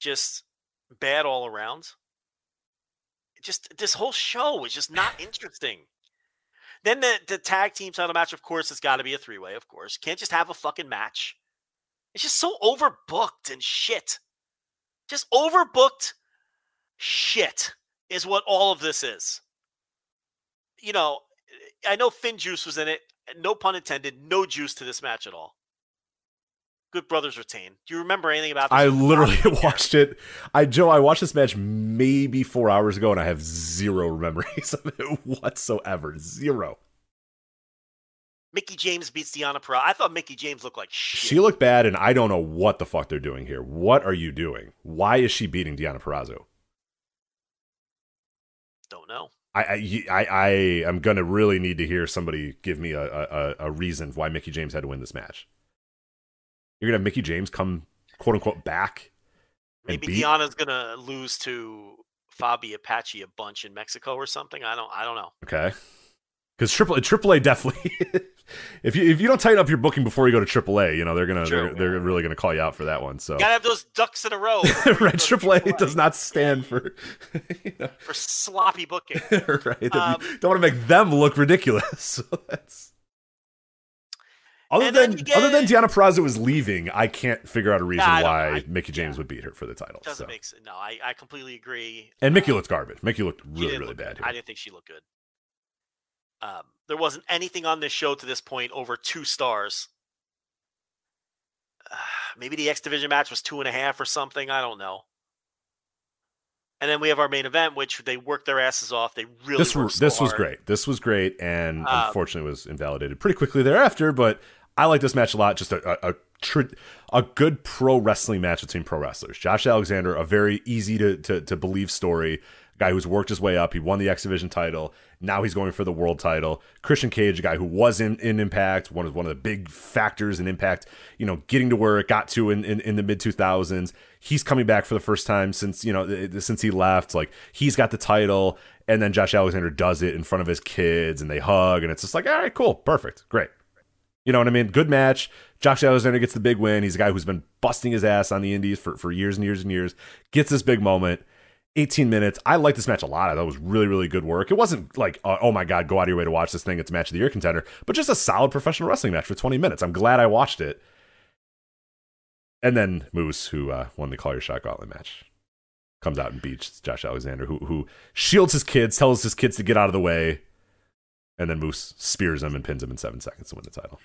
[SPEAKER 1] Just bad all around. Just this whole show was just not interesting. Then the the tag team title match, of course, it's got to be a three way. Of course, can't just have a fucking match. It's just so overbooked and shit. Just overbooked shit is what all of this is. You know, I know FinJuice was in it. No pun intended. No juice to this match at all. Good brothers retain. Do you remember anything about this?
[SPEAKER 2] I literally watched it. I Joe, I watched this match maybe four hours ago, and I have zero memories of it whatsoever. Zero.
[SPEAKER 1] Mickie James beats Deanna Pearl. I thought Mickie James looked like shit.
[SPEAKER 2] She looked bad, and I don't know what the fuck they're doing here. What are you doing? Why is she beating Deonna Purrazzo?
[SPEAKER 1] Don't know.
[SPEAKER 2] I, I, I, I am gonna really need to hear somebody give me a, a, a reason why Mickie James had to win this match. You're gonna have Mickie James come quote unquote back.
[SPEAKER 1] Maybe
[SPEAKER 2] beat-
[SPEAKER 1] Deonna's gonna lose to Faby Apache a bunch in Mexico or something. I don't. I don't know.
[SPEAKER 2] Okay. because triple AAA definitely. if you if you don't tighten up your booking before you go to AAA, you know they're gonna
[SPEAKER 1] True.
[SPEAKER 2] they're, they're really gonna call you out for that one. So
[SPEAKER 1] You gotta have those ducks in a row.
[SPEAKER 2] right, AAA does not stand for you know,
[SPEAKER 1] for sloppy booking.
[SPEAKER 2] right.
[SPEAKER 1] Um,
[SPEAKER 2] don't want to make them look ridiculous. So that's other than other than Deonna Purrazzo was leaving, I can't figure out a reason
[SPEAKER 1] Nah,
[SPEAKER 2] why.
[SPEAKER 1] I-
[SPEAKER 2] Mickie James
[SPEAKER 1] yeah.
[SPEAKER 2] would beat her for the title.
[SPEAKER 1] Doesn't
[SPEAKER 2] so.
[SPEAKER 1] make sense. No, I, I completely agree.
[SPEAKER 2] And Mickie
[SPEAKER 1] Uh,
[SPEAKER 2] looked garbage. Mickie looked really really
[SPEAKER 1] look
[SPEAKER 2] bad here.
[SPEAKER 1] I didn't think she looked good. Um, there wasn't anything on this show to this point over two stars. Uh, maybe the X Division match was two and a half or something. I don't know. And then we have our main event, which they worked their asses off. They really
[SPEAKER 2] this was
[SPEAKER 1] so
[SPEAKER 2] this was great. This was great, and
[SPEAKER 1] Um,
[SPEAKER 2] unfortunately was invalidated pretty quickly thereafter. But I like this match a lot. Just a a, a, a good pro wrestling match between pro wrestlers. Josh Alexander, a very easy to, to to believe story. Guy who's worked his way up. He won the X Division title. Now he's going for the world title. Christian Cage, a guy who was in, in Impact, one of one of the big factors in Impact. You know, getting to where it got to in, in, in the mid two thousands. He's coming back for the first time since you know since he left. Like he's got the title, and then Josh Alexander does it in front of his kids, and they hug, and it's just like, all right, cool, perfect, great. You know what I mean? Good match. Josh Alexander gets the big win. He's a guy who's been busting his ass on the indies for, for years and years and years. Gets this big moment. 18 minutes. I like this match a lot. I thought it was really, really good work. It wasn't like, uh, oh my God, go out of your way to watch this thing. It's a match of the year contender, but just a solid professional wrestling match for 20 minutes. I'm glad I watched it. And then Moose, who uh, won the Call Your Shot Gauntlet match, comes out and beats Josh Alexander, who who shields his kids, tells his kids to get out of the way, and then Moose spears him and pins him in seven seconds to win the title.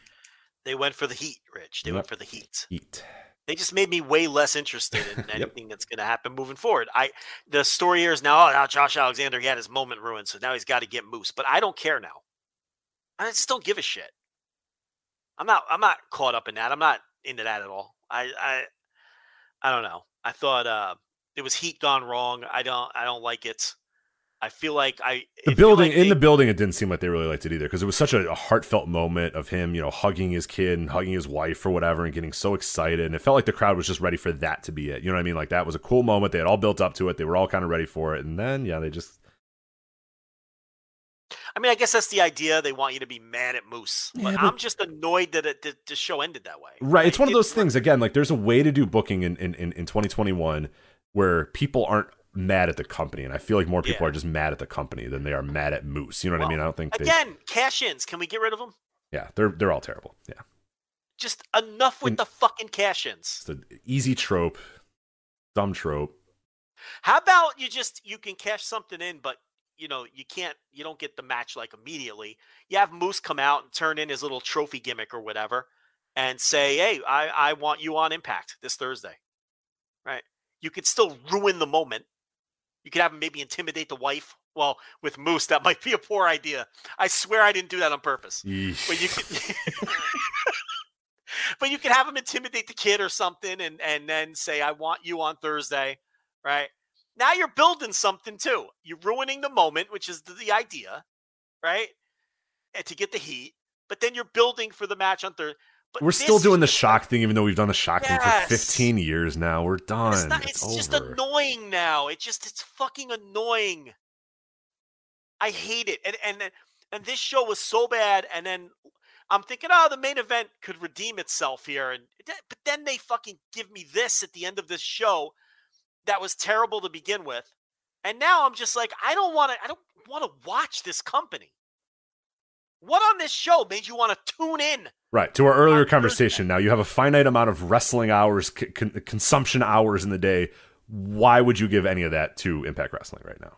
[SPEAKER 1] They went for the heat, Rich. They went for the heat.
[SPEAKER 2] Eat.
[SPEAKER 1] They just made me way less interested in
[SPEAKER 2] Yep.
[SPEAKER 1] anything that's going to happen moving forward. I the story here is now, oh, now Josh Alexander he had his moment ruined, so now he's got to get Moose. But I don't care now. I just don't give a shit. I'm not. I'm not caught up in that. I'm not into that at all. I. I. I don't know. I thought uh, it was heat gone wrong. I don't. I don't like it. I feel like I
[SPEAKER 2] The building
[SPEAKER 1] like
[SPEAKER 2] in
[SPEAKER 1] they-
[SPEAKER 2] the building, it didn't seem like they really liked it either because it was such a, a heartfelt moment of him, you know, hugging his kid and hugging his wife or whatever, and getting so excited. And it felt like the crowd was just ready for that to be it. You know what I mean? Like that was a cool moment. They had all built up to it. They were all kind of ready for it, and then yeah, they just
[SPEAKER 1] I mean, I guess that's the idea. They want you to be mad at Moose,
[SPEAKER 2] Yeah, but-
[SPEAKER 1] I'm just annoyed that it, the, the show ended that way.
[SPEAKER 2] right. It's
[SPEAKER 1] It
[SPEAKER 2] one of those things again. Like there's a way to do booking in in in, in 2021 where people aren't mad at the company, and I feel like more people
[SPEAKER 1] Yeah.
[SPEAKER 2] are just mad at the company than they are mad at Moose. You know what I mean? I don't think they.
[SPEAKER 1] Again, cash ins. Can we get rid of them?
[SPEAKER 2] Yeah, they're they're all terrible. Yeah,
[SPEAKER 1] Just enough with
[SPEAKER 2] And-
[SPEAKER 1] the fucking cash ins.
[SPEAKER 2] it's an easy trope, dumb trope.
[SPEAKER 1] How about you just you can cash something in, but you know you can't you don't get the match like immediately. You have Moose come out and turn in his little trophy gimmick or whatever, and say, "Hey, I I want you on Impact this Thursday." Right? You could still ruin the moment. You could have him maybe intimidate the wife. Well, with Moose, that might be a poor idea. I swear I didn't do that on purpose. But you could, but you could have him intimidate the kid or something, and and then say, "I want you on Thursday," right? Now you're building something too. You're ruining the moment, which is the, the idea, right? And to get the heat, but then you're building for the match on Thursday. But
[SPEAKER 2] We're still doing the shock thing, even though we've done the shock thing for 15 years now. We're done.
[SPEAKER 1] It's, not,
[SPEAKER 2] it's
[SPEAKER 1] it's just annoying now. It just it's fucking annoying. I hate it. And and and this show was so bad. And then I'm thinking, oh, the main event could redeem itself here. And but then they fucking give me this at the end of this show that was terrible to begin with. And now I'm just like, I don't want to. I don't want to watch this company. What on this show made you want to tune in?
[SPEAKER 2] Right. To our earlier conversation, now you have a finite amount of wrestling hours, con- consumption hours in the day. Why would you give any of that to Impact Wrestling right now?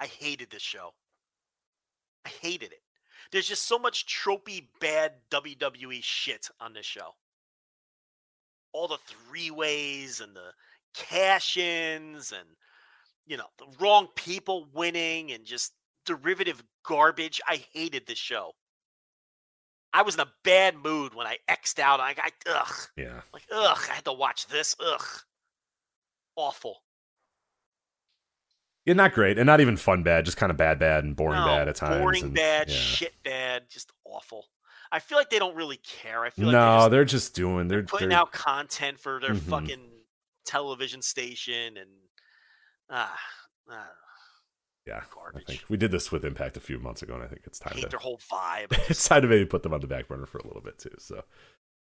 [SPEAKER 1] I hated this show. I hated it. There's just so much tropey bad WWE shit on this show. All the three ways and the cash ins and, you know, the wrong people winning and just derivative garbage. I hated this show. I was in a bad mood when I xed out. I got, ugh,
[SPEAKER 2] Yeah.
[SPEAKER 1] like, ugh, I had to watch this. Ugh. Awful.
[SPEAKER 2] Yeah, not great, and not even fun bad, just kind of bad, bad, and boring
[SPEAKER 1] No,
[SPEAKER 2] bad at times.
[SPEAKER 1] Boring
[SPEAKER 2] and-
[SPEAKER 1] bad,
[SPEAKER 2] yeah.
[SPEAKER 1] shit bad, just awful. I feel like they don't really care. I feel like
[SPEAKER 2] No,
[SPEAKER 1] they're,
[SPEAKER 2] they're just doing. They're,
[SPEAKER 1] just putting
[SPEAKER 2] they're
[SPEAKER 1] out content for their
[SPEAKER 2] Mhm.
[SPEAKER 1] fucking television station and ah, ah.
[SPEAKER 2] Yeah,
[SPEAKER 1] Garbage.
[SPEAKER 2] I think we did this with Impact a few months ago, and I think it's time to
[SPEAKER 1] their whole vibe.
[SPEAKER 2] it's time to maybe put them on the back burner for a little bit too. So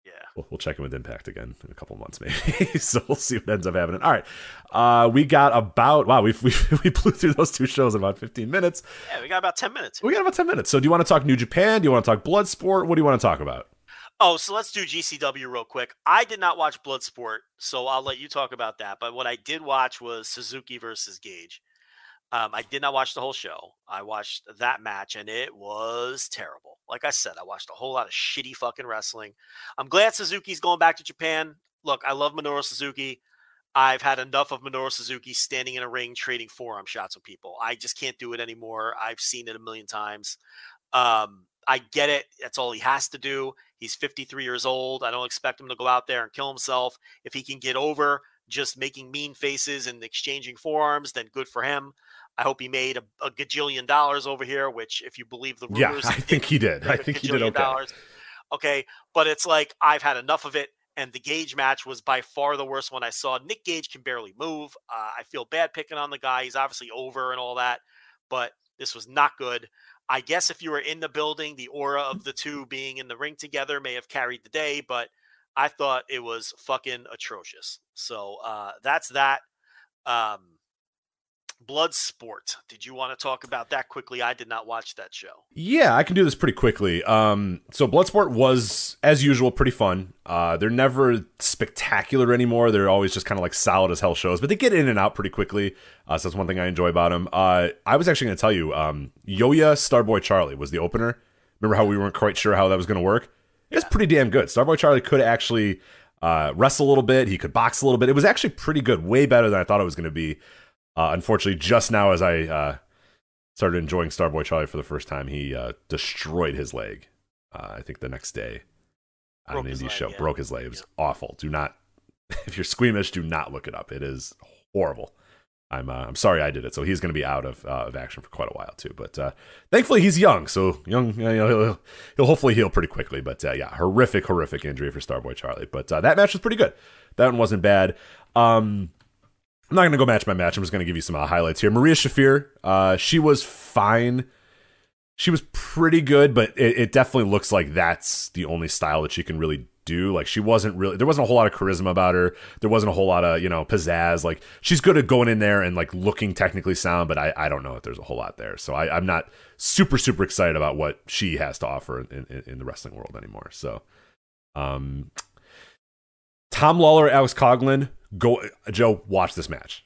[SPEAKER 1] yeah.
[SPEAKER 2] we'll, we'll check in with Impact again in a couple months, maybe. so we'll see what ends up happening. All right, uh, we got about wow, we we we blew through those two shows in about fifteen minutes.
[SPEAKER 1] Yeah, we got about 10 minutes.
[SPEAKER 2] We got about ten minutes. So do you want to talk New Japan? Do you want to talk Bloodsport? What do you want to talk about?
[SPEAKER 1] Oh, so let's do GCW real quick. I did not watch Bloodsport, so I'll let you talk about that. But what I did watch was Suzuki versus Gage. Um, I did not watch the whole show. I watched that match, and it was terrible. Like I said, I watched a whole lot of shitty fucking wrestling. I'm glad Suzuki's going back to Japan. Look, I love Minoru Suzuki. I've had enough of Minoru Suzuki standing in a ring trading forearm shots with people. I just can't do it anymore. I've seen it a million times. Um, I get it. That's all he has to do. He's 53 years old. I don't expect him to go out there and kill himself. If he can get over just making mean faces and exchanging forearms, then good for him. I hope he made a, a gajillion dollars over here, which, if you believe the rumors, Yeah,
[SPEAKER 2] I think he did. I think he did okay.
[SPEAKER 1] dollars. Okay, but it's like I've had enough of it. And the Gage match was by far the worst one I saw. Nick Gage can barely move. Uh, I feel bad picking on the guy. He's obviously over and all that, but this was not good. I guess if you were in the building, the aura of the two being in the ring together may have carried the day, but I thought it was fucking atrocious. So uh, that's that. Um, Bloodsport. Did you want to talk about that quickly? I did not watch that show.
[SPEAKER 2] Yeah, I can do this pretty quickly. Um, so Bloodsport was, as usual, pretty fun. Uh, they're never spectacular anymore. They're always just kind of like solid as hell shows, but they get in and out pretty quickly. Uh, so that's one thing I enjoy about them. Uh, I was actually going to tell you, um, Yoya Starboy Charlie was the opener. Remember how we weren't quite sure how that was going to work? It was pretty damn good. Starboy Charlie could actually uh, wrestle a little bit. He could box a little bit. It was actually pretty good, way better than I thought it was going to be. Uh, unfortunately, just now as I uh, started enjoying Starboy Charlie for the first time, he uh, destroyed his leg. Uh, I think the next day on
[SPEAKER 1] Broke
[SPEAKER 2] an indie
[SPEAKER 1] leg,
[SPEAKER 2] show,
[SPEAKER 1] yeah.
[SPEAKER 2] broke his leg. It was awful. Do not, if you're squeamish, do not look it up. It is horrible. I'm uh, I'm sorry I did it. So he's going to be out of uh, of action for quite a while too. But uh, thankfully he's young, so young. You know, he'll, he'll hopefully heal pretty quickly. But uh, yeah, horrific, horrific injury for Starboy Charlie. But uh, that match was pretty good. That one wasn't bad. Um, I'm not going to go match by match. I'm just going to give you some uh, highlights here. Marina Shafir, uh, she was fine. She was pretty good, but it, it definitely looks like that's the only style that she can really do. Like she wasn't really there wasn't a whole lot of charisma about her. There wasn't a whole lot of, you know, pizzazz. Like she's good at going in there and like looking technically sound, but I, I don't know if there's a whole lot there. So I, I'm not super, super excited about what she has to offer in, in, in the wrestling world anymore. So um Tom Lawlor, Alex Coughlin, go Joe, watch this match.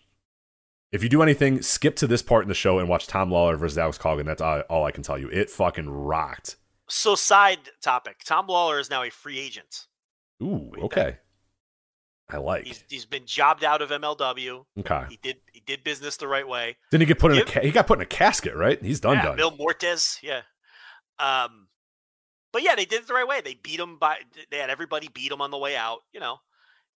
[SPEAKER 2] If you do anything, skip to this part in the show and watch Tom Lawlor versus Alex Coughlin. That's all, all I can tell you. It fucking rocked.
[SPEAKER 1] So, side topic: Tom Lawlor is now a free agent.
[SPEAKER 2] Ooh, okay. I like.
[SPEAKER 1] He's he's been jobbed out of MLW.
[SPEAKER 2] okay.
[SPEAKER 1] He did he did business the right way.
[SPEAKER 2] Didn't he get put in a he got put in a casket, right? He's done
[SPEAKER 1] yeah,
[SPEAKER 2] done.
[SPEAKER 1] Bill Mortes, yeah. Um, but yeah, they did it the right way. They beat him by they had everybody beat him on the way out, you know.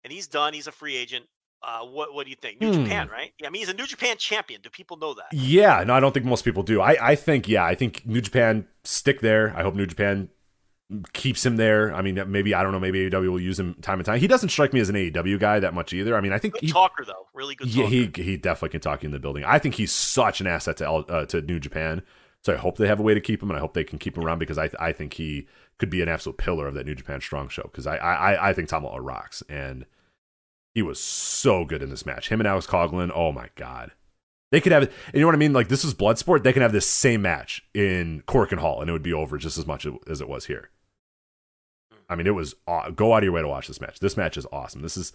[SPEAKER 1] And he's done. He's a free agent. Uh, what what do you think? New
[SPEAKER 2] Hmm.
[SPEAKER 1] Japan, right? Yeah, I mean he's a New Japan champion. Do people know that?
[SPEAKER 2] Yeah, no, I don't think most people do. I, I think, yeah, I think New Japan stick there. I hope New Japan keeps him there. I mean, maybe I don't know. Maybe AEW will use him time and time. He doesn't strike me as an AEW guy that much either. I mean, I think
[SPEAKER 1] Good
[SPEAKER 2] he,
[SPEAKER 1] talker though, really good.
[SPEAKER 2] yeah,
[SPEAKER 1] talker.
[SPEAKER 2] he he definitely can talk in the building. I think he's such an asset to uh, to New Japan. So I hope they have a way to keep him, and I hope they can keep him around because I I think he could be an absolute pillar of that New Japan Strong show. Because I I I think Tom rocks, and he was so good in this match. Him and Alex Coughlin. Oh my god. They could have, you know what I mean? Like this is Bloodsport. They can have this same match in Korakuen Hall, and it would be over just as much as it was here. I mean, it was go out of your way to watch this match. This match is awesome. This is,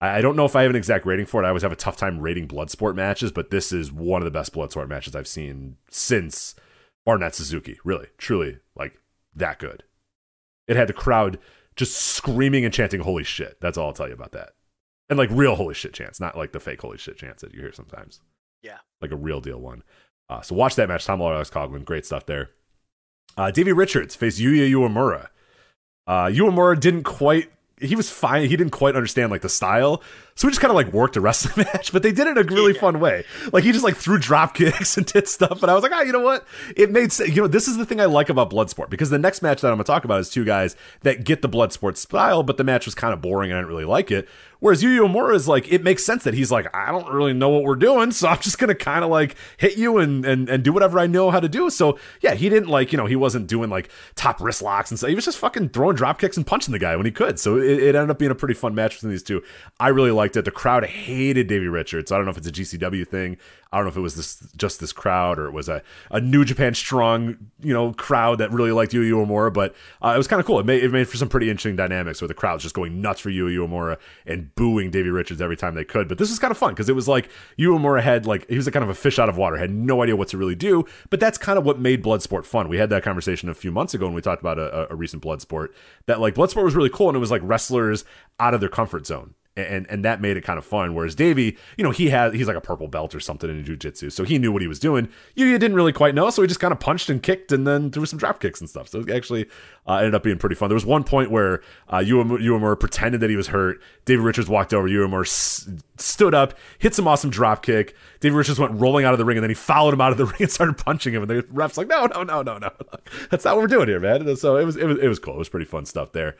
[SPEAKER 2] I I don't know if I have an exact rating for it. I always have a tough time rating Bloodsport matches, but this is one of the best Bloodsport matches I've seen since Barnett Suzuki. Really, truly, like that good. It had the crowd just screaming and chanting "Holy shit!" That's all I'll tell you about that. And like real holy shit chants, not like the fake holy shit chants that you hear sometimes.
[SPEAKER 1] Yeah.
[SPEAKER 2] like a real deal one. Uh, so watch that match. Tom Lawlor, Alex Coughlin, great stuff there. Uh, Davey Richards faced Yuya Uemura. Uh, Uemura didn't quite. He was fine. He didn't quite understand like the style, So we just kind of like worked a wrestling match, but they did it in a really
[SPEAKER 1] Yeah.
[SPEAKER 2] fun way. Like he just like threw drop kicks and did stuff. And I was like, ah, you know what? It made sense. You know, this is the thing I like about Bloodsport because the next match that I'm going to talk about is two guys that get the Bloodsport style, but the match was kind of boring and I didn't really like it. Whereas Yu Uemura is like, it makes sense that he's like, I don't really know what we're doing, so I'm just gonna kind of like hit you and, and and do whatever I know how to do. So yeah, he didn't like, you know, he wasn't doing like top wrist locks and stuff. He was just fucking throwing drop kicks and punching the guy when he could. So it, it ended up being a pretty fun match between these two. I really liked it. The crowd hated Davey Richards. I don't know if it's a GCW thing. I don't know if it was this just this crowd or it was a, a New Japan strong, you know, crowd that really liked Yu Uemura. But uh, it was kind of cool. It made it made for some pretty interesting dynamics where the crowd's just going nuts for Yu Uemura and booing Davey Richards every time they could. But this was kind of fun because it was like Yu Uemura had like he was a kind of a fish out of water, had no idea what to really do. But that's kind of what made Bloodsport fun. We had that conversation a few months ago when we talked about a, a recent Bloodsport that like Bloodsport was really cool and it was like wrestlers out of their comfort zone and and that made it kind of fun. Whereas Davey, you know, he had he's like a purple belt or something in jujitsu, so he knew what he was doing. You didn't really quite know, so he just kind of punched and kicked and then threw some drop kicks and stuff. So it actually uh, ended up being pretty fun. There was one point where uh, Uemura pretended that he was hurt. David Richards walked over. Uemura s- stood up, hit some awesome drop kick. David Richards went rolling out of the ring, and then he followed him out of the ring and started punching him. And the refs like, no, no, no, no, no, that's not what we're doing here, man. So it was it was it was cool. It was pretty fun stuff there.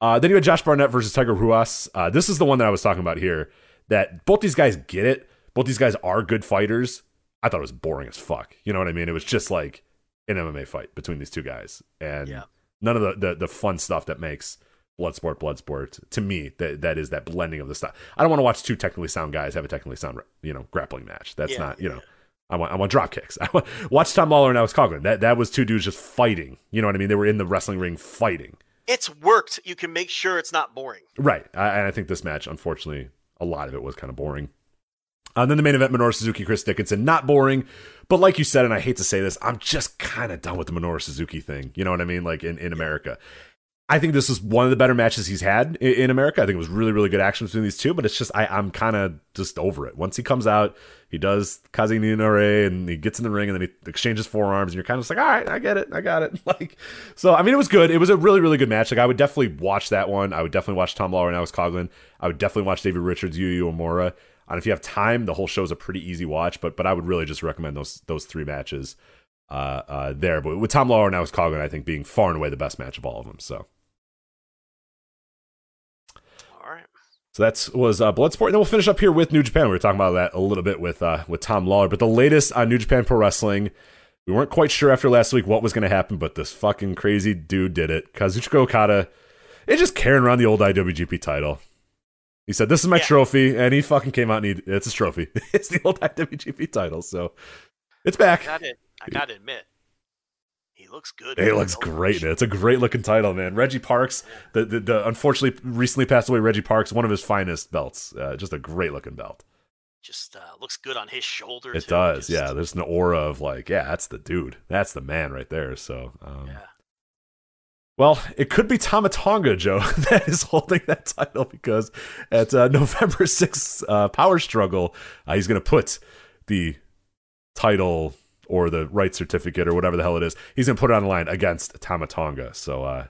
[SPEAKER 2] Uh, then you had Josh Barnett versus Tiger Ruas. Uh, this is the one that I was talking about here. That both these guys get it. Both these guys are good fighters. I thought it was boring as fuck. You know what I mean? It was just like an MMA fight between these two guys, and
[SPEAKER 1] Yeah.
[SPEAKER 2] none of the, the the fun stuff that makes Bloodsport Bloodsport to me. That that is that blending of the stuff. I don't want to watch two technically sound guys have a technically sound you know grappling match. That's
[SPEAKER 1] Yeah,
[SPEAKER 2] not you know. I want I want drop kicks. I want, watch Tom Lawlor and Alex Coughlin. That that was two dudes just fighting. You know what I mean? They were in the wrestling ring fighting.
[SPEAKER 1] It's worked. You can make sure it's not boring.
[SPEAKER 2] Right. I, and I think this match, unfortunately, a lot of it was kind of boring. Uh, and then the main event, Minoru Suzuki, Chris Dickinson, not boring, but like you said, and I hate to say this, I'm just kind of done with the Minoru Suzuki thing. You know what I mean? Like in, in America. I think this is one of the better matches he's had in, in America. I think it was really, really good action between these two, but it's just, I, I'm kind of just over it. Once he comes out, he does Nore and he gets in the ring and then he exchanges forearms and you're kind of just like, all right, I get it. I got it. Like, so, I mean, it was good. It was a really, really good match. Like, I would definitely watch that one. I would definitely watch Tom Lawlor and Alex Coughlin. I would definitely watch David Richards, Yu Yu Uemura. And if you have time, the whole show is a pretty easy watch, but, but I would really just recommend those, those three matches uh, uh, there. But with Tom Lawlor and Alex Coughlin, I think being far and away the best match of all of them. So.
[SPEAKER 1] All right.
[SPEAKER 2] So that was uh, Bloodsport, and then we'll finish up here with New Japan. We were talking about that a little bit with uh, with Tom Lawlor, but the latest on New Japan Pro Wrestling. We weren't quite sure after last week what was going to happen, but this fucking crazy dude did it. Kazuchika Okada is just carrying around the old IWGP title. He said, "This is my
[SPEAKER 1] Yeah.
[SPEAKER 2] trophy," and he fucking came out and he, it's his trophy. it's the old IWGP title, so it's back.
[SPEAKER 1] I gotta, I gotta admit, he looks good.
[SPEAKER 2] It looks great. Man. It's a great looking title, man. Reggie Parks, the, the the unfortunately recently passed away Reggie Parks, one of his finest belts. Uh, just a great looking belt.
[SPEAKER 1] Just uh, looks good on his shoulder.
[SPEAKER 2] It
[SPEAKER 1] too.
[SPEAKER 2] does,
[SPEAKER 1] Just-
[SPEAKER 2] yeah. There's an aura of like, yeah, that's the dude, that's the man right there. So, um,
[SPEAKER 1] Yeah.
[SPEAKER 2] well, it could be Tama Tonga, Joe, that is holding that title because at uh, November 6th uh, Power Struggle, uh, he's going to put the title or the right certificate or whatever the hell it is. He's going to put it on the line against Tama Tonga. So, uh,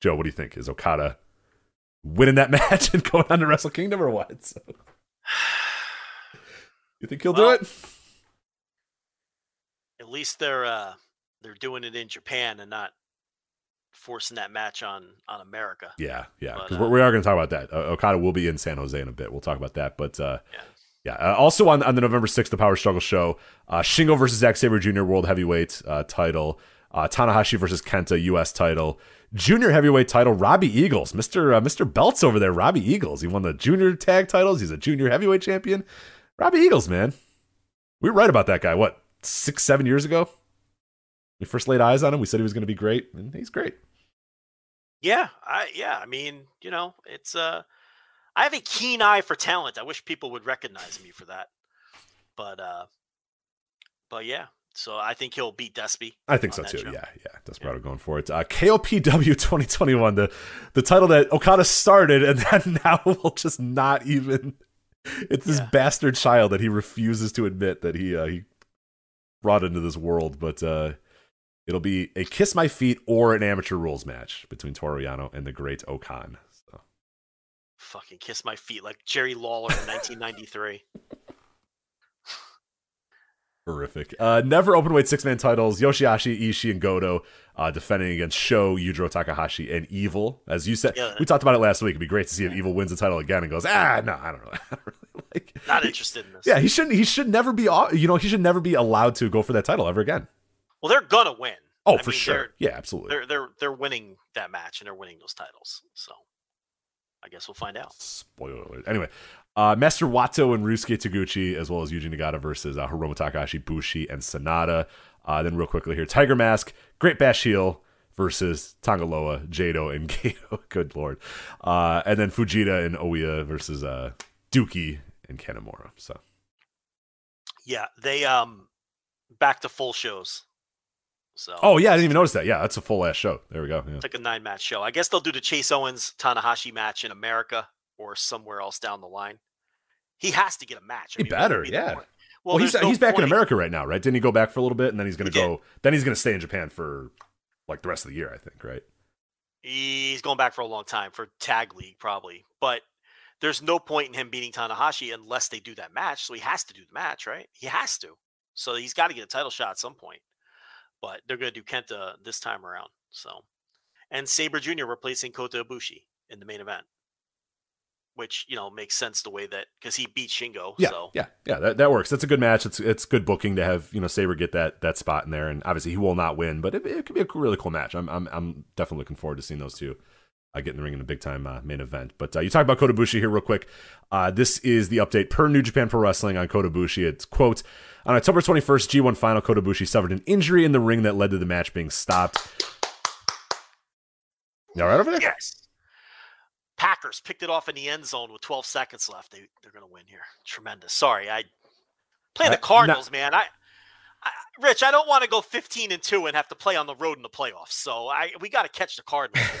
[SPEAKER 2] Joe, what do you think? Is Okada winning that match and going on to Wrestle Kingdom or what? So, you think he'll
[SPEAKER 1] Well,
[SPEAKER 2] do it?
[SPEAKER 1] At least they're uh, they're doing it in Japan and not forcing that match on on America.
[SPEAKER 2] Yeah, yeah.
[SPEAKER 1] But,
[SPEAKER 2] Because
[SPEAKER 1] uh,
[SPEAKER 2] we are going to talk about that. Uh, Okada will be in San Jose in a bit. We'll talk about that. But uh,
[SPEAKER 1] Yeah.
[SPEAKER 2] Yeah. Uh, also on, on the November 6th, the Power Struggle show, uh, Shingo versus Zack Sabre Jr. World Heavyweight uh, title. Uh, Tanahashi versus Kenta U.S. title. Junior Heavyweight title. Robbie Eagles, Mister uh, Mister Belts over there. Robbie Eagles. He won the Junior Tag titles. He's a Junior Heavyweight champion. Robbie Eagles, man. We were right about that guy. What six, seven years ago? We first laid eyes on him. We said he was going to be great, and he's great.
[SPEAKER 1] Yeah, I yeah, I mean, you know, it's uh I have a keen eye for talent. I wish people would recognize me for that. But uh but yeah. So I think he'll beat Despy.
[SPEAKER 2] I think so too.
[SPEAKER 1] show.
[SPEAKER 2] Yeah, yeah. Desperado going for it. Uh, KOPW 2021, the the title that Okada started, and then now will just not even. It's this
[SPEAKER 1] Yeah.
[SPEAKER 2] bastard child that he refuses to admit that he uh, he brought into this world. But uh, it'll be a kiss my feet or an amateur rules match between Toru Yano and the Great-O-Khan.
[SPEAKER 1] Fucking kiss my feet like Jerry Lawler in 1993.
[SPEAKER 2] Horrific. Uh, never open weight six man titles. Yoshi-Hashi, Ishii, and Goto uh, defending against Sho, Yujiro Takahashi, and Evil. As you said,
[SPEAKER 1] Yeah.
[SPEAKER 2] we talked about it last week. It'd be great to see if Evil wins the title again and goes, ah, no, I don't know. I don't really like.
[SPEAKER 1] Not interested in this.
[SPEAKER 2] Yeah, he shouldn't. He should never be. You know, he should never be allowed to go for that title ever again.
[SPEAKER 1] Well, they're gonna win.
[SPEAKER 2] Oh,
[SPEAKER 1] I
[SPEAKER 2] for
[SPEAKER 1] mean,
[SPEAKER 2] sure. Yeah, absolutely.
[SPEAKER 1] They're they're they're winning that match and they're winning those titles. So I guess we'll find out.
[SPEAKER 2] Spoiler alert. Anyway, uh, Master Wato and Ryusuke Taguchi, as well as Yuji Nagata versus uh, Hiromu Takahashi, Bushi, and SANADA. Uh, then, real quickly here, Tiger Mask, Great Bash Heel versus Tangaloa, Jado, and Gedo. Good lord. Uh, and then Fujita and Oya versus uh, DOUKI and Kanemaru. So,
[SPEAKER 1] Yeah, they um back to full shows. So
[SPEAKER 2] oh yeah, I didn't even notice that. Yeah, that's a full ass show. There we go. Yeah.
[SPEAKER 1] it's like a nine match show. I guess they'll do the Chase Owens Tanahashi match in America or somewhere else down the line. He has to get a match. I
[SPEAKER 2] He
[SPEAKER 1] mean, would
[SPEAKER 2] better,
[SPEAKER 1] be
[SPEAKER 2] yeah.
[SPEAKER 1] point?
[SPEAKER 2] Well, he's
[SPEAKER 1] no
[SPEAKER 2] he's back in America right now, right? Didn't he go back for a little bit, and then he's going to
[SPEAKER 1] He
[SPEAKER 2] go? Then he's going to stay in Japan for like the rest of the year, I think, right?
[SPEAKER 1] He's going back for a long time for tag league probably, but there's no point in him beating Tanahashi unless they do that match. So he has to do the match, right? He has to. So he's got to get a title shot at some point. But they're going to do Kenta this time around. So, and Sabre Jr. replacing Kota Ibushi in the main event, which you know makes sense the way that because he beat Shingo.
[SPEAKER 2] Yeah,
[SPEAKER 1] so
[SPEAKER 2] yeah, yeah. That, that works. That's a good match. It's it's good booking to have you know Sabre get that that spot in there, and obviously he will not win, but it, it could be a really cool match. I'm I'm I'm definitely looking forward to seeing those two. Uh, get in the ring in a big time uh, main event. But uh, you talk about Kota Ibushi here real quick. Uh, this is the update per New Japan Pro Wrestling on Kota Ibushi. It's quote on October 21st, G1 final. Kota Ibushi suffered an injury in the ring that led to the match being stopped. You all right over there?
[SPEAKER 1] yes. Packers picked it off in the end zone with 12 seconds left. They they're going to win here. Tremendous. Sorry, I play
[SPEAKER 2] Uh,
[SPEAKER 1] the
[SPEAKER 2] no-
[SPEAKER 1] Cardinals, man. I, I Rich, I don't want to go 15 and 2 and have to play on the road in the playoffs. So I we got to catch the Cardinals.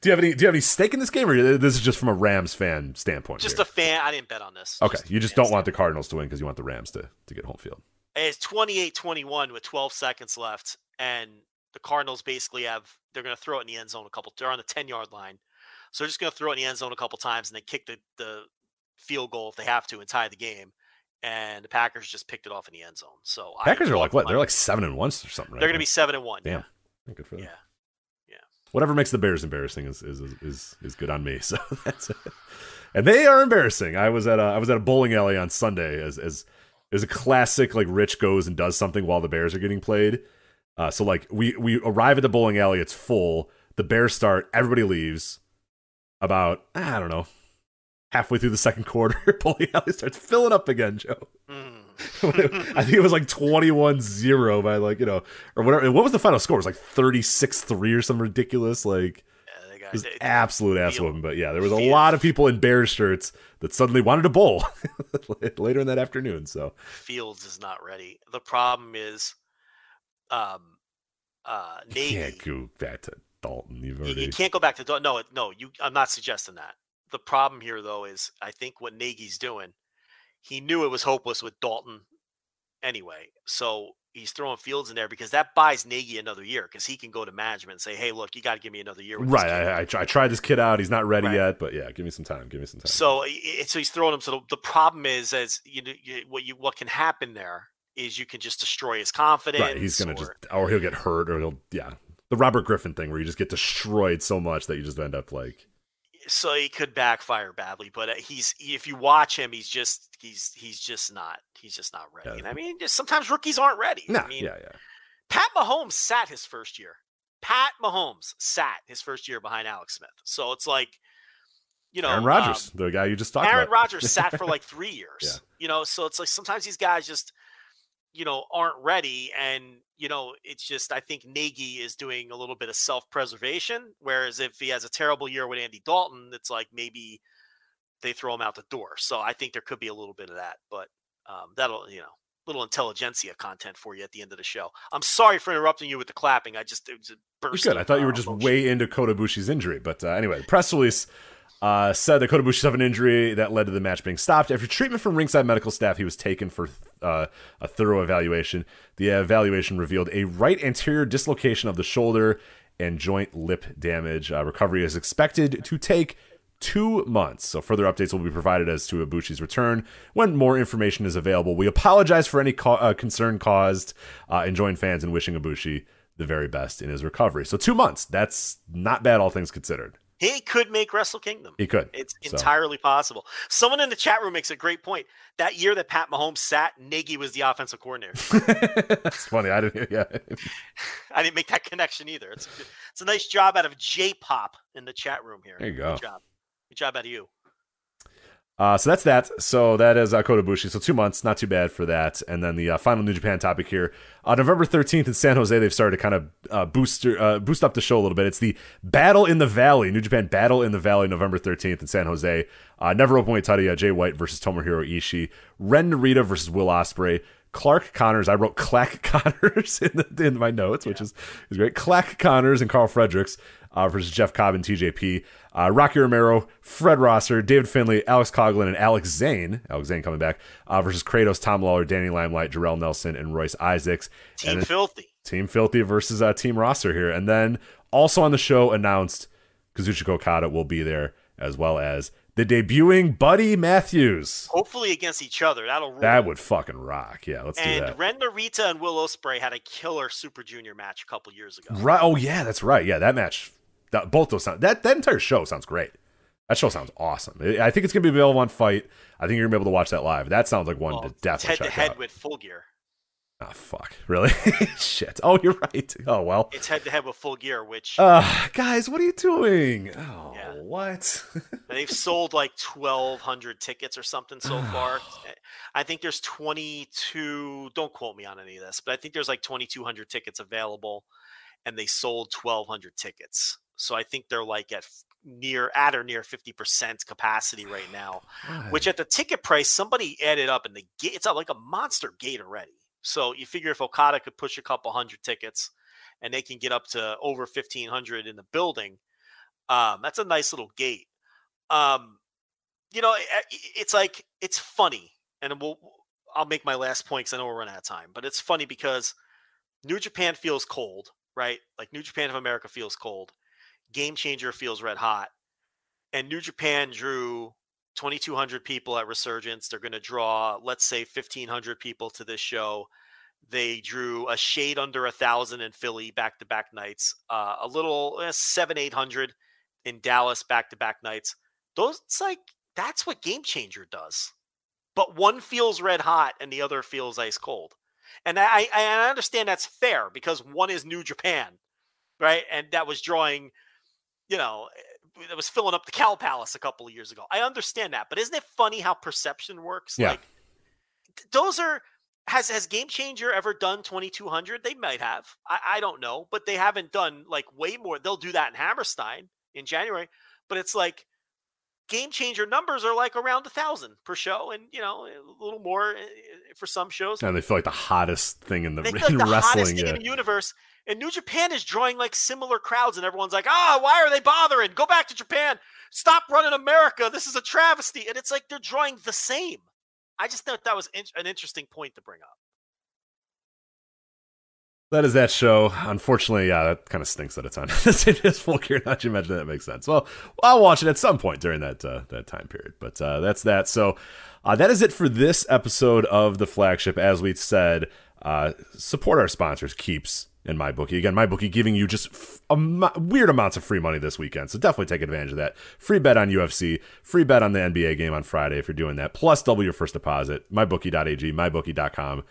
[SPEAKER 2] do you have any Do you have any stake in this game, or this is just from a Rams fan standpoint?
[SPEAKER 1] Just
[SPEAKER 2] here?
[SPEAKER 1] a fan. I didn't bet on this.
[SPEAKER 2] Okay,
[SPEAKER 1] Just
[SPEAKER 2] you just don't want the. Cardinals to win because you want the Rams to, to get home field.
[SPEAKER 1] It's 28-21 with 12 seconds left and the Cardinals basically have they're going to throw it in the end zone a couple they're on the 10-yard line. So they're just going to throw it in the end zone a couple times and then kick the the field goal if they have to and tie the game. And the Packers just picked it off in the end zone. So I
[SPEAKER 2] Packers are like what? They're like seven and one or something. Right
[SPEAKER 1] they're going to be 7 and 1.
[SPEAKER 2] Damn. good for them.
[SPEAKER 1] Yeah, yeah.
[SPEAKER 2] Whatever makes the Bears embarrassing is is is, is good on me. So that's it. And they are embarrassing. I was at a I was at a bowling alley on Sunday as as is a classic like Rich goes and does something while the Bears are getting played. Uh, so like we we arrive at the bowling alley, it's full. The Bears start, everybody leaves. About I don't know, halfway through the second quarter, bowling alley starts filling up again, Joe.
[SPEAKER 1] Mm.
[SPEAKER 2] I think it was like 21-0 by like, you know, or whatever. What was the final score? It was like 36-3 or something ridiculous. Like
[SPEAKER 1] Yeah,
[SPEAKER 2] it was absolute ass whooping. But yeah, there was a lot of people in Bears shirts that suddenly wanted to bowl later in that afternoon. So
[SPEAKER 1] Fields is not ready. The problem is um uh
[SPEAKER 2] you can't go back to Dalton. You've
[SPEAKER 1] You,
[SPEAKER 2] already
[SPEAKER 1] you can't go back to Dal- no, no. You, I'm not suggesting that. The problem here, though, is I think what Nagy's doing. He knew it was hopeless with Dalton, anyway. So he's throwing Fields in there because that buys Nagy another year because he can go to management and say, "Hey, look, you got to give me another year." With this
[SPEAKER 2] right.
[SPEAKER 1] kid."
[SPEAKER 2] I, I, I tried this kid out. He's not ready
[SPEAKER 1] Right.
[SPEAKER 2] yet, but yeah, give me some time. Give me some time.
[SPEAKER 1] So, so he's throwing him. So the, the problem is, as you, know, what you what can happen there is you can just destroy his confidence.
[SPEAKER 2] right, he's gonna
[SPEAKER 1] or-
[SPEAKER 2] just, or he'll get hurt, or he'll, yeah, the Robert Griffin thing where you just get destroyed so much that you just end up like,
[SPEAKER 1] so he could backfire badly but uh, he's if you watch him he's just he's he's just not he's just not ready
[SPEAKER 2] Yeah.
[SPEAKER 1] and i mean just sometimes rookies aren't ready
[SPEAKER 2] nah,
[SPEAKER 1] i mean
[SPEAKER 2] yeah, yeah.
[SPEAKER 1] pat mahomes sat his first year pat mahomes sat his first year behind alex smith so it's like you know
[SPEAKER 2] Aaron
[SPEAKER 1] um,
[SPEAKER 2] Rodgers, the guy you just talked
[SPEAKER 1] aaron
[SPEAKER 2] about.
[SPEAKER 1] Aaron Rodgers sat for like three years
[SPEAKER 2] Yeah.
[SPEAKER 1] you know so it's like sometimes these guys just you know aren't ready and you know it's just i think nagy is doing a little bit of self-preservation whereas if he has a terrible year with andy dalton it's like maybe they throw him out the door so i think there could be a little bit of that but um, that'll you know little intelligentsia content for you at the end of the show i'm sorry for interrupting you with the clapping i just it was burst
[SPEAKER 2] good. I thought you
[SPEAKER 1] uh,
[SPEAKER 2] were just
[SPEAKER 1] emotion.
[SPEAKER 2] way into Kota Ibushi's injury, but uh, anyway, the press release uh, said that Kota Ibushi suffered an injury that led to the match being stopped. After treatment from ringside medical staff, he was taken for uh, a thorough evaluation. The evaluation revealed a right anterior dislocation of the shoulder and joint lip damage. Uh, recovery is expected to take two months. So further updates will be provided as to Ibushi's return when more information is available. We apologize for any ca- uh, concern caused uh, and join fans in wishing Ibushi the very best in his recovery. So two months. That's not bad, all things considered.
[SPEAKER 1] He could make Wrestle Kingdom.
[SPEAKER 2] He could.
[SPEAKER 1] It's
[SPEAKER 2] So-
[SPEAKER 1] entirely possible. Someone in the chat room makes a great point. That year that Pat Mahomes sat, Nagy was the offensive coordinator.
[SPEAKER 2] That's funny. I didn't. Yeah.
[SPEAKER 1] I didn't make that connection either. It's it's a nice job out of J Pop in the chat room here.
[SPEAKER 2] There you go.
[SPEAKER 1] Good job. Good job out of you.
[SPEAKER 2] Uh, so that's that. So that is uh, Kota Ibushi. So two months, not too bad for that. And then the uh, final New Japan topic here. Uh, November 13th in San Jose, they've started to kind of uh, boost, uh, boost up the show a little bit. It's the Battle in the Valley, New Japan Battle in the Valley, November 13th in San Jose. Uh, never openweight title, uh, Jay White versus Tomohiro Ishii. Ren Narita versus Will Ospreay. Clark Connors. I wrote Clack Connors in, the, in my notes, which is, is great. Clack Connors and Carl Fredericks uh, versus Jeff Cobb and TJP. Uh, Rocky Romero, Fred Rosser, David Finlay, Alex Coughlin, and Alex Zayne. Alex Zayne coming back uh, versus Kratos, Tom Lawlor, Danny Limelight, Jorel Nelson, and Royce Isaacs.
[SPEAKER 1] Team
[SPEAKER 2] and
[SPEAKER 1] Filthy.
[SPEAKER 2] Team Filthy versus uh, Team Rosser here. And then also on the show announced Kazuchika Okada will be there as well as the debuting Buddy Matthews.
[SPEAKER 1] Hopefully against each other. That'll rule.
[SPEAKER 2] That would fucking rock. Yeah, let's do
[SPEAKER 1] and
[SPEAKER 2] that.
[SPEAKER 1] Ren Narita and Will Ospreay had a killer Super Junior match a couple years ago.
[SPEAKER 2] Right. Oh yeah, that's right. Yeah, that match. That, both those sound that that entire show sounds great. That show sounds awesome. I think it's gonna be available on FITE. I think you're gonna be able to watch that live. That sounds like one
[SPEAKER 1] Well,
[SPEAKER 2] to definitely
[SPEAKER 1] head to
[SPEAKER 2] check
[SPEAKER 1] head
[SPEAKER 2] out.
[SPEAKER 1] with Full Gear.
[SPEAKER 2] oh fuck, really? Shit. Oh, you're right. Oh well.
[SPEAKER 1] It's head to head with Full Gear, which
[SPEAKER 2] Uh, guys, what are you doing? Oh,
[SPEAKER 1] Yeah.
[SPEAKER 2] what?
[SPEAKER 1] they've sold like 1,200 tickets or something so far. I think there's 22. Don't quote me on any of this, but I think there's like 2,200 tickets available, and they sold 1,200 tickets. So I think they're like at near at or near 50% capacity right now. which at the ticket price, somebody added up and the gate, it's like a monster gate already. So you figure if Okada could push a couple hundred tickets and they can get up to over 1500 in the building, um, that's a nice little gate. Um, you know, i- i- it's like, it's funny. And we'll, I'll make my last point because I know we're running out of time, but it's funny because New Japan feels cold, right? Like New Japan of America feels cold. Game Changer feels red hot. And New Japan drew 2,200 people at Resurgence. They're going to draw, let's say, 1,500 people to this show. They drew a shade under a thousand in Philly back to back nights, uh, a little eh, seven, 800 in Dallas back to back nights. Those, it's like, that's what Game Changer does. But one feels red hot and the other feels ice cold. And I, I, I understand that's fair because one is New Japan, right? And that was drawing, you know, that was filling up the Cow Palace a couple of years ago. I understand that, but isn't it funny how perception works?
[SPEAKER 2] Yeah.
[SPEAKER 1] Like those are has has Game Changer ever done 2200? They might have. I, I don't know, but they haven't done like way more. They'll do that in Hammerstein in January, but it's like Game Changer numbers are like around a thousand per show, and you know a little more eh, for some shows.
[SPEAKER 2] and they feel like the hottest thing in the
[SPEAKER 1] They feel like the hottest
[SPEAKER 2] wrestling.
[SPEAKER 1] thing
[SPEAKER 2] Yeah.
[SPEAKER 1] in the universe. And New Japan is drawing like similar crowds, and everyone's like, "Ah, why are they bothering? Go back to Japan. Stop running America. This is a travesty." And it's like they're drawing the same. I just thought that was in- an interesting point to bring up.
[SPEAKER 2] That is that show. Unfortunately, yeah, that kind of stinks that it's on day as Full Gear. Not you mention that makes sense. Well, I'll watch it at some point during that uh, that time period. But uh, that's that. So uh, that is it for this episode of the flagship. As we said, uh, support our sponsors, Keeps and MyBookie. Again, my bookie giving you just f- am- weird amounts of free money this weekend. So definitely take advantage of that. Free bet on UFC, free bet on the NBA game on Friday if you're doing that. Plus double your first deposit. MyBookie.ag, MyBookie.com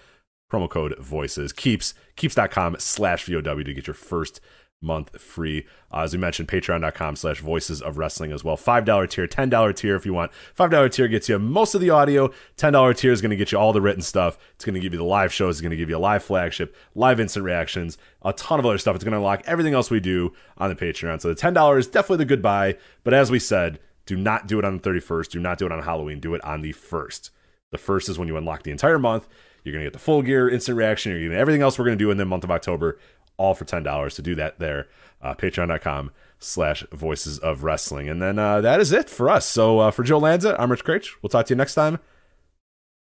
[SPEAKER 2] promo code voices keeps keeps.com slash vow to get your first month free. Uh, as we mentioned patreon.com slash voices of wrestling as well. $5 tier $10 tier if you want. $5 tier gets you most of the audio. $10 tier is going to get you all the written stuff. It's going to give you the live shows. It's going to give you a live flagship live instant reactions a ton of other stuff. It's going to unlock everything else we do on the patreon. So the $10 is definitely the good buy. But as we said do not do it on the 31st do not do it on halloween. Do it on the 1st the first is when you unlock the entire month. You're going to get the full gear, instant reaction. You're going to everything else we're going to do in the month of October, all for $10 to do that there. Uh, Patreon.com slash voices of wrestling. And then uh, that is it for us. So uh, for Joe Lanza, I'm Rich Kraetsch. We'll talk to you next time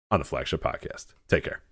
[SPEAKER 2] on the Flagship Podcast. Take care.